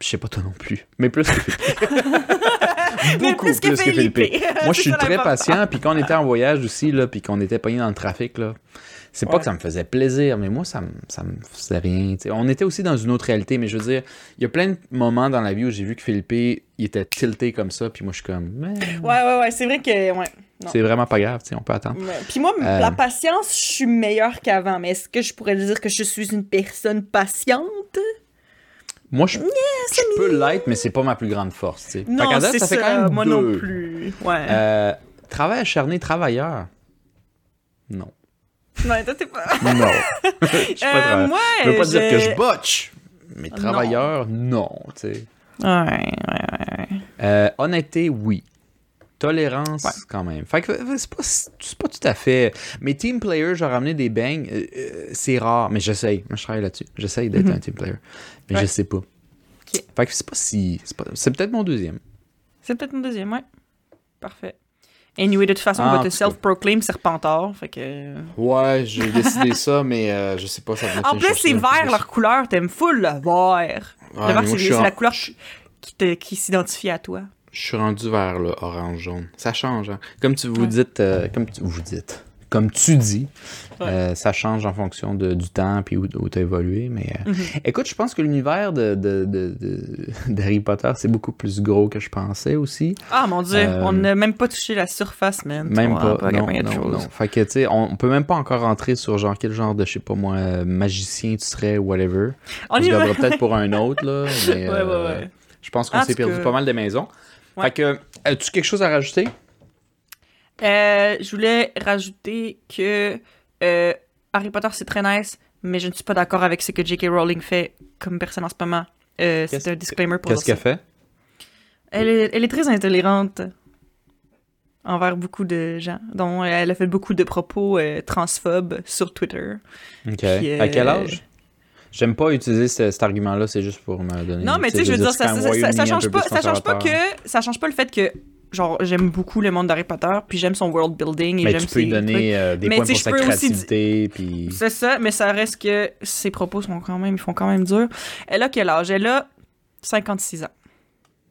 Je sais pas toi non plus, mais plus <laughs> <laughs> Beaucoup plus que Felipe. Moi, <laughs> je suis très patient, puis quand on était en voyage aussi, là, puis qu'on était pogné dans le trafic, là, c'est pas que ça me faisait plaisir, mais moi, ça me, ça me faisait rien. On était aussi dans une autre réalité, mais je veux dire, il y a plein de moments dans la vie où j'ai vu que Philippe, il était tilté comme ça, puis moi, je suis comme, Mais, Ouais, ouais, ouais, c'est vrai que, ouais. C'est vraiment pas grave, on peut attendre. Ouais. Puis moi, Euh. la patience, je suis meilleure qu'avant. Mais est-ce que je pourrais dire que je suis une personne patiente? Moi, je, je peux l'être, mais c'est pas ma plus grande force, tu sais. Fait Non, c'est ça ça. fait quand même moi deux. non plus. Ouais. Euh, travail acharné, travailleur. Non. Ouais, toi, t'es pas. Non. <laughs> je suis pas Euh, travailleur. moi, Je veux pas dire que je- botche, mais Non. travailleur, non, tu sais. Ouais, ouais, ouais. Euh, honnêteté, oui. Tolérance, Ouais. quand même. Fait que euh, c'est pas, c'est pas tout à fait. Mes team players, j'ai ramené des bangs, euh, euh, c'est rare, mais j'essaye. Moi, je travaille là-dessus. J'essaye d'être Mhm. un team player. Mais Ouais. je sais pas. Fait que c'est pas si. C'est, pas- c'est peut-être mon deuxième. C'est peut-être mon deuxième, ouais. Parfait. Anyway, de toute façon, Ah, on en va te self-proclaim serpentard. Fait que. Ouais, j'ai décidé ça, <laughs> mais euh, je sais pas, ça En plus, c'est vert, leur couleur. T'aimes full le vert. Ouais, le vert, c'est en- la couleur qui, te- qui s'identifie à toi. Je suis rendu vers le orange-jaune. Ça change, hein. Comme tu vous Ouais. dites, euh, comme tu, vous dites, comme tu dis, Ouais. euh, ça change en fonction de- du temps puis où, où tu as évolué. Mais euh, Mhm. écoute, je pense que l'univers de, de, <laughs> d'Harry Potter, c'est beaucoup plus gros que je pensais aussi. Ah mon dieu, Euh, on n'a même pas touché la surface, man. Même pas. a non, non, non. Fait que, tu sais, on, peut même pas encore rentrer sur genre quel genre de, je sais pas moi, magicien tu serais, whatever. On On se y va. gardera peut-être pour un autre, là. <laughs> Mais, Ouais, ouais, ouais. Je pense qu'on s'est perdu pas mal de maisons. Fait que, as-tu quelque chose à rajouter? Euh, je voulais rajouter que euh, Harry Potter, c'est très nice, mais je ne suis pas d'accord avec ce que J.K. Rowling fait comme personne en ce moment. Euh, c'est un disclaimer pour Qu'est-ce qu'elle fait? Elle est, elle est très intolérante envers beaucoup de gens. dont elle a fait beaucoup de propos transphobes sur Twitter. OK. Puis, À quel âge? J'aime pas utiliser ce- cet argument-là, c'est juste pour me donner. Non, mais tu sais, je veux dire, ça, ça, ça- change pas, ça change pas que, ça change pas le fait que, genre, j'aime beaucoup le monde d'Harry Potter, puis j'aime son world building et Mais j'aime tu peux lui ses donner euh, des Mais points pour sa aussi créativité, puis... C'est ça, mais ça reste que ses propos sont quand même, ils font quand même dur. Elle a quel âge? Elle a 56 ans.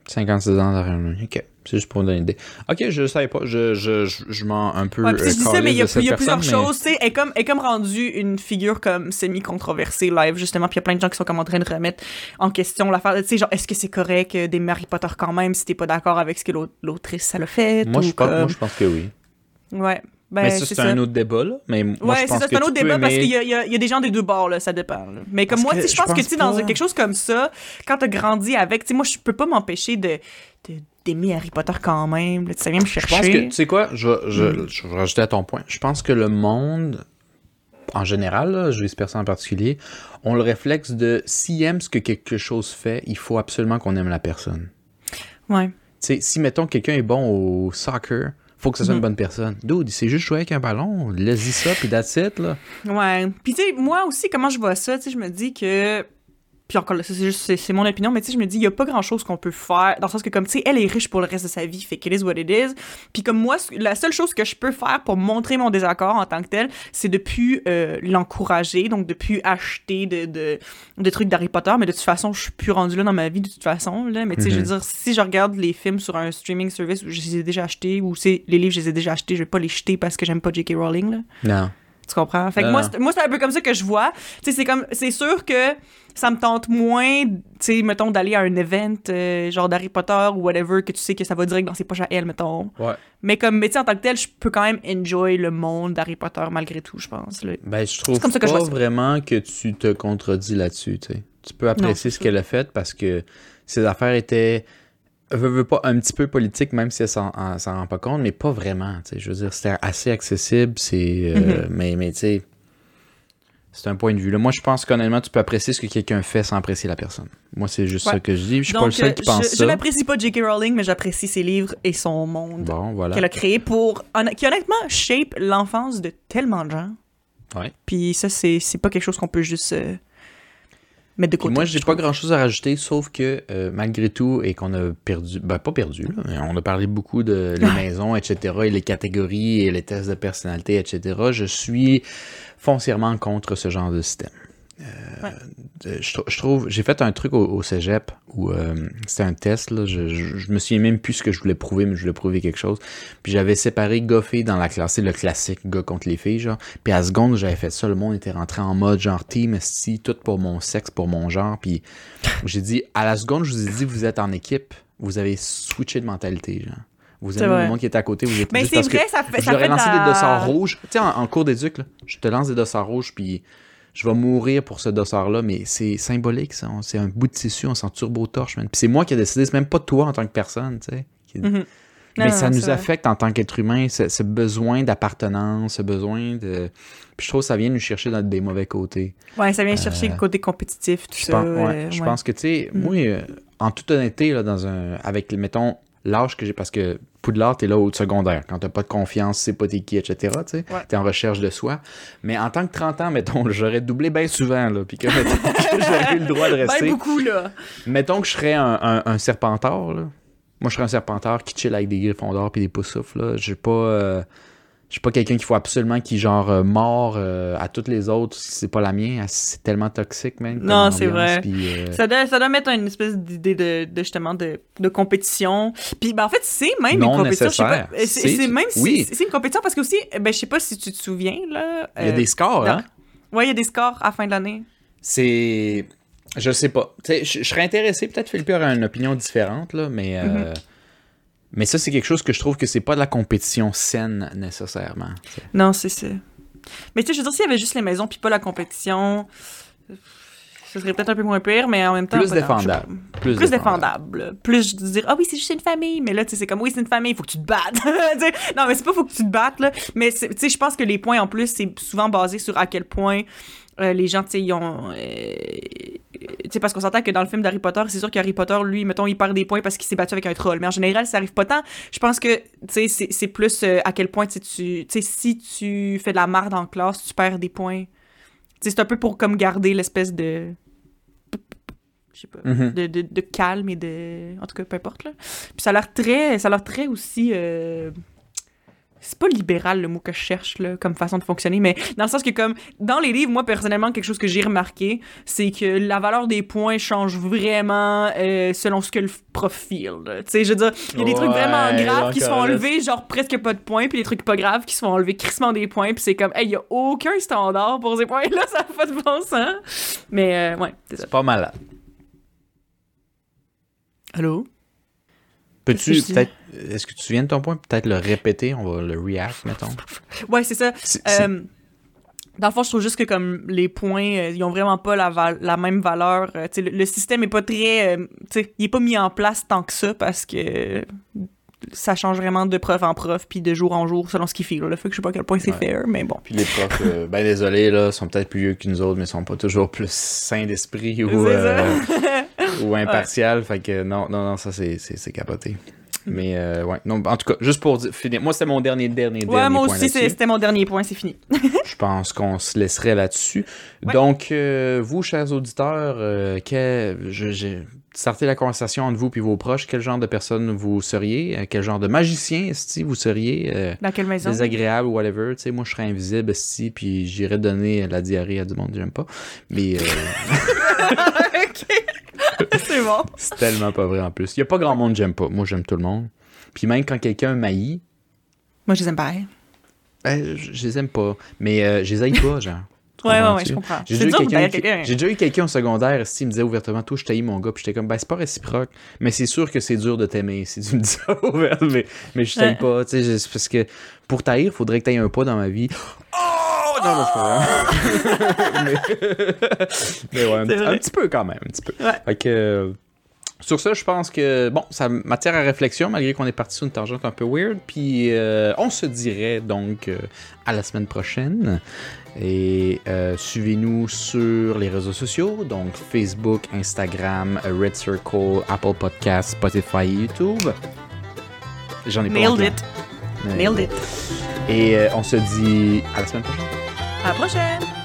56 ans nous. OK. C'est juste pour donner une idée. OK, je savais pas. Je, je, je, je m'en un peu Ouais, euh, je dis ça, mais il y a, y plusieurs mais- choses. Elle est comme, elle est comme rendue une figure comme semi-controversée live, justement. Puis il y a plein de gens qui sont comme en train de remettre en question l'affaire. Tu sais, genre, est-ce que c'est correct des Harry Potter quand même si t'es pas d'accord avec ce que l'au- l'autrice, ça l'a fait? Moi, ou je pense, moi, je pense que oui. Ouais. Ben, mais ça, c'est un autre débat, là. Mais moi, ouais, je c'est ça, un autre débat parce qu'il y, a- y y des gens des deux bords, là, ça dépend. là. Mais comme Parce moi, je je pense que, tu dans quelque chose comme ça, quand t'as grandi avec, tu moi, je peux pas m'empêcher de, d'aimer Harry Potter quand même. là, tu sais, ça vient me Je chercher. pense que, tu sais quoi, je, vais- je, Mm. je vais rajouter à ton point. Je pense que le monde, en général, là, je vis personne en particulier, ont le réflexe de s'il aime ce que quelque chose fait, il faut absolument qu'on aime la personne. Ouais. Tu sais, si, mettons, quelqu'un est bon au soccer, faut que ce soit une bonne personne. Dude, sait juste jouer avec un ballon, laisse-y ça, puis that's it, là. Ouais. Puis tu sais, moi aussi, comment je vois ça, tu sais, je me dis que. Puis encore là, c'est juste, c'est, mon opinion, mais tu sais, je me dis, il y a pas grand chose qu'on peut faire, dans le sens que, comme, tu sais, elle est riche pour le reste de sa vie, fait qu'elle is what it is. Puis comme moi, la seule chose que je peux faire pour montrer mon désaccord en tant que tel, c'est de plus euh, l'encourager, donc de plus acheter de, de, des trucs d'Harry Potter, mais de toute façon, je suis plus rendue là dans ma vie, de toute façon, là. Mais tu sais, je veux Mhm. dire, si je regarde les films sur un streaming service où je les ai déjà achetés, ou c'est les livres, je les ai déjà achetés, je vais pas les jeter parce que j'aime pas J.K. Rowling, là. Non. Tu comprends? Fait que moi, c'est- moi, c'est un peu comme ça que je vois. Tu sais, c'est comme, c'est sûr que ça me tente moins, tu sais, mettons, d'aller à un event, euh, genre d'Harry Potter ou whatever, que tu sais que ça va direct dans ses poches à elle, mettons. Ouais. Mais comme métier en tant que tel, je peux quand même enjoy le monde d'Harry Potter malgré tout, je pense. là. Ben, je trouve comme ça que je pas vois vraiment que tu te contredis là-dessus, tu sais. Tu peux apprécier ce qu'elle a fait parce que ses affaires étaient, veux, veux pas, un petit peu politiques, même si elle s'en en- s'en rend pas compte, mais pas vraiment. Je veux dire, c'était assez accessible, c'est... euh, Mais, mais tu sais, c'est un point de vue. Là. Moi, je pense qu'honnêtement, tu peux apprécier ce que quelqu'un fait sans apprécier la personne. Moi, c'est juste Ouais. ça que je dis. Je suis Donc, pas le seul qui euh, pense je, je ça. n'apprécie pas J.K. Rowling, mais j'apprécie ses livres et son monde Bon, voilà. qu'elle a créé pour, qui honnêtement shape l'enfance de tellement de gens. Ouais. Puis ça, c'est pas quelque chose qu'on peut juste euh, mettre de côté. moi, j'ai pas grand chose à rajouter, sauf que euh, malgré tout, et qu'on a perdu, ben pas perdu, là, mais on a parlé beaucoup de les maisons, etc., et les catégories, et les tests de personnalité, etc., je suis foncièrement contre ce genre de système. Euh, Ouais. euh, je, trou- je trouve, j'ai fait un truc au, au cégep où euh, c'était un test, là, je, je, je me souviens même plus ce que je voulais prouver, mais je voulais prouver quelque chose. Puis j'avais séparé gars filles dans la classe, c'est le classique gars contre les filles, genre. Puis à seconde, j'avais fait ça, le monde était rentré en mode genre team, esti, tout pour mon sexe, pour mon genre. Puis j'ai dit, à la seconde, je vous ai dit, vous êtes en équipe, vous avez switché de mentalité, genre. Vous avez le monde qui est à côté, vous êtes Mais juste c'est parce vrai, que ça fait, de lancé la- des dossards rouges. Tu sais, en, en cours d'éduc, là, je te lance des dossards rouges, puis je vais mourir pour ce dossard-là, mais c'est symbolique, ça. C'est un bout de tissu, on s'en turbo-torche, man. Puis c'est moi qui ai décidé, c'est même pas toi en tant que personne, tu sais. qui- Mhm. Mais Non, ça non, nous vrai. affecte en tant qu'être humain, ce, ce besoin d'appartenance, ce besoin de... Puis je trouve que ça vient nous chercher dans des mauvais côtés. Ouais, ça vient chercher Euh, le côté compétitif, tout Je ça. pense, ouais, euh, je ouais. pense que, tu sais, Mm. moi, euh, en toute honnêteté, là, dans un, avec, mettons, l'âge que j'ai, parce que Poudlard, t'es là au secondaire, quand t'as pas de confiance, c'est pas t'es qui, etc., tu Ouais. t'es en recherche de soi. Mais en tant que 30 ans, mettons, <laughs> j'aurais doublé bien souvent, là, puis que, <laughs> que j'aurais eu le droit de rester. Ben beaucoup, là. Mettons que je serais un, un, un serpentard, là. Moi, je serais un serpentard qui chill avec des griffons d'or puis des poussoufles, là. J'ai pas... euh, je suis pas quelqu'un qu'il faut absolument qui genre euh, mord euh, à toutes les autres si c'est pas la mienne. Ah, C'est tellement toxique, même. Non, c'est vrai. euh, Ça doit, ça doit mettre une espèce d'idée de, de justement de, de compétition. Puis ben en fait, c'est même Non une compétition. C'est même si- oui. c'est une compétition parce que aussi, ben je sais pas si tu te souviens là. Il y a euh, des scores, dans- hein? Ouais, il y a des scores à la fin de l'année. C'est. Je sais pas. Je serais intéressé, peut-être Philippe aurait une opinion différente, là, mais. euh, Mais ça, c'est quelque chose que je trouve que c'est pas de la compétition saine nécessairement. Non, c'est ça. Mais tu sais, je veux dire, s'il y avait juste les maisons puis pas la compétition, ce serait peut-être un peu moins pire, mais en même temps. Plus je défendable. pas. Plus, Plus défendable. Plus de dire, ah oui, c'est juste une famille. Mais là, tu sais, c'est comme, oui, c'est une famille, il faut que tu te battes. <laughs> Non, mais c'est pas faut que tu te battes, là. Mais, tu sais, je pense que les points, en plus, c'est souvent basé sur à quel point euh, les gens, tu sais, ils ont. euh, tu sais, parce qu'on s'entend que dans le film d'Harry Potter, c'est sûr qu'Harry Potter, lui, mettons, il perd des points parce qu'il s'est battu avec un troll. Mais en général, ça arrive pas tant. Je pense que, tu sais, c'est- c'est plus euh, à quel point, tu sais, tu tu sais, si tu fais de la marde en classe, tu perds des points. Tu sais, c'est un peu pour comme garder l'espèce de. Je sais pas. Mhm. De, de, de calme et de. En tout cas, peu importe, là. Puis ça a l'air très. Ça a l'air très aussi. C'est pas libéral le mot que je cherche là, comme façon de fonctionner, mais dans le sens que comme dans les livres, moi personnellement, quelque chose que j'ai remarqué, c'est que la valeur des points change vraiment euh, selon ce que le profil. Tu sais, je veux dire, il y a des trucs vraiment graves qui se font enlever, genre presque pas de points, puis des trucs pas graves qui se font enlever crissement des points, puis c'est comme, hey, il y a aucun standard pour ces points-là, <laughs> ça n'a pas de bon sens. Mais euh, ouais, c'est ça. C'est pas malade. Allô? Peux-tu peut-être. Est-ce que tu te souviens de ton point? Peut-être le répéter, on va le react, mettons. <laughs> Ouais, c'est ça. Euh, dans le fond, je trouve juste que comme les points, euh, ils ont vraiment pas la, la même valeur. Euh, le, le système est pas très, euh, il est pas mis en place tant que ça parce que ça change vraiment de prof en prof puis de jour en jour selon ce qu'il fait. Là. Fait que je sais pas à quel point c'est Ouais. fair, mais bon. Puis les profs, euh, <laughs> ben désolé, là, sont peut-être plus vieux que nous autres, mais sont pas toujours plus sains d'esprit ou, euh, <laughs> ou impartial. Fait que non, non, non, ça c'est, capoté. Mais euh, ouais, non, en tout cas, juste pour dire- finir, moi c'était mon dernier, dernier, ouais, dernier moi point aussi, c'est- là-dessus. c'était mon dernier point, c'est fini. <laughs> Je pense qu'on se laisserait là-dessus. Ouais. Donc, euh, vous, chers auditeurs, euh, que, je, startez la conversation entre vous et vos proches. Quel genre de personne vous seriez? Euh, Quel genre de magicien, si vous seriez? Euh, Dans quelle maison? désagréable ou whatever? Tu sais, moi, je serais invisible, si, puis j'irais donner la diarrhée à du monde que j'aime pas. Mais euh, <laughs> ok. c'est bon. <laughs> c'est tellement pas vrai en plus. Il y a pas grand monde que j'aime pas. Moi, j'aime tout le monde. Puis même quand quelqu'un m'haït, Moi, je les aime pas. Ben, je je les aime pas. Mais euh, je les haïs pas, genre. Ouais, ouais, comprends-tu? je comprends. J'ai déjà, quelqu'un qui- déjà eu quelqu'un au secondaire qui me disait ouvertement Toi, je t'haïs mon gars. Puis j'étais comme Ben, c'est pas réciproque. Mais c'est sûr que c'est dur de t'aimer si tu me dis ça <laughs> ouvertement. Mais, mais je t'aime Ouais. pas. Tu sais, parce que pour t'haïr, faudrait que t'aies un pas dans ma vie. Oh Non, non, c'est pas vrai. <laughs> <laughs> mais, mais ouais, un, un petit peu quand même. Un petit peu. Ouais. Fait que. Sur ça, je pense que, bon, ça matière à réflexion, malgré qu'on est parti sur une tangente un peu weird. Puis, euh, on se dirait donc euh, à la semaine prochaine. Et euh, suivez-nous sur les réseaux sociaux, donc Facebook, Instagram, Red Circle, Apple Podcasts, Spotify et YouTube. J'en ai pas Nailed honte, it. Nailed it. Et on se dit à la semaine prochaine. À la prochaine.